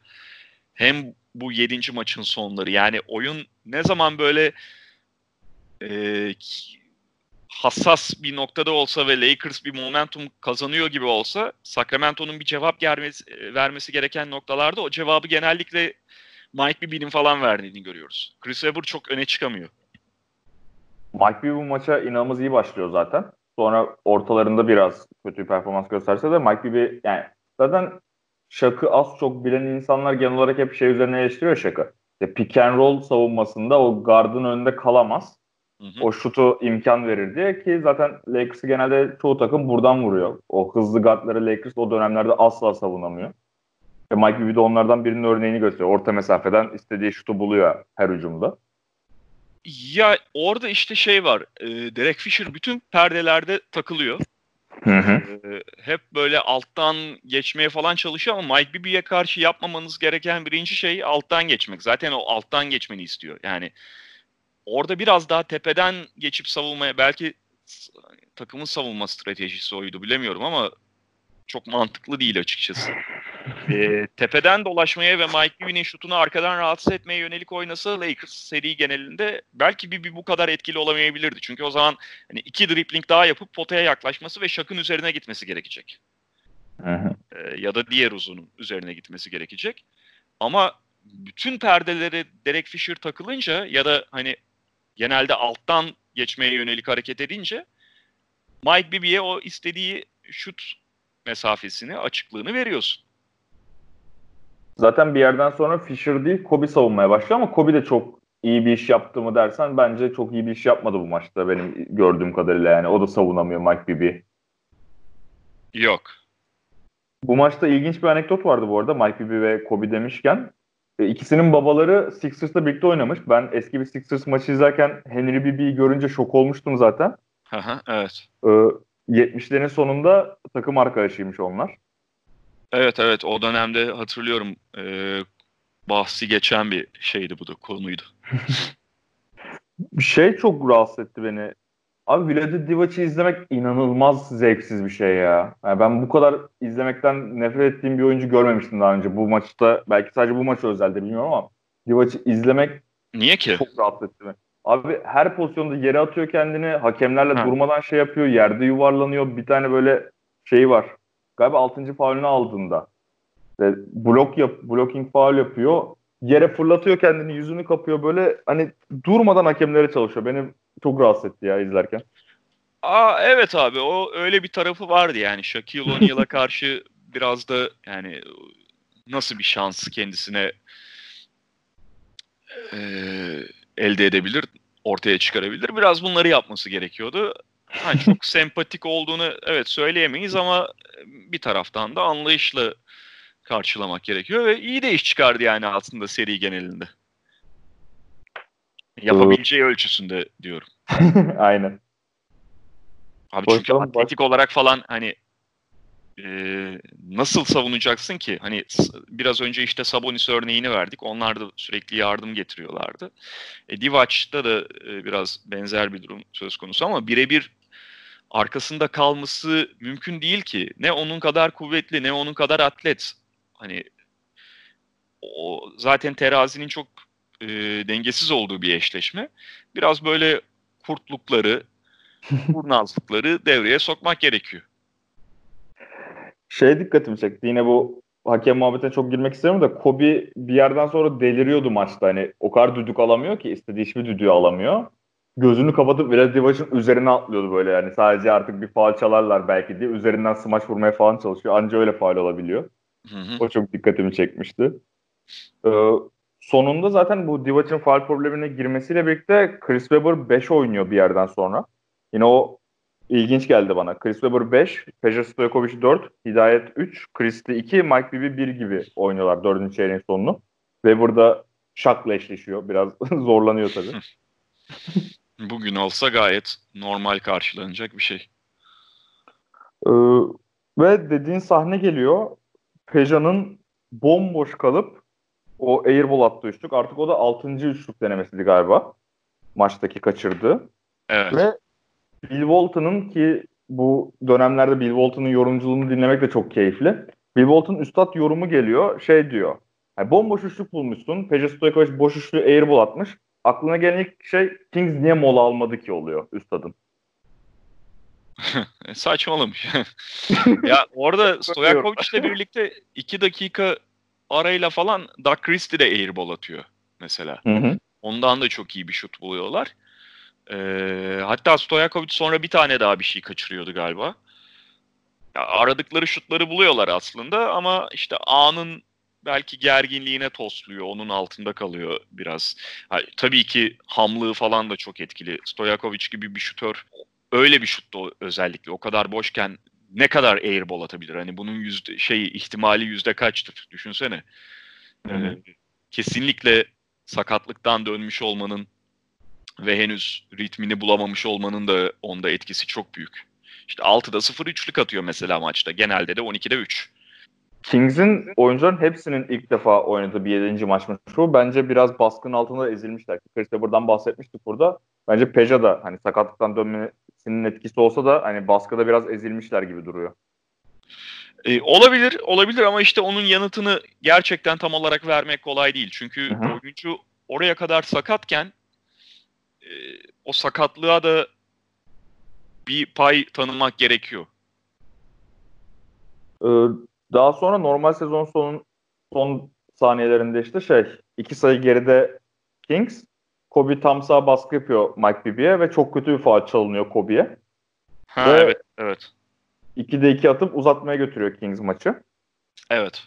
hem bu yedinci maçın sonları. Yani oyun ne zaman böyle e, hassas bir noktada olsa ve Lakers bir momentum kazanıyor gibi olsa Sacramento'nun bir cevap gelmesi, e, vermesi gereken noktalarda o cevabı genellikle Mike Bibby'nin falan verdiğini görüyoruz. Chris Webber çok öne çıkamıyor. Mike Bibby bu maça inanılmaz iyi başlıyor zaten. Sonra ortalarında biraz kötü bir performans gösterse de Mike Bibby yani zaten Şak'ı az çok bilen insanlar genel olarak hep şey üzerine eleştiriyor Şak'ı. İşte pick and roll savunmasında o gardın önünde kalamaz. Hı hı. O şutu imkan verir diye ki zaten Lakers'ı genelde çoğu takım buradan vuruyor. O hızlı guardları Lakers o dönemlerde asla savunamıyor. Ve Mike Bibby de onlardan birinin örneğini gösteriyor. Orta mesafeden istediği şutu buluyor her hücumda. Ya orada işte şey var. e, Derek Fisher bütün perdelerde takılıyor. Hı hı. Ee, hep böyle alttan geçmeye falan çalışıyor ama Mike Bibby'ye karşı yapmamanız gereken birinci şey alttan geçmek. Zaten o alttan geçmeni istiyor. Yani orada biraz daha tepeden geçip savunmaya belki takımın savunma stratejisi oydu bilemiyorum ama çok mantıklı değil açıkçası. Ee, tepeden dolaşmaya ve Mike Bibby'nin şutunu arkadan rahatsız etmeye yönelik oynasa Lakers seri genelinde belki Bibby bu kadar etkili olamayabilirdi. Çünkü o zaman hani iki dribbling daha yapıp potaya yaklaşması ve Şak'ın üzerine gitmesi gerekecek. Ee, ya da diğer uzunun üzerine gitmesi gerekecek. Ama bütün perdelere Derek Fisher takılınca ya da hani genelde alttan geçmeye yönelik hareket edince Mike Bibby'ye o istediği şut mesafesini, açıklığını veriyorsun. Zaten bir yerden sonra Fisher değil Kobe savunmaya başlıyor ama Kobe de çok iyi bir iş yaptı mı dersen bence çok iyi bir iş yapmadı bu maçta benim gördüğüm kadarıyla yani. O da savunamıyor Mike Bibby. Yok. Bu maçta ilginç bir anekdot vardı bu arada Mike Bibby ve Kobe demişken. E, İkisinin babaları Sixers'la birlikte oynamış. Ben eski bir Sixers maçı izlerken Henry Bibby'yi görünce şok olmuştum zaten. Aha, evet. Ee, 70'lerin sonunda takım arkadaşıymış onlar. Evet evet o dönemde hatırlıyorum e, bahsi geçen bir şeydi bu da konuydu. Şey çok rahatsız etti beni. Abi Vlade Divac'ı izlemek inanılmaz zevksiz bir şey ya. Yani ben bu kadar izlemekten nefret ettiğim bir oyuncu görmemiştim daha önce. Bu maçta belki sadece bu maç özelde bilmiyorum ama Divac'ı izlemek Niye ki? çok rahatsız etti beni. Abi her pozisyonda yere atıyor kendini. Hakemlerle Ha. durmadan şey yapıyor. Yerde yuvarlanıyor. Bir tane böyle şey var. Galiba 6. faulünü aldığında. Ve blok yap, blocking faul yapıyor. Yere fırlatıyor kendini, yüzünü kapıyor. Böyle hani durmadan hakemlere çalışıyor. Beni çok rahatsız etti ya izlerken. Aa evet abi o öyle bir tarafı vardı yani Shaquille O'Neal'a karşı biraz da yani nasıl bir şans kendisine eee, elde edebilir, ortaya çıkarabilir. Biraz bunları yapması gerekiyordu. Ha, çok sempatik olduğunu evet söyleyemeyiz ama bir taraftan da anlayışla karşılamak gerekiyor ve iyi de iş çıkardı yani aslında seri genelinde. Yapabileceği ölçüsünde diyorum. Aynen. Abi çünkü Konuşalım, atletik olarak falan hani e, nasıl savunacaksın ki? Hani biraz önce işte Sabonis örneğini verdik. Onlar da sürekli yardım getiriyorlardı. E, Divac'ta da e, biraz benzer bir durum söz konusu ama birebir arkasında kalması mümkün değil ki. Ne onun kadar kuvvetli ne onun kadar atlet. Hani o zaten terazinin çok e, dengesiz olduğu bir eşleşme. Biraz böyle kurtlukları, kurnazlıkları devreye sokmak gerekiyor. Şey dikkatimi çekti. Yine bu hakem muhabbetine çok girmek istemiyorum da Kobe bir yerden sonra deliriyordu maçta. Hani o kadar düdük alamıyor ki istediği hiçbir düdüğü alamıyor. Gözünü kapatıp Vlad Divac'ın üzerine atlıyordu böyle yani. Sadece artık bir faal çalarlar belki diye. Üzerinden smaç vurmaya falan çalışıyor. Anca öyle faal olabiliyor. Hı hı. O çok dikkatimi çekmişti. Ee, sonunda zaten bu Divac'ın faal problemine girmesiyle birlikte Chris Webber 5 oynuyor bir yerden sonra. Yine o ilginç geldi bana. Chris Webber 5, Peja Stojkovic 4, Hidayet 3, Christie 2, Mike Bibby 1 gibi oynuyorlar 4. çeyreğin sonunu. Webber da Shaq'la eşleşiyor. Biraz zorlanıyor tabii. Bugün olsa gayet normal karşılanacak bir şey. Ee, ve dediğin sahne geliyor. Peja'nın bomboş kalıp o airball attığı üçlük. Artık o da 6. üçlük denemesiydi galiba. Maçtaki kaçırdı. Evet. Ve Bill Walton'ın ki bu dönemlerde Bill Walton'ın yorumculuğunu dinlemek de çok keyifli. Bill Walton üstad yorumu geliyor. Şey diyor. Yani bomboş üçlük bulmuşsun. Peja Stojkovic boş üçlü airball atmış. Aklına gelen ilk şey Kings niye mola almadı ki oluyor üstadın. Saçmalamış. ya orada Stojakovic'le birlikte 2 dakika arayla falan Doug Christie de airball atıyor mesela. Hı hı. Ondan da çok iyi bir şut buluyorlar. Ee, hatta Stojakovic sonra bir tane daha bir şey kaçırıyordu galiba. Ya aradıkları şutları buluyorlar aslında ama işte anın belki gerginliğine tosluyor. Onun altında kalıyor biraz. Ha, tabii ki hamlığı falan da çok etkili. Stojakovic gibi bir şutör öyle bir şutta özellikle o kadar boşken ne kadar airball atabilir? Hani bunun yüzde şey ihtimali yüzde kaçtır? Düşünsene. Hı hı. Ee, kesinlikle sakatlıktan dönmüş olmanın ve henüz ritmini bulamamış olmanın da onda etkisi çok büyük. İşte 6'da 0 üçlük atıyor mesela maçta. Genelde de 12'de 3. Kings'in oyuncuların hepsinin ilk defa oynadığı bir 7. maçmış bu. Bence biraz baskının altında ezilmişler. Chris Webber'dan bahsetmiştik burada. Bence Peja da hani sakatlıktan dönmesinin etkisi olsa da hani baskıda biraz ezilmişler gibi duruyor. Ee, olabilir, olabilir ama işte onun yanıtını gerçekten tam olarak vermek kolay değil. Çünkü Hı hı. oyuncu oraya kadar sakatken e, o sakatlığa da bir pay tanımak gerekiyor. Ee, daha sonra normal sezon sonun son saniyelerinde işte şey iki sayı geride Kings Kobe tam sağ baskı yapıyor Mike Bibby'ye ve çok kötü bir faul çalınıyor Kobe'ye. Ha Ve- evet, evet. 2'de 2 atıp uzatmaya götürüyor Kings maçı. Evet.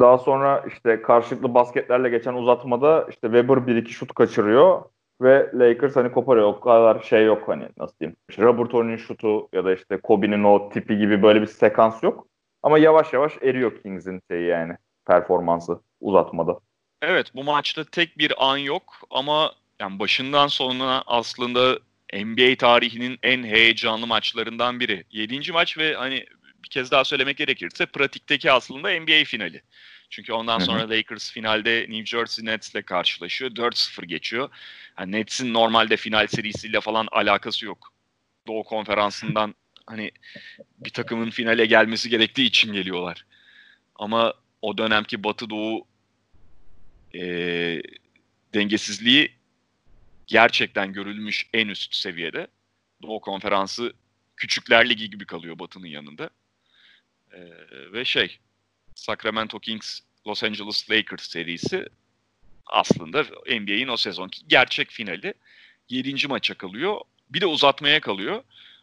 Daha sonra işte karşılıklı basketlerle geçen uzatmada işte Weber 1-2 şut kaçırıyor ve Lakers hani koparıyor. O kadar şey yok hani nasıl diyeyim. İşte Robert Horry'nin şutu ya da işte Kobe'nin o tipi gibi böyle bir sekans yok. Ama yavaş yavaş eriyor Kings'in şeyi yani performansı uzatmada. Evet bu maçta tek bir an yok ama yani başından sonuna aslında NBA tarihinin en heyecanlı maçlarından biri. 7. maç ve hani bir kez daha söylemek gerekirse pratikteki aslında NBA finali. Çünkü ondan sonra Lakers finalde New Jersey Nets'le karşılaşıyor. 4-0 geçiyor. Yani Nets'in normalde final serisiyle falan alakası yok. Doğu konferansından hani bir takımın finale gelmesi gerektiği için geliyorlar. Ama o dönemki Batı Doğu e, dengesizliği gerçekten görülmüş en üst seviyede. Doğu Konferansı Küçükler Ligi gibi kalıyor Batı'nın yanında. E, ve şey Sacramento Kings Los Angeles Lakers serisi aslında NBA'in o sezonki gerçek finali. 7. maça kalıyor. Bir de uzatmaya kalıyor.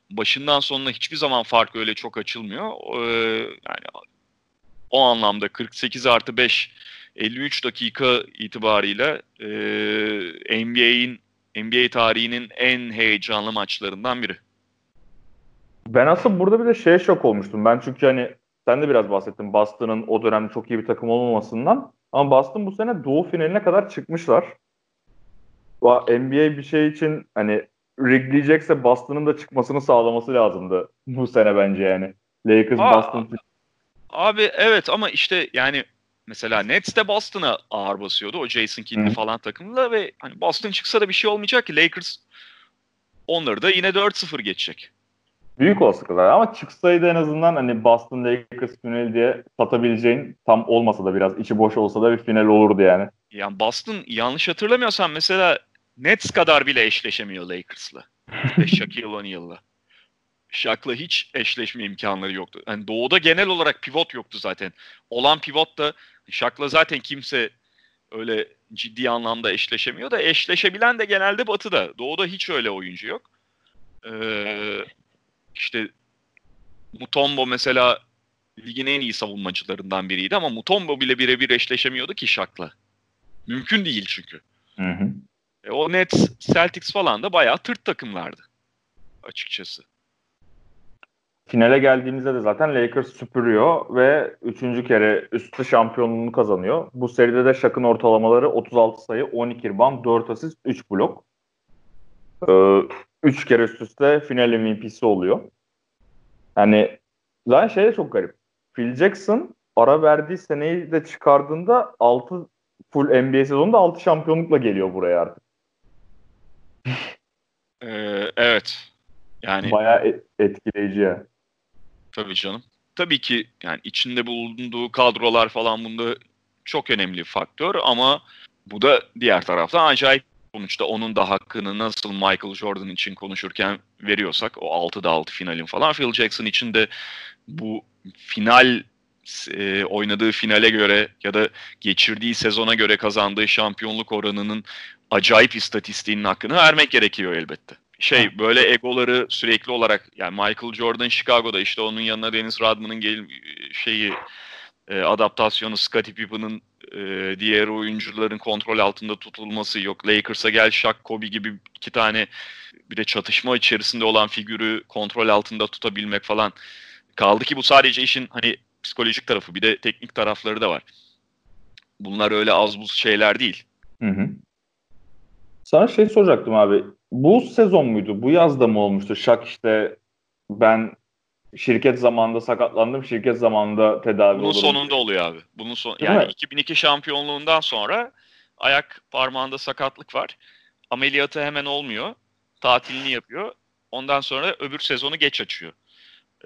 Başından sonuna hiçbir zaman fark öyle çok açılmıyor. Ee, yani o anlamda 48 artı 5 53 dakika itibarıyla e, NBA'in NBA tarihinin en heyecanlı maçlarından biri. Ben asıl burada bir de şeye şok olmuştum. Ben çünkü hani sen de biraz bahsettin Boston'ın o dönemde çok iyi bir takım olmamasından. Ama Boston bu sene Doğu finaline kadar çıkmışlar. NBA bir şey için hani rigleyecekse Boston'ın da çıkmasını sağlaması lazımdı bu sene bence yani. Lakers Aa, Boston Abi evet ama işte yani mesela Nets de Boston'a ağır basıyordu o Jason Kidd'li falan takımla ve hani Boston çıksa da bir şey olmayacak ki Lakers onları da yine 4-0 geçecek. büyük olasılıklar ama çıksaydı en azından hani Boston Lakers finali diye satabileceğin tam olmasa da biraz içi boş olsa da bir final olurdu yani. Yani Boston yanlış hatırlamıyorsam mesela Nets kadar bile eşleşemiyor Lakers'la. Shaquille O'Neal'la. Shaq'la hiç eşleşme imkanları yoktu. Yani doğuda genel olarak pivot yoktu zaten. Olan pivot da Shaq'la zaten kimse öyle ciddi anlamda eşleşemiyor da eşleşebilen de genelde batıda. Doğuda hiç öyle oyuncu yok. Ee, işte Mutombo mesela ligin en iyi savunmacılarından biriydi ama Mutombo bile birebir eşleşemiyordu ki Shaq'la. Mümkün değil çünkü. Hı hı. E, o Nets, Celtics falan da bayağı tırt takımlardı açıkçası. Finale geldiğimizde de zaten Lakers süpürüyor ve üçüncü kere üstü şampiyonluğunu kazanıyor. Bu seride de Shaq'ın ortalamaları 36 sayı, 12 rebound, 4 asist, 3 blok. Ee, üç kere üst üste final MVP'si oluyor. Yani zaten şey de çok garip. Phil Jackson ara verdiği seneyi de çıkardığında 6 full NBA sezonunda 6 şampiyonlukla geliyor buraya artık. Ee, evet. Yani Bayağı e- etkileyici ya. Tabii canım. Tabii ki yani içinde bulunduğu kadrolar falan bunda çok önemli faktör ama bu da diğer taraftan acayip sonuçta onun da hakkını nasıl Michael Jordan için konuşurken veriyorsak o 6'da 6 finalin falan Phil Jackson için de bu final e, oynadığı finale göre ya da geçirdiği sezona göre kazandığı şampiyonluk oranının acayip istatistiğinin hakkını vermek gerekiyor elbette. Şey böyle egoları sürekli olarak yani Michael Jordan Chicago'da işte onun yanına Dennis Rodman'ın gel şeyi e, adaptasyonu Scottie Pippen'ın e, diğer oyuncuların kontrol altında tutulması yok. Lakers'a gel Shaq, Kobe gibi iki tane bir de çatışma içerisinde olan figürü kontrol altında tutabilmek falan. Kaldı ki bu sadece işin hani psikolojik tarafı bir de teknik tarafları da var. Bunlar öyle az buz şeyler değil. Hı hı. Sana şey soracaktım abi. Bu sezon muydu? Bu yazda mı olmuştu? Şak işte ben şirket zamanında sakatlandım. Şirket zamanında tedavi Bunun olurum. sonunda oluyor abi. Bunun son Değil yani mi? 2002 şampiyonluğundan sonra ayak parmağında sakatlık var. Ameliyatı hemen olmuyor. Tatilini yapıyor. Ondan sonra öbür sezonu geç açıyor.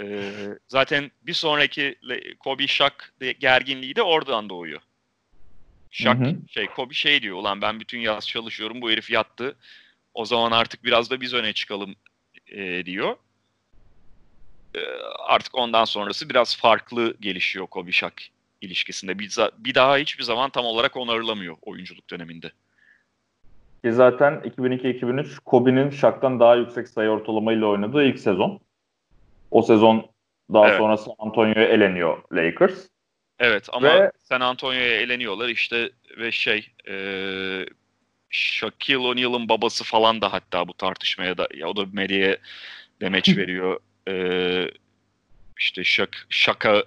Ee, zaten bir sonraki Kobe Shaq gerginliği de oradan doğuyor. Shaq Hı hı. şey Kobe şey diyor ulan ben bütün yaz çalışıyorum bu herif yattı. O zaman artık biraz da biz öne çıkalım e, diyor. Ee, artık ondan sonrası biraz farklı gelişiyor Kobe Shaq ilişkisinde. Bir, bir daha hiçbir zaman tam olarak onarılamıyor oyunculuk döneminde. Ki zaten 2002-2003 Kobe'nin Shaq'tan daha yüksek sayı ortalamayla oynadığı ilk sezon. O sezon daha Evet. sonra San Antonio'ya eleniyor Lakers. Evet ama Ve- San Antonio'ya eleniyorlar işte ve şey e, Shaquille O'Neal'ın babası falan da hatta bu tartışmaya da ya o da medyaya demeç veriyor. E, işte şak, şaka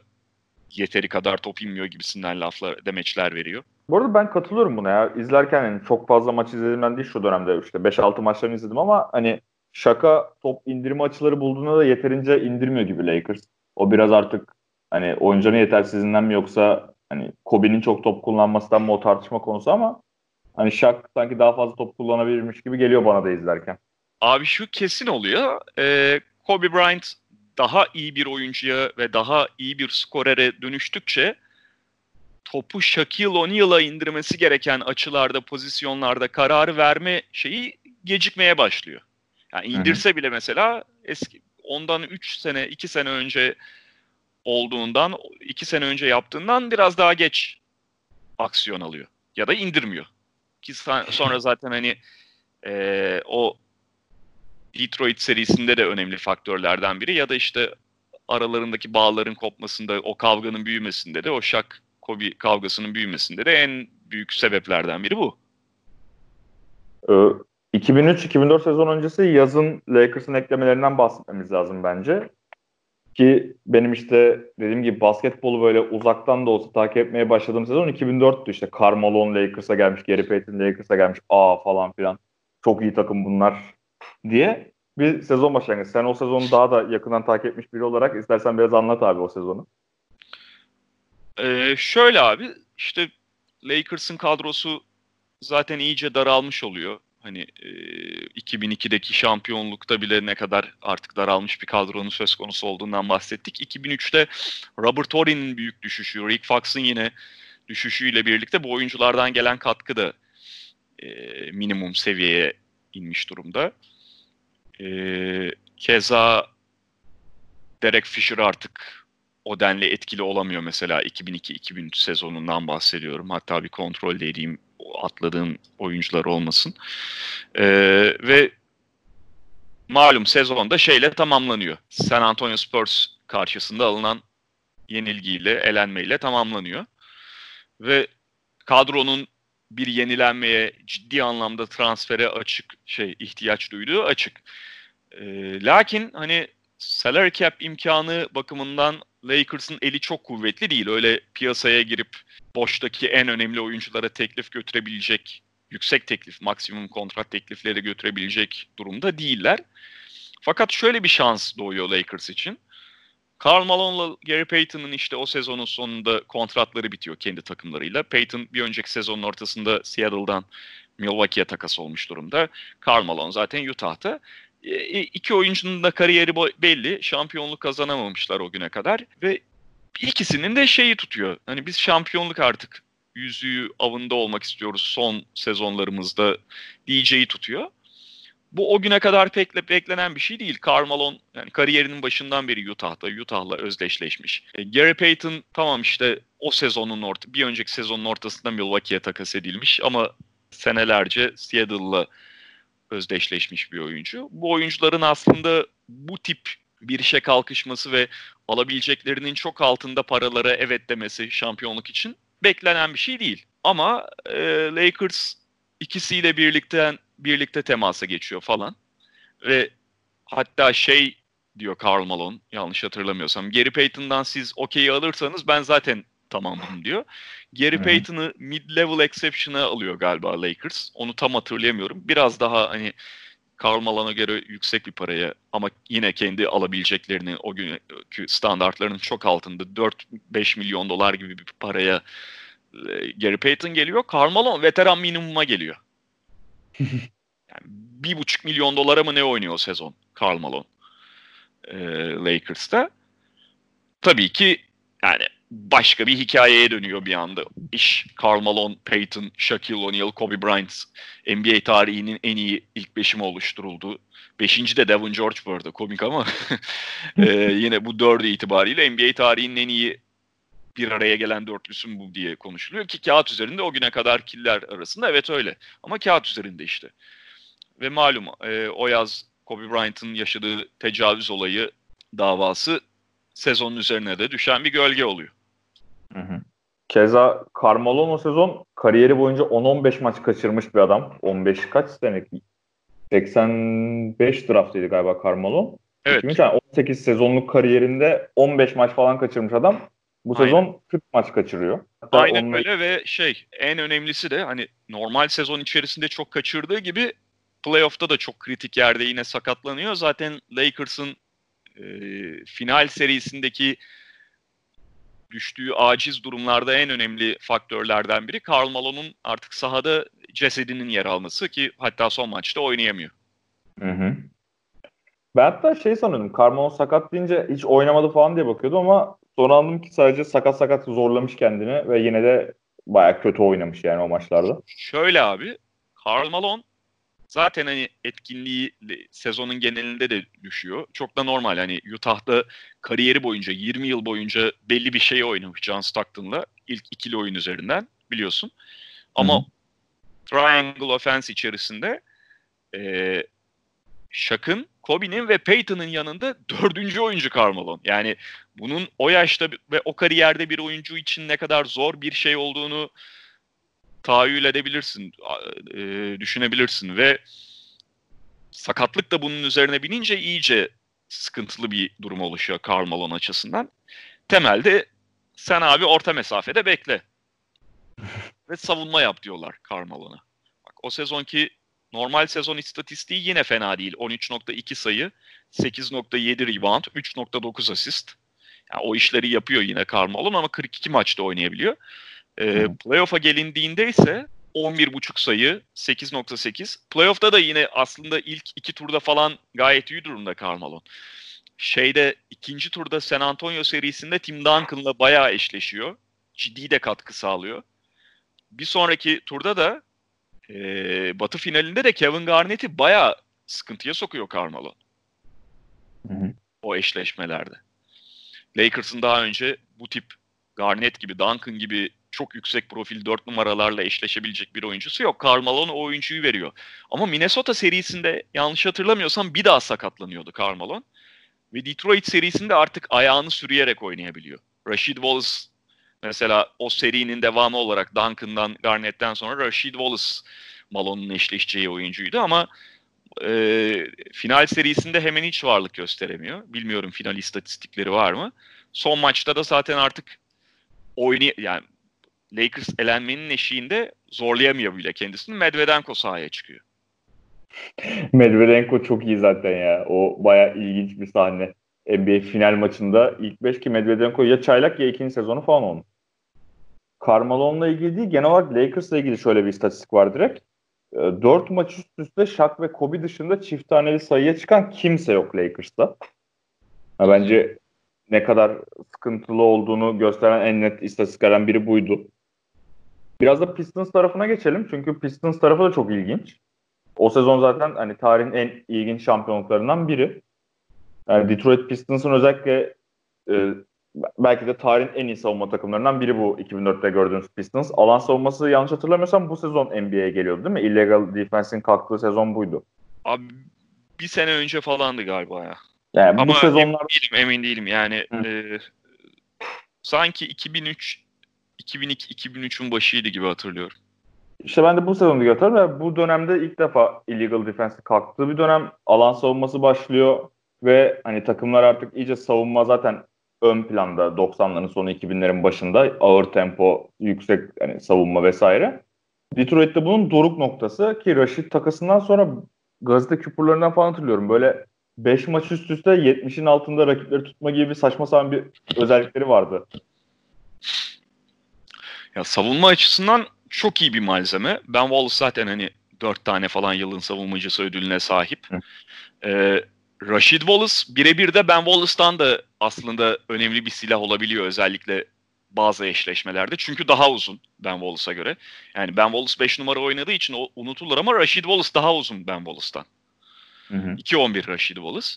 yeteri kadar top inmiyor gibisinden laflar demeçler veriyor. Bu arada ben katılıyorum buna ya. İzlerken yani çok fazla maç izlediğimden değil şu dönemde işte 5-6 maçlarını izledim ama hani şaka top indirme açıları bulduğunda da yeterince indirmiyor gibi Lakers. O biraz artık hani oyuncunun yetersizliğinden mi yoksa hani Kobe'nin çok top kullanmasından mı o tartışma konusu ama hani Shaq sanki daha fazla top kullanabilirmiş gibi geliyor bana da izlerken. Abi şu kesin oluyor. Ee, Kobe Bryant daha iyi bir oyuncuya ve daha iyi bir skorere dönüştükçe topu Shaquille O'Neal'a indirmesi gereken açılarda, pozisyonlarda kararı verme şeyi gecikmeye başlıyor. Yani indirse bile mesela eski ondan 3 sene, 2 sene önce olduğundan, 2 sene önce yaptığından biraz daha geç aksiyon alıyor. Ya da indirmiyor. Ki sonra zaten hani eee, o Detroit serisinde de önemli faktörlerden biri ya da işte aralarındaki bağların kopmasında, o kavganın büyümesinde de o Shaq Kobe kavgasının büyümesinde de en büyük sebeplerden biri bu. Ee, 2003-2004 sezon öncesi yazın Lakers'ın eklemelerinden bahsetmemiz lazım bence. Ki benim işte dediğim gibi basketbolu böyle uzaktan da olsa takip etmeye başladığım sezon 2004'tü işte. Karl Malone Lakers'a gelmiş, Gary Payton Lakers'a gelmiş, aa falan filan. Çok iyi takım bunlar diye bir sezon başlangıcı. Sen o sezonu daha da yakından takip etmiş biri olarak istersen biraz anlat abi o sezonu. Ee, şöyle abi işte Lakers'ın kadrosu zaten iyice daralmış oluyor. Hani e, 2002'deki şampiyonlukta bile ne kadar artık daralmış bir kadronun söz konusu olduğundan bahsettik. 2003'te Robert Horry'nin büyük düşüşü, Rick Fox'ın yine düşüşüyle birlikte bu oyunculardan gelen katkı da e, minimum seviyeye inmiş durumda. E, keza Derek Fisher artık o denli etkili olamıyor mesela 2002-2003 sezonundan bahsediyorum. Hatta bir kontrol dediğim atladığım oyuncular olmasın. Ee, ve malum sezonda şeyle tamamlanıyor. San Antonio Spurs karşısında alınan yenilgiyle, elenmeyle tamamlanıyor. Ve kadronun bir yenilenmeye, ciddi anlamda transfere açık şey ihtiyaç duyduğu açık. Ee, lakin hani salary cap imkanı bakımından Lakers'ın eli çok kuvvetli değil. Öyle piyasaya girip boştaki en önemli oyunculara teklif götürebilecek, yüksek teklif, maksimum kontrat teklifleri götürebilecek durumda değiller. Fakat şöyle bir şans doğuyor Lakers için. Karl Malone'la Gary Payton'ın işte o sezonun sonunda kontratları bitiyor kendi takımlarıyla. Payton bir önceki sezonun ortasında Seattle'dan Milwaukee'ye takas olmuş durumda. Karl Malone zaten Utah'ta. E, iki oyuncunun da kariyeri belli. Şampiyonluk kazanamamışlar o güne kadar ve ikisinin de şeyi tutuyor. Hani biz şampiyonluk artık yüzüğü avında olmak istiyoruz son sezonlarımızda diyeceği tutuyor. Bu o güne kadar pek beklenen bir şey değil. Carmelo yani kariyerinin başından beri Utah'ta, Utah'la özdeşleşmiş. E, Gary Payton tamam işte o sezonun orta, bir önceki sezonun ortasında Milwaukee'ye takas edilmiş ama senelerce Seattle'la özdeşleşmiş bir oyuncu. Bu oyuncuların aslında bu tip bir işe kalkışması ve alabileceklerinin çok altında paralara evet demesi şampiyonluk için beklenen bir şey değil. Ama e, Lakers ikisiyle birlikte birlikte temasa geçiyor falan. Ve hatta şey diyor Karl Malone yanlış hatırlamıyorsam. Gary Payton'dan siz okeyi alırsanız ben zaten tamamım diyor. Gary Payton'ı mid-level exception'a alıyor galiba Lakers. Onu tam hatırlayamıyorum. Biraz daha hani Karl Malone'a göre yüksek bir paraya ama yine kendi alabileceklerini o günkü standartlarının çok altında 4-5 milyon dolar gibi bir paraya e, Gary Payton geliyor. Karl Malone veteran minimuma geliyor. yani bir buçuk milyon dolara mı ne oynuyor o sezon Karl Malone e, Lakers'ta. Tabii ki yani başka bir hikayeye dönüyor bir anda. İş Karl Malone, Peyton, Shaquille O'Neal, Kobe Bryant NBA tarihinin en iyi ilk beşimi oluşturuldu. Beşinci de Devin George bu arada komik ama ee, yine bu dördü itibariyle NBA tarihinin en iyi bir araya gelen dörtlüsü bu diye konuşuluyor ki kağıt üzerinde o güne kadar killer arasında evet öyle ama kağıt üzerinde işte. Ve malum e, o yaz Kobe Bryant'ın yaşadığı tecavüz olayı davası sezonun üzerine de düşen bir gölge oluyor. Keza Carmelo sezon kariyeri boyunca 10-15 maç kaçırmış bir adam. 15 kaç sene? 85 draftıydı galiba Carmelo. Evet. 18 sezonluk kariyerinde 15 maç falan kaçırmış adam. Bu Aynen. sezon 40 maç kaçırıyor. Hatta Aynen onunla... öyle ve şey en önemlisi de hani normal sezon içerisinde çok kaçırdığı gibi playoff'ta da çok kritik yerde yine sakatlanıyor. Zaten Lakers'ın e, final serisindeki düştüğü aciz durumlarda en önemli faktörlerden biri Karl Malone'un artık sahada cesedinin yer alması ki hatta son maçta oynayamıyor. Hı hı. Ben hatta şey sanıyordum. Karl Malone sakat deyince hiç oynamadı falan diye bakıyordum ama sonra anladım ki sadece sakat sakat zorlamış kendini ve yine de baya kötü oynamış yani o maçlarda. Şöyle abi Karl Malone zaten hani etkinliği sezonun genelinde de düşüyor. Çok da normal hani Utah'da kariyeri boyunca 20 yıl boyunca belli bir şeyi oynamış John Stockton'la ilk ikili oyun üzerinden biliyorsun. Ama Hı-hı. Triangle Offense içerisinde e, Shaq'ın, Kobe'nin ve Peyton'ın yanında dördüncü oyuncu Carmelo. Yani bunun o yaşta ve o kariyerde bir oyuncu için ne kadar zor bir şey olduğunu tahayyül edebilirsin, e, düşünebilirsin ve sakatlık da bunun üzerine binince iyice sıkıntılı bir durum oluşuyor Karl açısından. Temelde sen abi orta mesafede bekle. ve savunma yap diyorlar Karl Bak o sezonki normal sezon istatistiği yine fena değil. 13.2 sayı, 8.7 rebound, 3.9 asist. Yani o işleri yapıyor yine Karl ama 42 maçta oynayabiliyor. E, playoff'a gelindiğinde ise 11.5 sayı, 8.8. Playoff'ta da yine aslında ilk iki turda falan gayet iyi durumda Carmelo. Şeyde ikinci turda San Antonio serisinde Tim Duncan'la bayağı eşleşiyor. Ciddi de katkı sağlıyor. Bir sonraki turda da e, Batı finalinde de Kevin Garnett'i bayağı sıkıntıya sokuyor Carmelo. Hı hı. O eşleşmelerde. Lakers'ın daha önce bu tip Garnett gibi, Duncan gibi çok yüksek profil 4 numaralarla eşleşebilecek bir oyuncusu yok. Karl Malone o oyuncuyu veriyor. Ama Minnesota serisinde yanlış hatırlamıyorsam bir daha sakatlanıyordu Karl Malone. Ve Detroit serisinde artık ayağını sürüyerek oynayabiliyor. Rashid Wallace mesela o serinin devamı olarak Duncan'dan, Garnett'ten sonra Rashid Wallace Malone'un eşleşeceği oyuncuydu ama e, final serisinde hemen hiç varlık gösteremiyor. Bilmiyorum final istatistikleri var mı. Son maçta da zaten artık oynay yani Lakers elenmenin eşiğinde zorlayamıyor bile kendisini. Medvedenko sahaya çıkıyor. Medvedenko çok iyi zaten ya. O baya ilginç bir sahne. NBA final maçında ilk 5 ki Medvedenko ya çaylak ya ikinci sezonu falan onun. Carmelo'nunla ilgili değil genel olarak Lakers'la ilgili şöyle bir istatistik var direkt. 4 ee, maç üst üste Shaq ve Kobe dışında çift taneli sayıya çıkan kimse yok Lakers'ta. Bence ne kadar sıkıntılı olduğunu gösteren en net istatistiklerden biri buydu. Biraz da Pistons tarafına geçelim. Çünkü Pistons tarafı da çok ilginç. O sezon zaten hani tarihin en ilginç şampiyonluklarından biri. Yani Detroit Pistons'ın özellikle e, belki de tarihin en iyi savunma takımlarından biri bu 2004'te gördüğünüz Pistons. Alan savunması yanlış hatırlamıyorsam bu sezon NBA'ye geliyordu değil mi? Illegal Defense'in kalktığı sezon buydu. Abi bir sene önce falandı galiba ya. Yani Ama bu sezonlar... emin değilim, emin değilim. Yani e, sanki 2003 2002-2003'ün başıydı gibi hatırlıyorum. İşte ben de bu sezonu hatırlıyorum ve bu dönemde ilk defa illegal defense kalktığı bir dönem alan savunması başlıyor ve hani takımlar artık iyice savunma zaten ön planda 90'ların sonu 2000'lerin başında ağır tempo, yüksek hani savunma vesaire. Detroit'te bunun doruk noktası ki Rashid takasından sonra gazete küpürlerinden falan hatırlıyorum. Böyle 5 maç üst üste 70'in altında rakipleri tutma gibi bir saçma sapan bir özellikleri vardı. Ya savunma açısından çok iyi bir malzeme. Ben Wallace zaten hani 4 tane falan yılın savunmacısı ödülüne sahip. Ee, Rashid Wallace birebir de Ben Wallace'tan da aslında önemli bir silah olabiliyor özellikle bazı eşleşmelerde. Çünkü daha uzun Ben Wallace'a göre. Yani Ben Wallace 5 numara oynadığı için o unutulur ama Rashid Wallace daha uzun Ben Wallace'tan. 2-11 Rashid Wallace.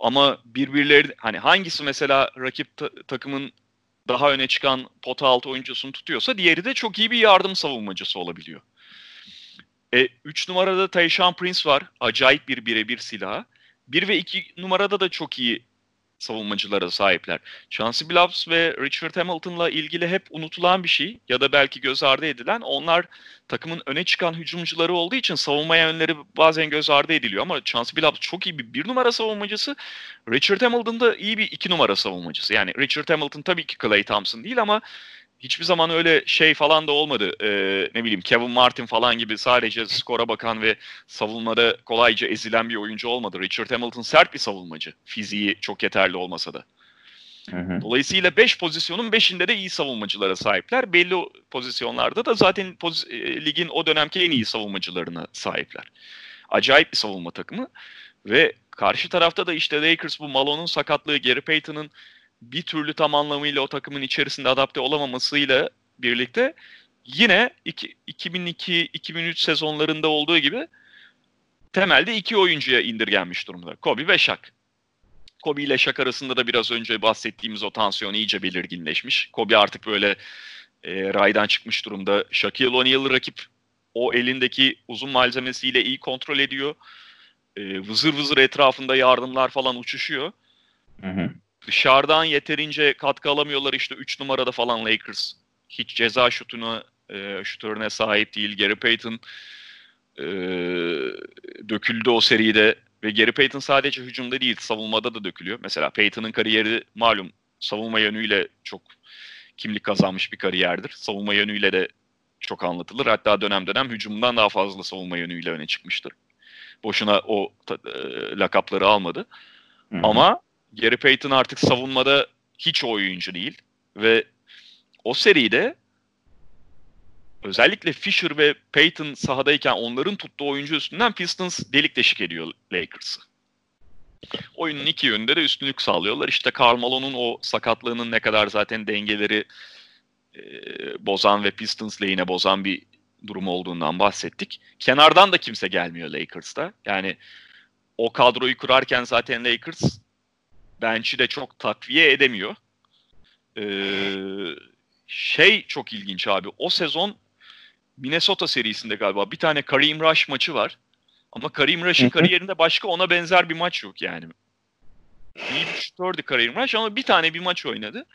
Ama birbirleri hani hangisi mesela rakip ta- takımın daha öne çıkan pota altı oyuncusunu tutuyorsa diğeri de çok iyi bir yardım savunmacısı olabiliyor. 3 e, numarada Tayshaun Prince var. Acayip bir birebir silahı. 1 ve 2 numarada da çok iyi savunmacılara sahipler. Chauncey Billups ve Richard Hamilton'la ilgili hep unutulan bir şey ya da belki göz ardı edilen onlar takımın öne çıkan hücumcuları olduğu için savunma yönleri bazen göz ardı ediliyor ama Chauncey Billups çok iyi bir bir numara savunmacısı. Richard Hamilton da iyi bir iki numara savunmacısı. Yani Richard Hamilton tabii ki Clay Thompson değil ama hiçbir zaman öyle şey falan da olmadı. Ee, ne bileyim Kevin Martin falan gibi sadece skora bakan ve savunmada kolayca ezilen bir oyuncu olmadı. Richard Hamilton sert bir savunmacı. Fiziği çok yeterli olmasa da. Hı hı. Dolayısıyla 5 pozisyonun 5'inde de iyi savunmacılara sahipler. Belli pozisyonlarda da zaten poz- e, ligin o dönemki en iyi savunmacılarına sahipler. Acayip bir savunma takımı. Ve karşı tarafta da işte Lakers bu Malone'un sakatlığı, Gary Payton'ın bir türlü tam anlamıyla o takımın içerisinde adapte olamamasıyla birlikte yine 2002-2003 sezonlarında olduğu gibi temelde iki oyuncuya indirgenmiş durumda. Kobe ve Shaq. Kobe ile Shaq arasında da biraz önce bahsettiğimiz o tansiyon iyice belirginleşmiş. Kobe artık böyle e, raydan çıkmış durumda. Shaquille O'Neal rakip o elindeki uzun malzemesiyle iyi kontrol ediyor. E, vızır vızır etrafında yardımlar falan uçuşuyor. Hı hı. Dışarıdan yeterince katkı alamıyorlar işte 3 numarada falan Lakers. Hiç ceza şutuna e, şutörüne sahip değil. Gary Payton e, döküldü o seride ve Gary Payton sadece hücumda değil savunmada da dökülüyor. Mesela Payton'ın kariyeri malum savunma yönüyle çok kimlik kazanmış bir kariyerdir. Savunma yönüyle de çok anlatılır. Hatta dönem dönem hücumdan daha fazla savunma yönüyle öne çıkmıştır. Boşuna o e, lakapları almadı. Hı-hı. Ama Gary Payton artık savunmada hiç oyuncu değil ve o seride özellikle Fisher ve Payton sahadayken onların tuttuğu oyuncu üstünden Pistons delik deşik ediyor Lakers'ı. Oyunun iki yönünde de üstünlük sağlıyorlar. İşte Karl Malone'un o sakatlığının ne kadar zaten dengeleri e, bozan ve Pistons lehine bozan bir durum olduğundan bahsettik. Kenardan da kimse gelmiyor Lakers'ta. Yani o kadroyu kurarken zaten Lakers bench'i de çok takviye edemiyor. Ee, şey çok ilginç abi. O sezon Minnesota serisinde galiba bir tane Kareem Rush maçı var. Ama Kareem Rush'ın kariyerinde başka ona benzer bir maç yok yani. İyi bir şutördü Kareem Rush ama bir tane bir maç oynadı.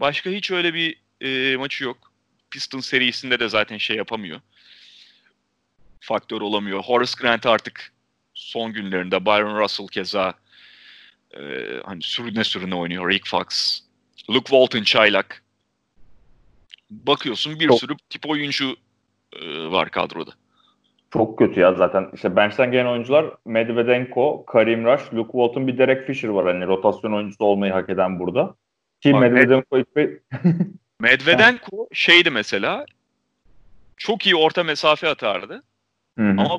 Başka hiç öyle bir e, maçı yok. Pistons serisinde de zaten şey yapamıyor. Faktör olamıyor. Horace Grant artık son günlerinde Byron Russell keza e, hani sürüne sürüne oynuyor. Rick Fox. Luke Walton çaylak. Bakıyorsun bir Çok. sürü tip oyuncu e, var kadroda. Çok kötü ya zaten. İşte bench'ten gelen oyuncular Medvedenko, Karim Rush, Luke Walton bir Derek Fisher var. Hani rotasyon oyuncusu olmayı hak eden burada. Ki Bak, Medvedenko bir... Medvedenko şeydi mesela çok iyi orta mesafe atardı. Hı hı. Ama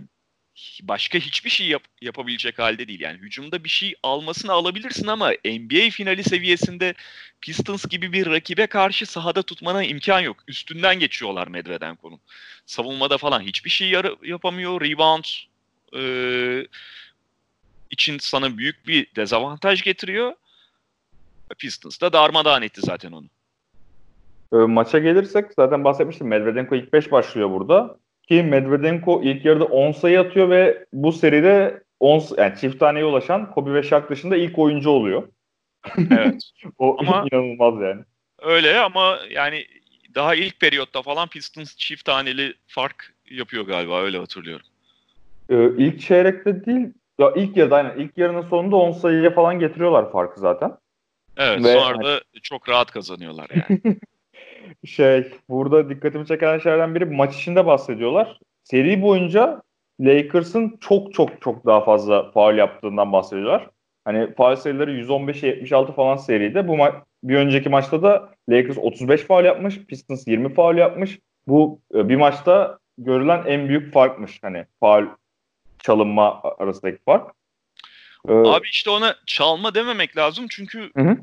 başka hiçbir şey yap- yapabilecek halde değil. Yani hücumda bir şey almasını alabilirsin ama NBA finali seviyesinde Pistons gibi bir rakibe karşı sahada tutmana imkan yok. Üstünden geçiyorlar Medvedenko'nun. Savunmada falan hiçbir şey yara- yapamıyor. Rebound e, için sana büyük bir dezavantaj getiriyor. Pistons da darmadağın etti zaten onu. Maça gelirsek zaten bahsetmiştim. Medvedenko ilk 5 başlıyor burada. Ki Medvedenko ilk yarıda 10 sayı atıyor ve bu seride 10 yani çift taneye ulaşan Kobe ve Shaq dışında ilk oyuncu oluyor. Evet. O Ama- inanılmaz yani. Öyle ama yani daha ilk periyotta falan Pistons çift taneli fark yapıyor galiba öyle hatırlıyorum. Ee, ilk çeyrekte değil ya ilk yarıda aynen ilk yarının sonunda 10 sayıya falan getiriyorlar farkı zaten. Evet Ve- sonra da çok rahat kazanıyorlar yani. Şey burada dikkatimi çeken şeylerden biri maç içinde bahsediyorlar. Seri boyunca Lakers'ın çok çok çok daha fazla faul yaptığından bahsediyorlar. Hani faul sayıları 115'e 76 falan seride. Bu ma- bir önceki maçta da Lakers 35 faul yapmış, Pistons 20 faul yapmış. Bu e, bir maçta görülen en büyük farkmış hani faul çalınma arasındaki fark. Ee, Abi işte ona çalma dememek lazım çünkü Hı hı.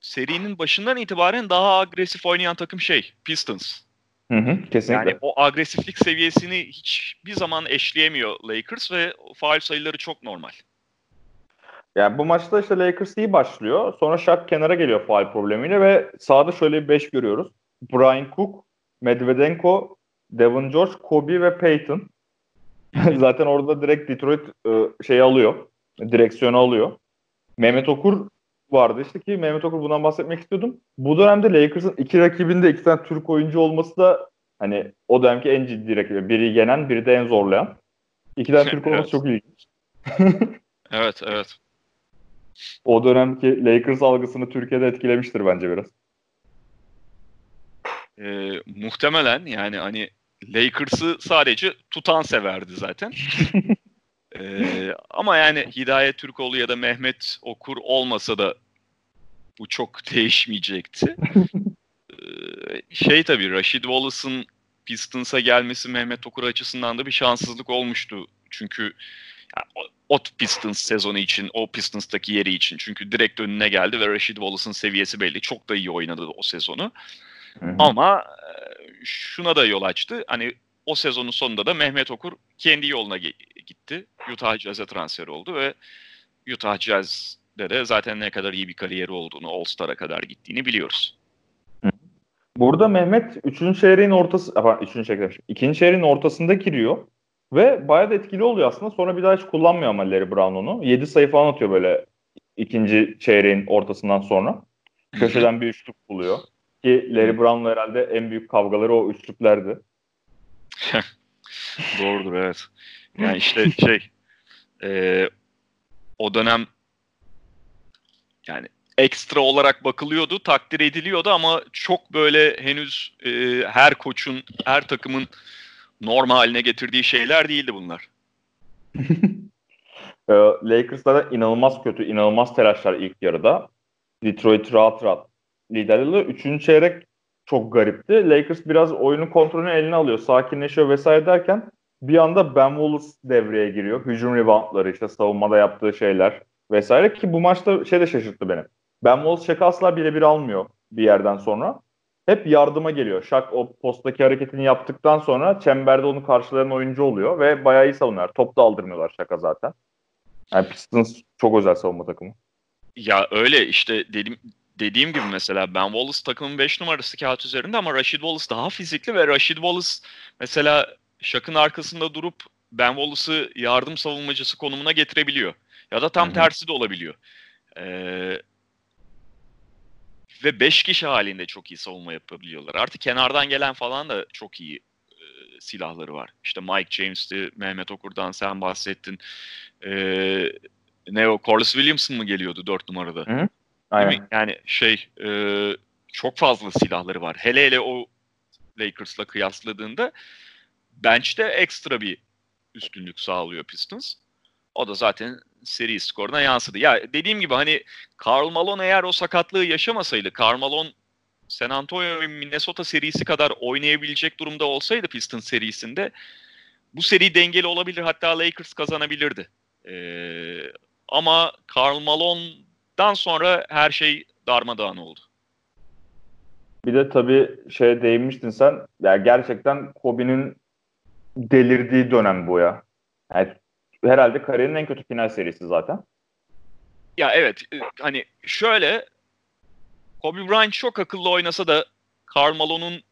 Serinin başından itibaren daha agresif oynayan takım şey Pistons. hı hı, kesinlikle. Yani o agresiflik seviyesini hiçbir zaman eşleyemiyor Lakers ve faul sayıları çok normal. Yani bu maçta işte Lakers iyi başlıyor. Sonra Shaq kenara geliyor faal problemiyle ve sahada şöyle bir 5 görüyoruz. Brian Cook, Medvedenko, Devin George, Kobe ve Peyton. Zaten orada direkt Detroit e, şey alıyor. Direksiyonu alıyor. Mehmet Okur vardı işte ki Mehmet Okur bundan bahsetmek istiyordum. Bu dönemde Lakers'ın iki rakibinde iki tane Türk oyuncu olması da hani o dönemki en ciddi rakibi. Biri yenen, biri de en zorlayan. İki tane Türk olması Evet. çok ilginç. Evet evet. O dönemki Lakers algısını Türkiye'de etkilemiştir bence biraz. Ee, muhtemelen yani hani Lakers'ı sadece tutan severdi zaten. Ee, ama yani Hidayet Türkoğlu ya da Mehmet Okur olmasa da bu çok değişmeyecekti. Ee, şey tabii Rashid Wallace'ın Pistons'a gelmesi Mehmet Okur açısından da bir şanssızlık olmuştu. Çünkü ya, o, Pistons sezonu için, o Pistons'taki yeri için. Çünkü direkt önüne geldi ve Rashid Wallace'ın seviyesi belli. Çok da iyi oynadı o sezonu. Ama e, şuna da yol açtı. Hani o sezonun sonunda da Mehmet Okur kendi yoluna gitti. Utah Jazz'e transfer oldu ve Utah Jazz'de de zaten ne kadar iyi bir kariyeri olduğunu, All-Star'a kadar gittiğini biliyoruz. Burada Mehmet 3. çeyreğin ortası, pardon 3. çeyrek demişim. 2. çeyreğin ortasında giriyor ve bayağı da etkili oluyor aslında. Sonra bir daha hiç kullanmıyor ama Larry Brown onu. 7 sayı falan atıyor böyle ikinci çeyreğin ortasından sonra. Köşeden bir üçlük buluyor. Ki Larry Brown'la herhalde en büyük kavgaları o üçlüklerdi. Doğrudur evet. Yani işte şey e, o dönem yani ekstra olarak bakılıyordu, takdir ediliyordu ama çok böyle henüz e, her koçun, her takımın normal haline getirdiği şeyler değildi bunlar. Ee, Lakers'ta da inanılmaz kötü, inanılmaz telaşlar ilk yarıda. Detroit rahat rahat liderliği. Üçüncü çeyrek çok garipti. Lakers biraz oyunun kontrolünü eline alıyor, sakinleşiyor vesaire derken bir anda Ben Wallace devreye giriyor. Hücum reboundları işte savunmada yaptığı şeyler vesaire ki bu maçta şey de şaşırttı beni. Ben Wallace şaka asla birebir almıyor bir yerden sonra. Hep yardıma geliyor. Shaq o posttaki hareketini yaptıktan sonra çemberde onu karşılayan oyuncu oluyor ve bayağı iyi savunuyorlar. Top da aldırmıyorlar Shaq'a zaten. Yani Pistons çok özel savunma takımı. Ya öyle işte dedim dediğim gibi mesela Ben Wallace takımın 5 numarası kağıt üzerinde ama Rashid Wallace daha fizikli ve Rashid Wallace mesela Şak'ın arkasında durup Ben Wallace'ı yardım savunmacısı konumuna getirebiliyor. Ya da tam Hı hı. tersi de olabiliyor. Ee, ve 5 kişi halinde çok iyi savunma yapabiliyorlar. Artık kenardan gelen falan da çok iyi e, silahları var. İşte Mike James'ti, Mehmet Okur'dan sen bahsettin. Ee, ne o Corliss Williamson mı geliyordu 4 numarada? Değil Aynen. Yani şey e, çok fazla silahları var. Hele hele o Lakers'la kıyasladığında bench'te ekstra bir üstünlük sağlıyor Pistons. O da zaten seri skoruna yansıdı. Ya dediğim gibi hani Karl Malone eğer o sakatlığı yaşamasaydı, Karl Malone San Antonio ve Minnesota serisi kadar oynayabilecek durumda olsaydı Pistons serisinde bu seri dengeli olabilir. Hatta Lakers kazanabilirdi. Ee, ama Karl Malone'dan sonra her şey darmadağın oldu. Bir de tabii şeye değinmiştin sen. Ya gerçekten Kobe'nin delirdiği dönem bu ya. Yani herhalde kariyerinin en kötü final serisi zaten. Ya evet e, hani şöyle Kobe Bryant çok akıllı oynasa da Karl Malone'un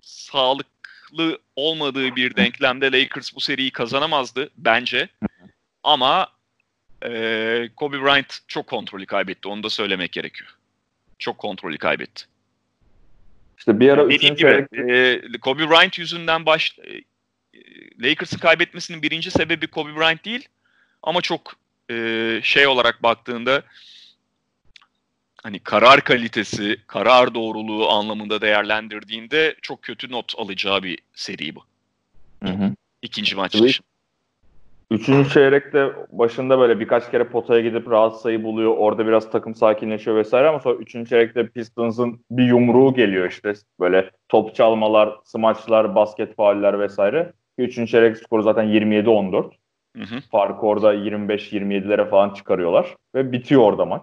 sağlıklı olmadığı bir denklemde Lakers bu seriyi kazanamazdı bence. Ama e, Kobe Bryant çok kontrolü kaybetti. Onu da söylemek gerekiyor. Çok kontrolü kaybetti. İşte bir ara Dediğim gibi çeyrek e, Kobe Bryant yüzünden baş e, Lakers'ın kaybetmesinin birinci sebebi Kobe Bryant değil ama çok e, şey olarak baktığında hani karar kalitesi, karar doğruluğu anlamında değerlendirdiğinde çok kötü not alacağı bir seri bu. Hı hı. İkinci maç Tabii. Üçüncü çeyrekte başında böyle birkaç kere potaya gidip rahat sayı buluyor. Orada biraz takım sakinleşiyor vesaire ama sonra üçüncü çeyrekte Pistons'ın bir yumruğu geliyor işte. Böyle top çalmalar, smaçlar, basket fauller vesaire. Üçüncü çeyrek skoru zaten 27-14. Hı hı. Farkı orada 25-27'lere falan çıkarıyorlar. Ve bitiyor orada maç.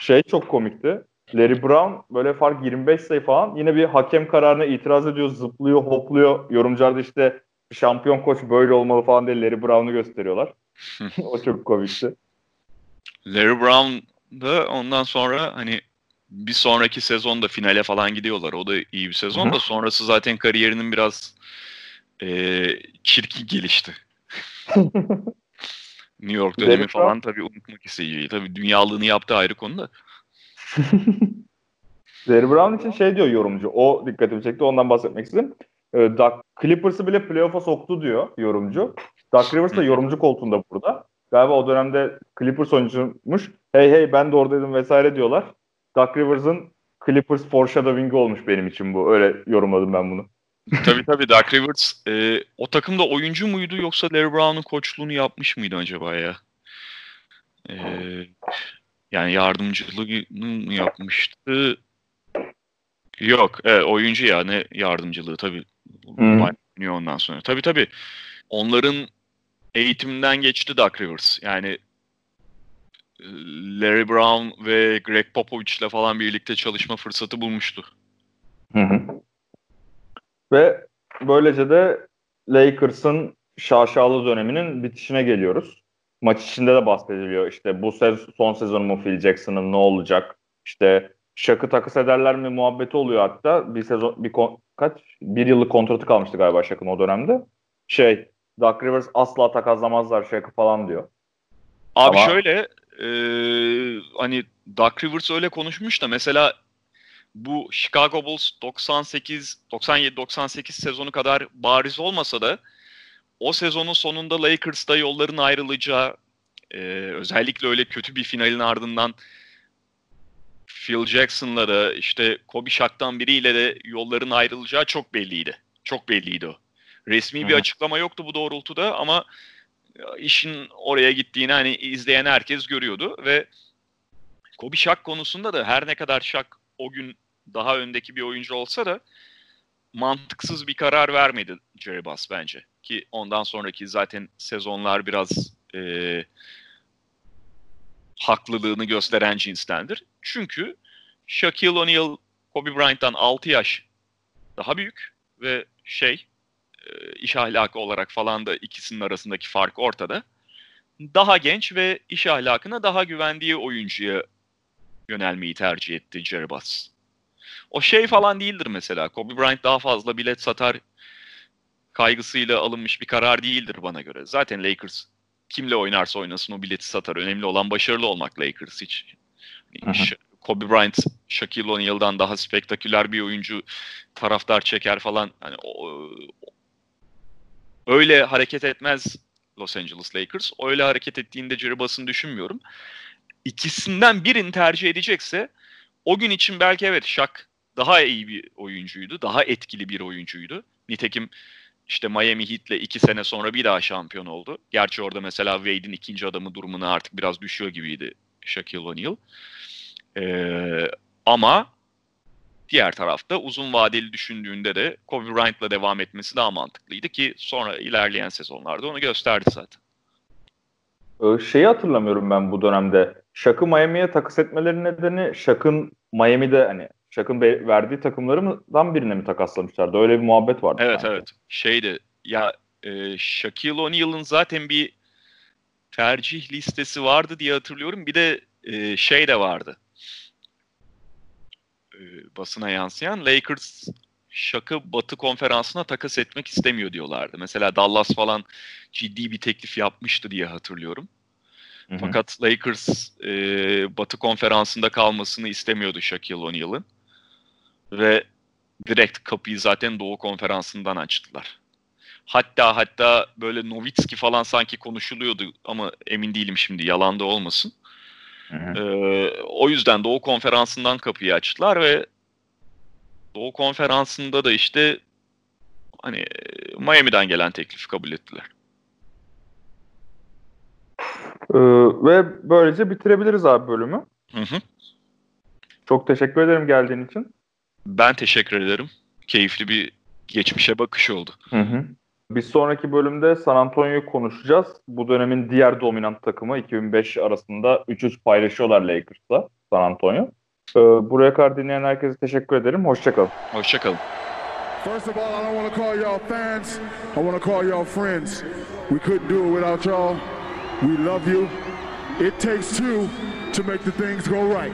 Şey çok komikti. Larry Brown böyle fark 25 sayı falan yine bir hakem kararına itiraz ediyor, zıplıyor, hopluyor. Yorumcular da işte şampiyon koç böyle olmalı falan diye Larry Brown'u gösteriyorlar. o çok komikti. Larry Brown da ondan sonra hani bir sonraki sezonda finale falan gidiyorlar. O da iyi bir sezon da sonrası zaten kariyerinin biraz eee çirkin gelişti. New York Larry dönemi Brown- falan tabii unutmak istiyor. Tabii dünyalığını yaptı ayrı konu da. Larry Brown için şey diyor yorumcu. O dikkatimi çekti. Ondan bahsetmek istedim. Ee, Doug, Clippers'ı bile playoff'a soktu diyor yorumcu. Doug Rivers da yorumcu koltuğunda burada. Galiba o dönemde Clippers oyuncuymuş. Hey hey ben de oradaydım vesaire diyorlar. Doug Rivers'ın Clippers foreshadowing'i olmuş benim için bu. Öyle yorumladım ben bunu. tabii tabii Doug Rivers eee, o takımda oyuncu muydu yoksa Larry Brown'un koçluğunu yapmış mıydı acaba ya? Eee, yani yardımcılığını mı yapmıştı? Yok, evet, oyuncu ya ne yardımcılığı tabii. Bayağı oynuyor ondan sonra. Tabii tabii. Onların eğitiminden geçti Doug Rivers. Yani e, Larry Brown ve Greg Popovich'le falan birlikte çalışma fırsatı bulmuştu. Hı hı. Ve böylece de Lakers'ın şaşalı döneminin bitişine geliyoruz. Maç içinde de bahsediliyor. İşte bu sez- son sezon mu Phil Jackson'ın ne olacak? İşte Shaq'ı takas ederler mi muhabbeti oluyor hatta. Bir sezon bir kon- kaç bir yıllık kontratı kalmıştı galiba Shaq'ın o dönemde. Şey Doug Rivers asla takaslamazlar Shaq'ı falan diyor. Abi Ama- şöyle e, hani Doug Rivers öyle konuşmuş da mesela bu Chicago Bulls 98 97 98 sezonu kadar bariz olmasa da o sezonun sonunda Lakers'ta yolların ayrılacağı e, özellikle öyle kötü bir finalin ardından Phil Jackson'la da işte Kobe Shaq'tan biriyle de yolların ayrılacağı çok belliydi. Çok belliydi o. Resmi bir Hı hı. açıklama yoktu bu doğrultuda ama işin oraya gittiğini hani izleyen herkes görüyordu ve Kobe Shaq konusunda da her ne kadar Shaq o gün daha öndeki bir oyuncu olsa da mantıksız bir karar vermedi Jerry Buss bence. Ki ondan sonraki zaten sezonlar biraz e, haklılığını gösteren cinstendir. Çünkü Shaquille O'Neal Kobe Bryant'tan 6 yaş daha büyük ve şey e, iş ahlakı olarak falan da ikisinin arasındaki fark ortada. daha genç ve iş ahlakına daha güvendiği oyuncuya yönelmeyi tercih etti Jerry Buss. O şey falan değildir mesela. Kobe Bryant daha fazla bilet satar kaygısıyla alınmış bir karar değildir bana göre. Zaten Lakers kimle oynarsa oynasın o bileti satar. Önemli olan başarılı olmak Lakers için. Ş- Kobe Bryant, Shaquille O'Neal'dan daha spektaküler bir oyuncu taraftar çeker falan. Hani o, öyle hareket etmez Los Angeles Lakers. Öyle hareket ettiğinde Jerry Buss'ın düşünmüyorum. İkisinden birini tercih edecekse o gün için belki evet Shaq daha iyi bir oyuncuydu. Daha etkili bir oyuncuydu. Nitekim işte Miami Heat'le iki sene sonra bir daha şampiyon oldu. Gerçi orada mesela Wade'in ikinci adamı durumuna artık biraz düşüyor gibiydi Shaquille O'Neal. Ee, ama diğer tarafta uzun vadeli düşündüğünde de Kobe Bryant'la devam etmesi daha mantıklıydı ki sonra ilerleyen sezonlarda onu gösterdi zaten. Ee, şeyi hatırlamıyorum ben bu dönemde. Shaq'ı Miami'ye takas etmelerinin nedeni Shaq'ın Miami'de hani Shaq'ın verdiği takımlarından birine mi takaslamışlardı? Öyle bir muhabbet vardı. Evet sanki. evet. Şeydi ya e, Shaquille O'Neal'ın zaten bir tercih listesi vardı diye hatırlıyorum. Bir de e, şey de vardı. E, basına yansıyan Lakers Shaq'ı Batı konferansına takas etmek istemiyor diyorlardı. Mesela Dallas falan ciddi bir teklif yapmıştı diye hatırlıyorum. Hı hı. Fakat Lakers e, Batı konferansında kalmasını istemiyordu Shaquille O'Neal'ın. Ve direkt kapıyı zaten Doğu konferansından açtılar. Hatta hatta böyle Nowitzki falan sanki konuşuluyordu ama emin değilim şimdi yalan da olmasın. Hı hı. Ee, o yüzden Doğu konferansından kapıyı açtılar ve Doğu konferansında da işte hani Miami'den gelen teklifi kabul ettiler. Ee, ve böylece bitirebiliriz abi bölümü. Hı hı. Çok teşekkür ederim geldiğin için. Ben teşekkür ederim. Keyifli bir geçmişe bakış oldu. Hı hı. Bir sonraki bölümde San Antonio'yu konuşacağız. Bu dönemin diğer dominant takımı 2005 arasında 3-3 paylaşıyorlar Lakers'la San Antonio. Ee, buraya kadar dinleyen herkese teşekkür ederim. Hoşçakalın. Hoşçakalın. First of all, I don't want to call y'all fans. I want to call y'all friends. We couldn't do it without y'all. We love you. It takes two to make the things go right.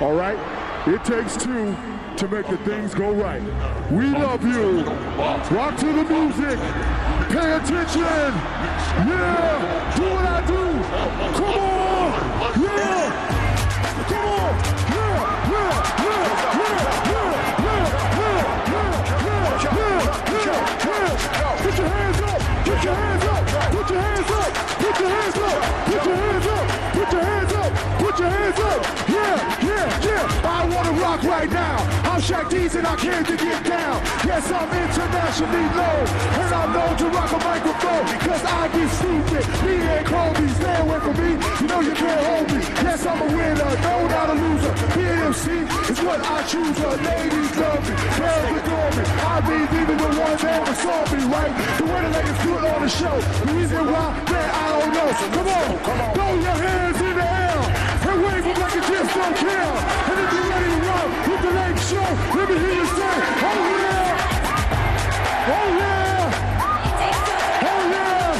All right? It takes two to make the things go right. We love you. Rock to the music. Pay attention. Yeah. Do what I do. Come on. Yeah. Come on. Yeah. Yeah. Yeah. Yeah. Yeah. Yeah. Yeah. Yeah. Yeah. Yeah. Yeah. Put your hands up. Put your hands up. Put your hands up. Put your hands up. Put your hands up. Put your hands up. Put your hands up. Yeah. Yeah. Yeah. I want to rock right now. Dees and I came to get down. Yes, I'm internationally known. And I'm known to rock a microphone. Cause I get stupid. Me and Kobe, stay away from me. You know you can't hold me. Yes, I'm a winner. No, not a loser. Being MC is what I choose. Uh, ladies love me. Girls adore me. I mean, even the ones that ever saw me, right? The the ladies do it on the show. The reason why, man, I don't know. So come on. Throw your hands in the air. And wave them like you just don't care. Show, let me hear you say, oh yeah. Oh yeah. Oh yeah.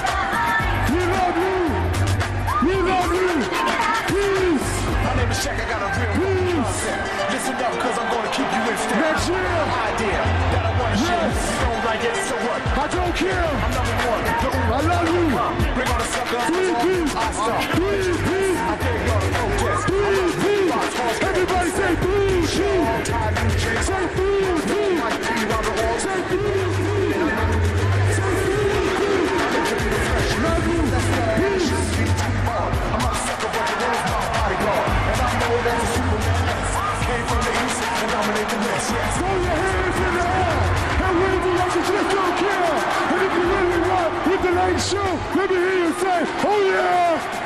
We love you. We love you. Peace. My name is Shaq, I got a real Peace. concept. Listen up, cause I'm gonna keep you in step. Next year. Idea that I wanna share. Yes. You don't like it, so what? I don't care. I'm number one. I love you. Bring on the suckers. Three peace. Peace. Throw your hands in the air and you. And if you really want let me hear you say, oh yeah.